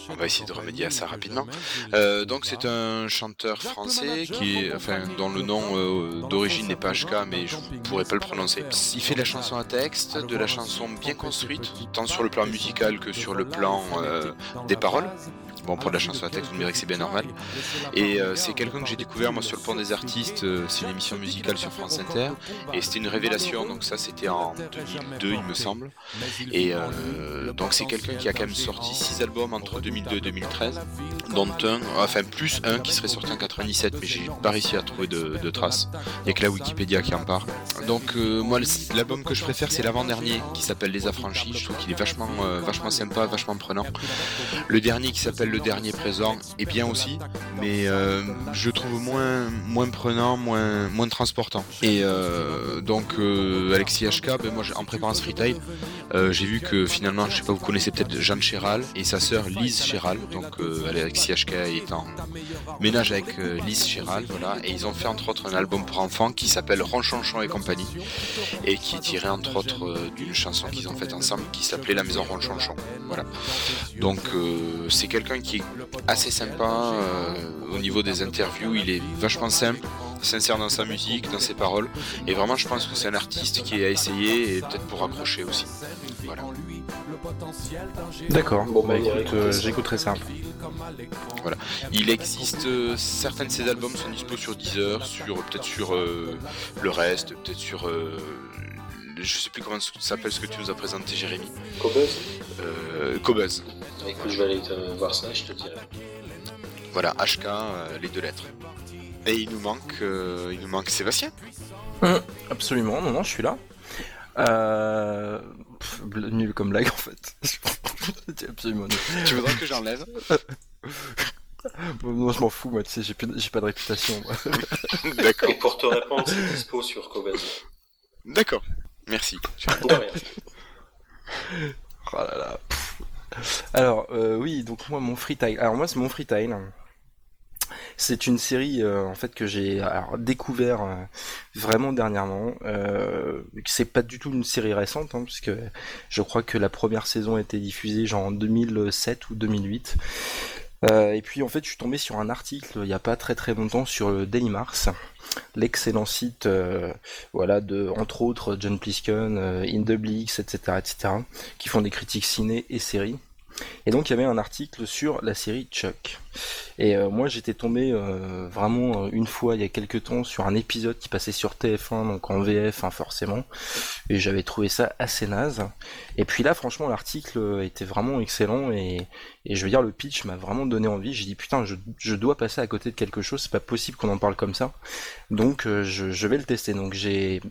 On va essayer de remédier à ça rapidement. Euh, donc c'est un chanteur français qui est, enfin, dont le nom euh, d'origine n'est pas HK, mais je pourrais pas le prononcer. Il fait de la chanson à texte, de la chanson bien construite, tant sur le plan musical que sur le plan euh, des paroles. Bon, pour la chanson à texte, vous me direz que c'est bien normal. Et euh, c'est quelqu'un que j'ai découvert moi sur le pont des artistes. euh, c'est une émission musicale sur France Inter, et c'était une révélation. Donc ça, c'était en 2002, il me semble. Et euh, donc c'est quelqu'un qui a quand même sorti 6 albums entre 2002 et 2013, dont un, enfin plus un qui serait sorti en 97, mais j'ai pas réussi à trouver de, traces. Il y a que la Wikipédia qui en parle. Donc moi l'album que je préfère c'est l'avant-dernier qui s'appelle Les Affranchis. Je trouve qu'il est vachement, vachement sympa, vachement prenant. Le dernier qui s'appelle Le Dernier Présent est bien aussi, mais euh, je trouve moins, moins prenant, moins, moins transportant. Et euh, donc euh, Alexis HK, ben moi en préparant ce freetail, j'ai vu que finalement, je sais pas, vous connaissez peut-être Jeanne Chéral et sa sœur Lise Chéral. Donc Alexis HK est en ménage avec Lise Chéral, voilà. Et ils ont fait entre autres un album pour enfants qui s'appelle Ronchonchon et compagnie et qui est tiré entre autres d'une chanson qu'ils ont faite ensemble qui s'appelait La Maison Ronchonchon. Voilà. Donc c'est quelqu'un qui est assez sympa euh, au niveau des interviews. Il est vachement simple, sincère dans sa musique, dans ses paroles. Et vraiment, je pense que c'est un artiste qui est à essayer et peut-être pour accrocher aussi. Voilà. D'accord. Bon, bah bah, écoute, euh, ça. j'écouterai ça. Il existe euh, certains de ses albums sont dispo sur Deezer, sur peut-être sur euh, le reste, peut-être sur euh, je sais plus comment ça s'appelle ce que tu nous as présenté Jérémy. Cobuzz Euh, Cobuzz. Écoute, je vais aller te voir ça, je te dirai. Voilà, HK, euh, les deux lettres. Et il nous manque euh, il nous manque Sébastien. Absolument, non, non, je suis là. Euh... pff, nul comme blague en fait. Absolument nul. Tu voudrais que j'enlève? Bon, non, je m'en fous, moi, tu sais, j'ai plus- j'ai pas de réputation. moi. D'accord. Et pour te répondre, c'est dispo sur Cobuzz. D'accord. Merci. Oh là là. pff. Alors, euh, oui, donc moi, mon freetile. Alors, moi, c'est mon freetile. C'est une série euh, en fait que j'ai découvert euh, vraiment dernièrement. C'est pas du tout une série récente, hein, puisque je crois que la première saison a été diffusée genre en 2007 ou 2008. Euh, et puis en fait, je suis tombé sur un article il y a pas très très longtemps sur le Daily Mars, l'excellent site, euh, voilà, de entre autres John Plisken, euh, In etc., etc., qui font des critiques ciné et séries. Et donc il y avait un article sur la série Chuck. Et euh, moi j'étais tombé euh, vraiment euh, une fois il y a quelques temps sur un épisode qui passait sur TF1, donc en VF hein, forcément, et j'avais trouvé ça assez naze. Et puis là franchement l'article était vraiment excellent et, je veux dire le pitch m'a vraiment donné envie. J'ai dit putain je, dois passer à côté de quelque chose, c'est pas possible qu'on en parle comme ça. Donc je, je vais le tester. Donc j'ai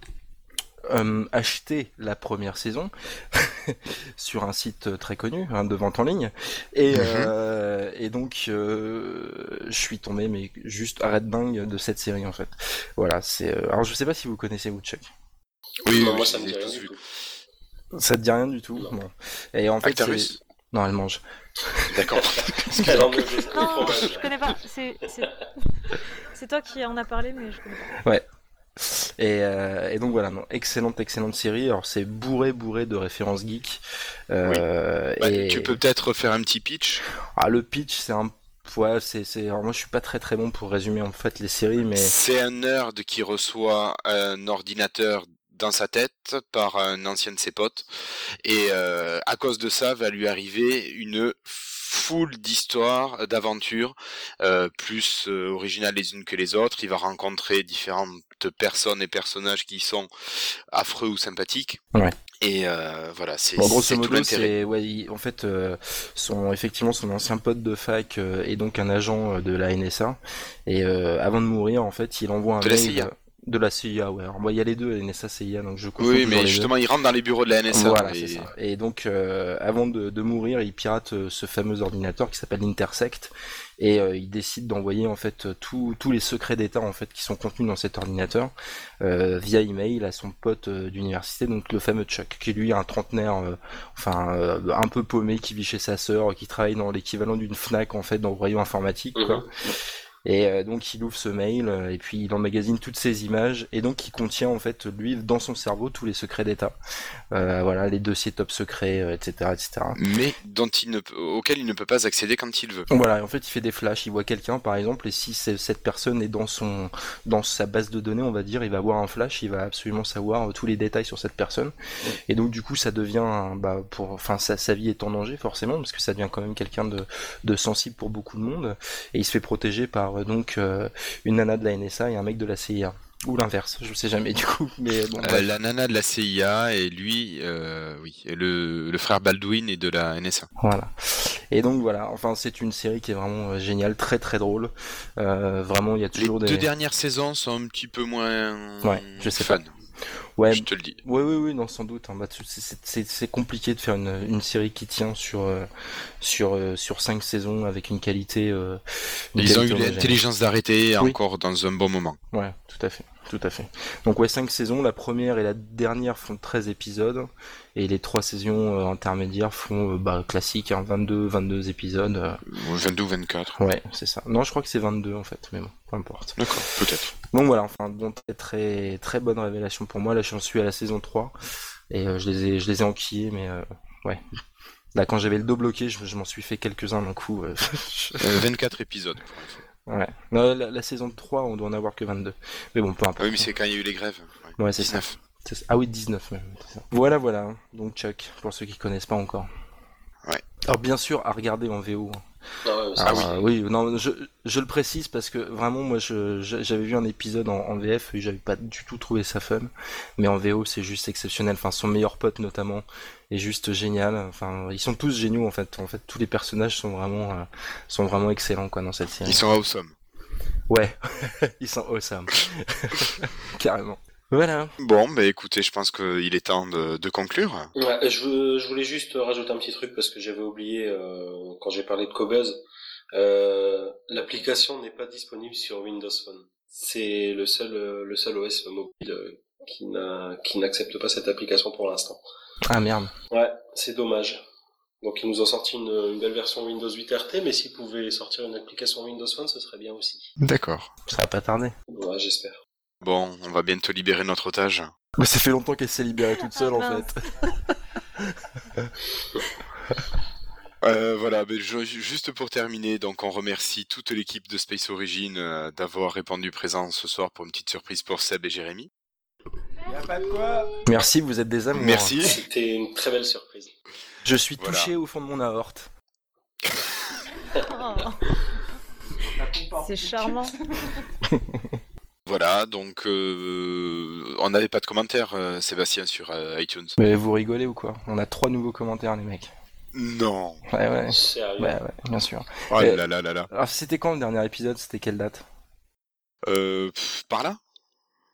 euh, acheté la première saison sur un site très connu hein, de vente en ligne et, Mhm. euh, et donc euh, je suis tombé mais juste arrête dingue de cette série en fait voilà c'est euh, alors je sais pas si vous connaissez Woodchuck Oui, Non, oui, moi, je ça me dit rien du tout. ça te dit rien du tout Non. bon et en fait non elle mange D'accord. Non, fromages. je connais pas. C'est toi qui en as parlé, mais je connais pas. Et, euh, et donc voilà, non, excellente, excellente série. Alors c'est bourré, bourré de références geeks. Euh, Bah, et Tu peux peut-être faire un petit pitch. ah, le pitch, c'est un, ouais, c'est, c'est. Alors moi, je suis pas très très bon pour résumer en fait les séries, mais C'est un nerd qui reçoit un ordinateur dans sa tête par un ancien de ses potes et euh, à cause de ça va lui arriver une full d'histoires, d'aventures, euh, plus euh, originales les unes que les autres. Il va rencontrer différentes personnes et personnages qui sont affreux ou sympathiques. Ouais. Et euh, voilà, c'est Bon, grosso modo, c'est ouais, en fait euh, son effectivement son ancien pote de fac euh, est donc un agent euh, de la NSA et euh, avant de mourir en fait il envoie un De la mail CIA. euh, de la CIA ouais. Alors, moi, il y a les deux NSA CIA donc je Oui, mais justement, il rentre dans les bureaux de la NSA. Voilà, et- c'est ça. Et donc, euh, avant de, de mourir, il pirate euh, ce fameux ordinateur qui s'appelle l'Intersect, et euh, il décide d'envoyer en fait euh, tous les secrets d'État en fait qui sont contenus dans cet ordinateur euh, via email à son pote euh, d'université, donc le fameux Chuck, qui lui est un trentenaire, enfin un peu paumé, qui vit chez sa sœur, qui travaille dans l'équivalent d'une Fnac en fait dans le rayon informatique. Mhm. Et euh, donc il ouvre ce mail euh, et puis il emmagasine toutes ces images et donc il contient en fait lui dans son cerveau tous les secrets d'État, Euh, voilà les dossiers top secrets, etc., etc. mais dont il ne peut, auquel il ne peut pas accéder quand il veut. Voilà, et en fait, il fait des flashs. Il voit quelqu'un, par exemple, et si cette personne est dans son, dans sa base de données, on va dire, il va voir un flash, il va absolument savoir tous les détails sur cette personne. Et donc, du coup, ça devient, bah, pour, enfin, sa, sa vie est en danger, forcément, parce que ça devient quand même quelqu'un de, de sensible pour beaucoup de monde. Et il se fait protéger par, euh, donc, euh, une nana de la NSA et un mec de la CIA. Ou l'inverse, je sais jamais, du coup. Mais bon, Euh, la nana de la CIA et lui, oui, et le, le frère Baldwin est de la NSA. Voilà. Et donc voilà, enfin c'est une série qui est vraiment géniale, très très drôle. Vraiment, il y a Les toujours deux des. dernières saisons sont un petit peu moins Ouais, je sais fun. Ouais, Je te le dis. Oui, oui, oui, non, sans doute. hein. Bah, c'est- compliqué de faire une, une série qui tient sur euh, sur euh, sur cinq saisons avec une qualité. euh, une Ils ont eu l'intelligence d'arrêter Oui. encore dans un bon moment. Ouais, tout à fait, tout à fait. Donc ouais, cinq saisons. La première et la dernière font 13 épisodes et les trois saisons euh, intermédiaires font euh, bah classique, hein, 22 22 épisodes. euh. 22 ou 24. ouais, c'est ça. Non, je crois que c'est 22 en fait, mais bon, peu importe. D'accord, peut-être. Donc voilà, enfin, bon, très très très bonne révélation pour moi. Là, j'en suis à la saison 3 et euh, je les ai je les ai enquillés, mais euh, ouais. Là, quand j'avais le dos bloqué, je, je m'en suis fait quelques-uns d'un coup. euh, Euh, 24 épisodes. ouais. Non, la, la saison 3, on doit en avoir que 22. Mais bon, peu importe. Ah oui, mais c'est quand il y a eu les grèves. Ouais. Ouais, c'est ça. 19. C'est ça. Ah oui, 19 même. ça. Voilà, voilà. Donc Chuck, pour ceux qui connaissent pas encore. Ouais. Alors bien sûr, à regarder en VO. Ah ouais, Ah, oui. non, je, je le précise parce que vraiment, moi, je, je- j'avais vu un épisode en, en VF et j'avais pas du tout trouvé ça fun. Mais en VO, c'est juste exceptionnel. Enfin, son meilleur pote notamment est juste génial. Enfin, ils sont tous géniaux en fait. En fait, tous les personnages sont vraiment, euh, sont vraiment excellents quoi dans cette série. Ils sont awesome. Ouais, ils sont awesome. Carrément. Voilà. Bon, bah écoutez, je pense qu'il est temps de, de conclure. Ouais, je, veux- je voulais juste rajouter un petit truc parce que j'avais oublié euh, quand j'ai parlé de Cobuzz. Euh, L'application n'est pas disponible sur Windows Phone. C'est le seul le seul OS mobile euh, qui n'a qui n'accepte pas cette application pour l'instant. Ah merde. Ouais, c'est dommage. Donc ils nous ont sorti une, une belle version Windows 8 RT, mais s'ils pouvaient sortir une application Windows Phone, ce serait bien aussi. D'accord. Ça va pas tarder. Ouais, j'espère. Bon, on va bientôt libérer notre otage. Mais ça fait longtemps qu'elle s'est libérée toute seule en mince. fait. Euh, voilà, mais je- juste pour terminer, donc on remercie toute l'équipe de Space Origin euh, d'avoir répondu présent ce soir pour une petite surprise pour Seb et Jérémy. Y'a pas de quoi Merci, vous êtes des amours. Merci. C'était une très belle surprise. Je suis Voilà. touché au fond de mon aorte. Oh, c'est charmant. Voilà, donc euh, on n'avait pas de commentaires, euh, Sébastien, sur euh, iTunes. Mais vous rigolez ou quoi? On a trois nouveaux commentaires, les mecs. Non. Ouais, ouais. Sérieux? Ouais, ouais, bien sûr. Oh là là là là. Alors, c'était quand le dernier épisode? C'était quelle date? Euh, pff, par là?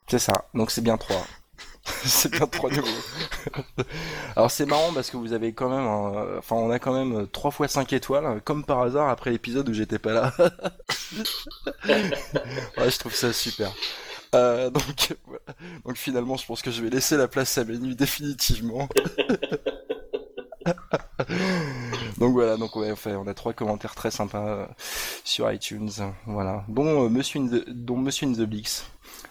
C'est ça, donc c'est bien trois. c'est bien trois nouveaux. Alors c'est marrant parce que vous avez quand même, un- enfin on a quand même euh, trois fois 5 étoiles, comme par hasard après l'épisode où j'étais pas là. ouais, je trouve ça super. Euh, donc, voilà. donc finalement, je pense que je vais laisser la place à Manu définitivement. donc voilà, donc ouais, enfin, on a trois commentaires très sympas euh, sur iTunes. Voilà, dont euh, Monsieur in the, dont Monsieur in the Blix.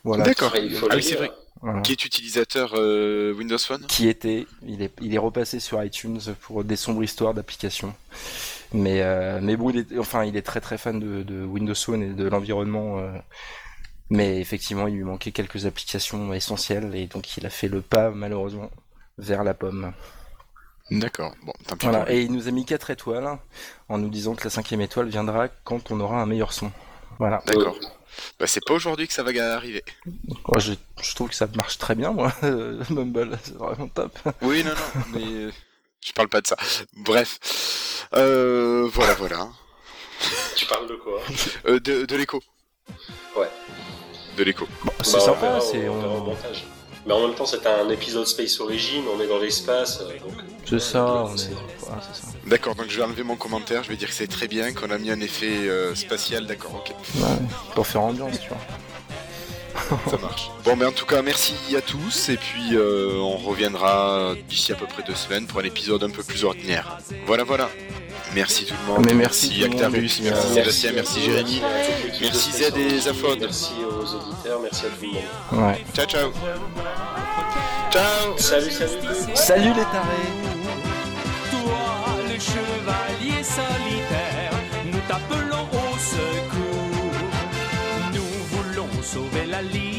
Voilà. D'accord. Après, il faut Ah le oui, c'est vrai. Voilà. Qui est utilisateur euh, Windows Phone Qui était, il est, il est repassé sur iTunes pour des sombres histoires d'applications. Mais, euh, mais bon, il est, enfin, il est très très fan de, de Windows Phone et de l'environnement. euh, mais effectivement, il lui manquait quelques applications essentielles et donc il a fait le pas malheureusement vers la pomme. D'accord. Bon. Voilà. Et il nous a mis 4 étoiles en nous disant que la cinquième étoile viendra quand on aura un meilleur son. Voilà. D'accord. Bah, c'est pas aujourd'hui que ça va arriver. Moi, je, je trouve que ça marche très bien, moi. Mumble, c'est vraiment top. Oui, non, non, mais euh, je parle pas de ça. Bref. Euh, voilà, voilà. Tu parles de quoi? Euh, de de l'écho. Ouais. De l'écho. c'est Bah, on sympa, verra, c'est on Mais en même temps, c'est un épisode Space Origin, on est dans l'espace. euh, donc- c'est ça, on est. c'est- voilà, c'est ça. D'accord, donc je vais enlever mon commentaire, je vais dire que c'est très bien, qu'on a mis un effet euh, spatial, d'accord, ok. Ouais, pour faire ambiance, tu vois. Ça marche. Bon, mais en tout cas, merci à tous. Et puis, euh, on reviendra d'ici à peu près deux semaines pour un épisode un peu plus ordinaire. Voilà, voilà. Merci tout le monde. Mais merci, merci Actarus, merci euh, Sébastien, merci, Jérémy, merci Z et Zaphod. Merci aux auditeurs, merci à tout le monde. Ciao, ciao. Ciao. Salut, salut. Salut les tarés. Toi, le chevalier solitaire. Sube la línea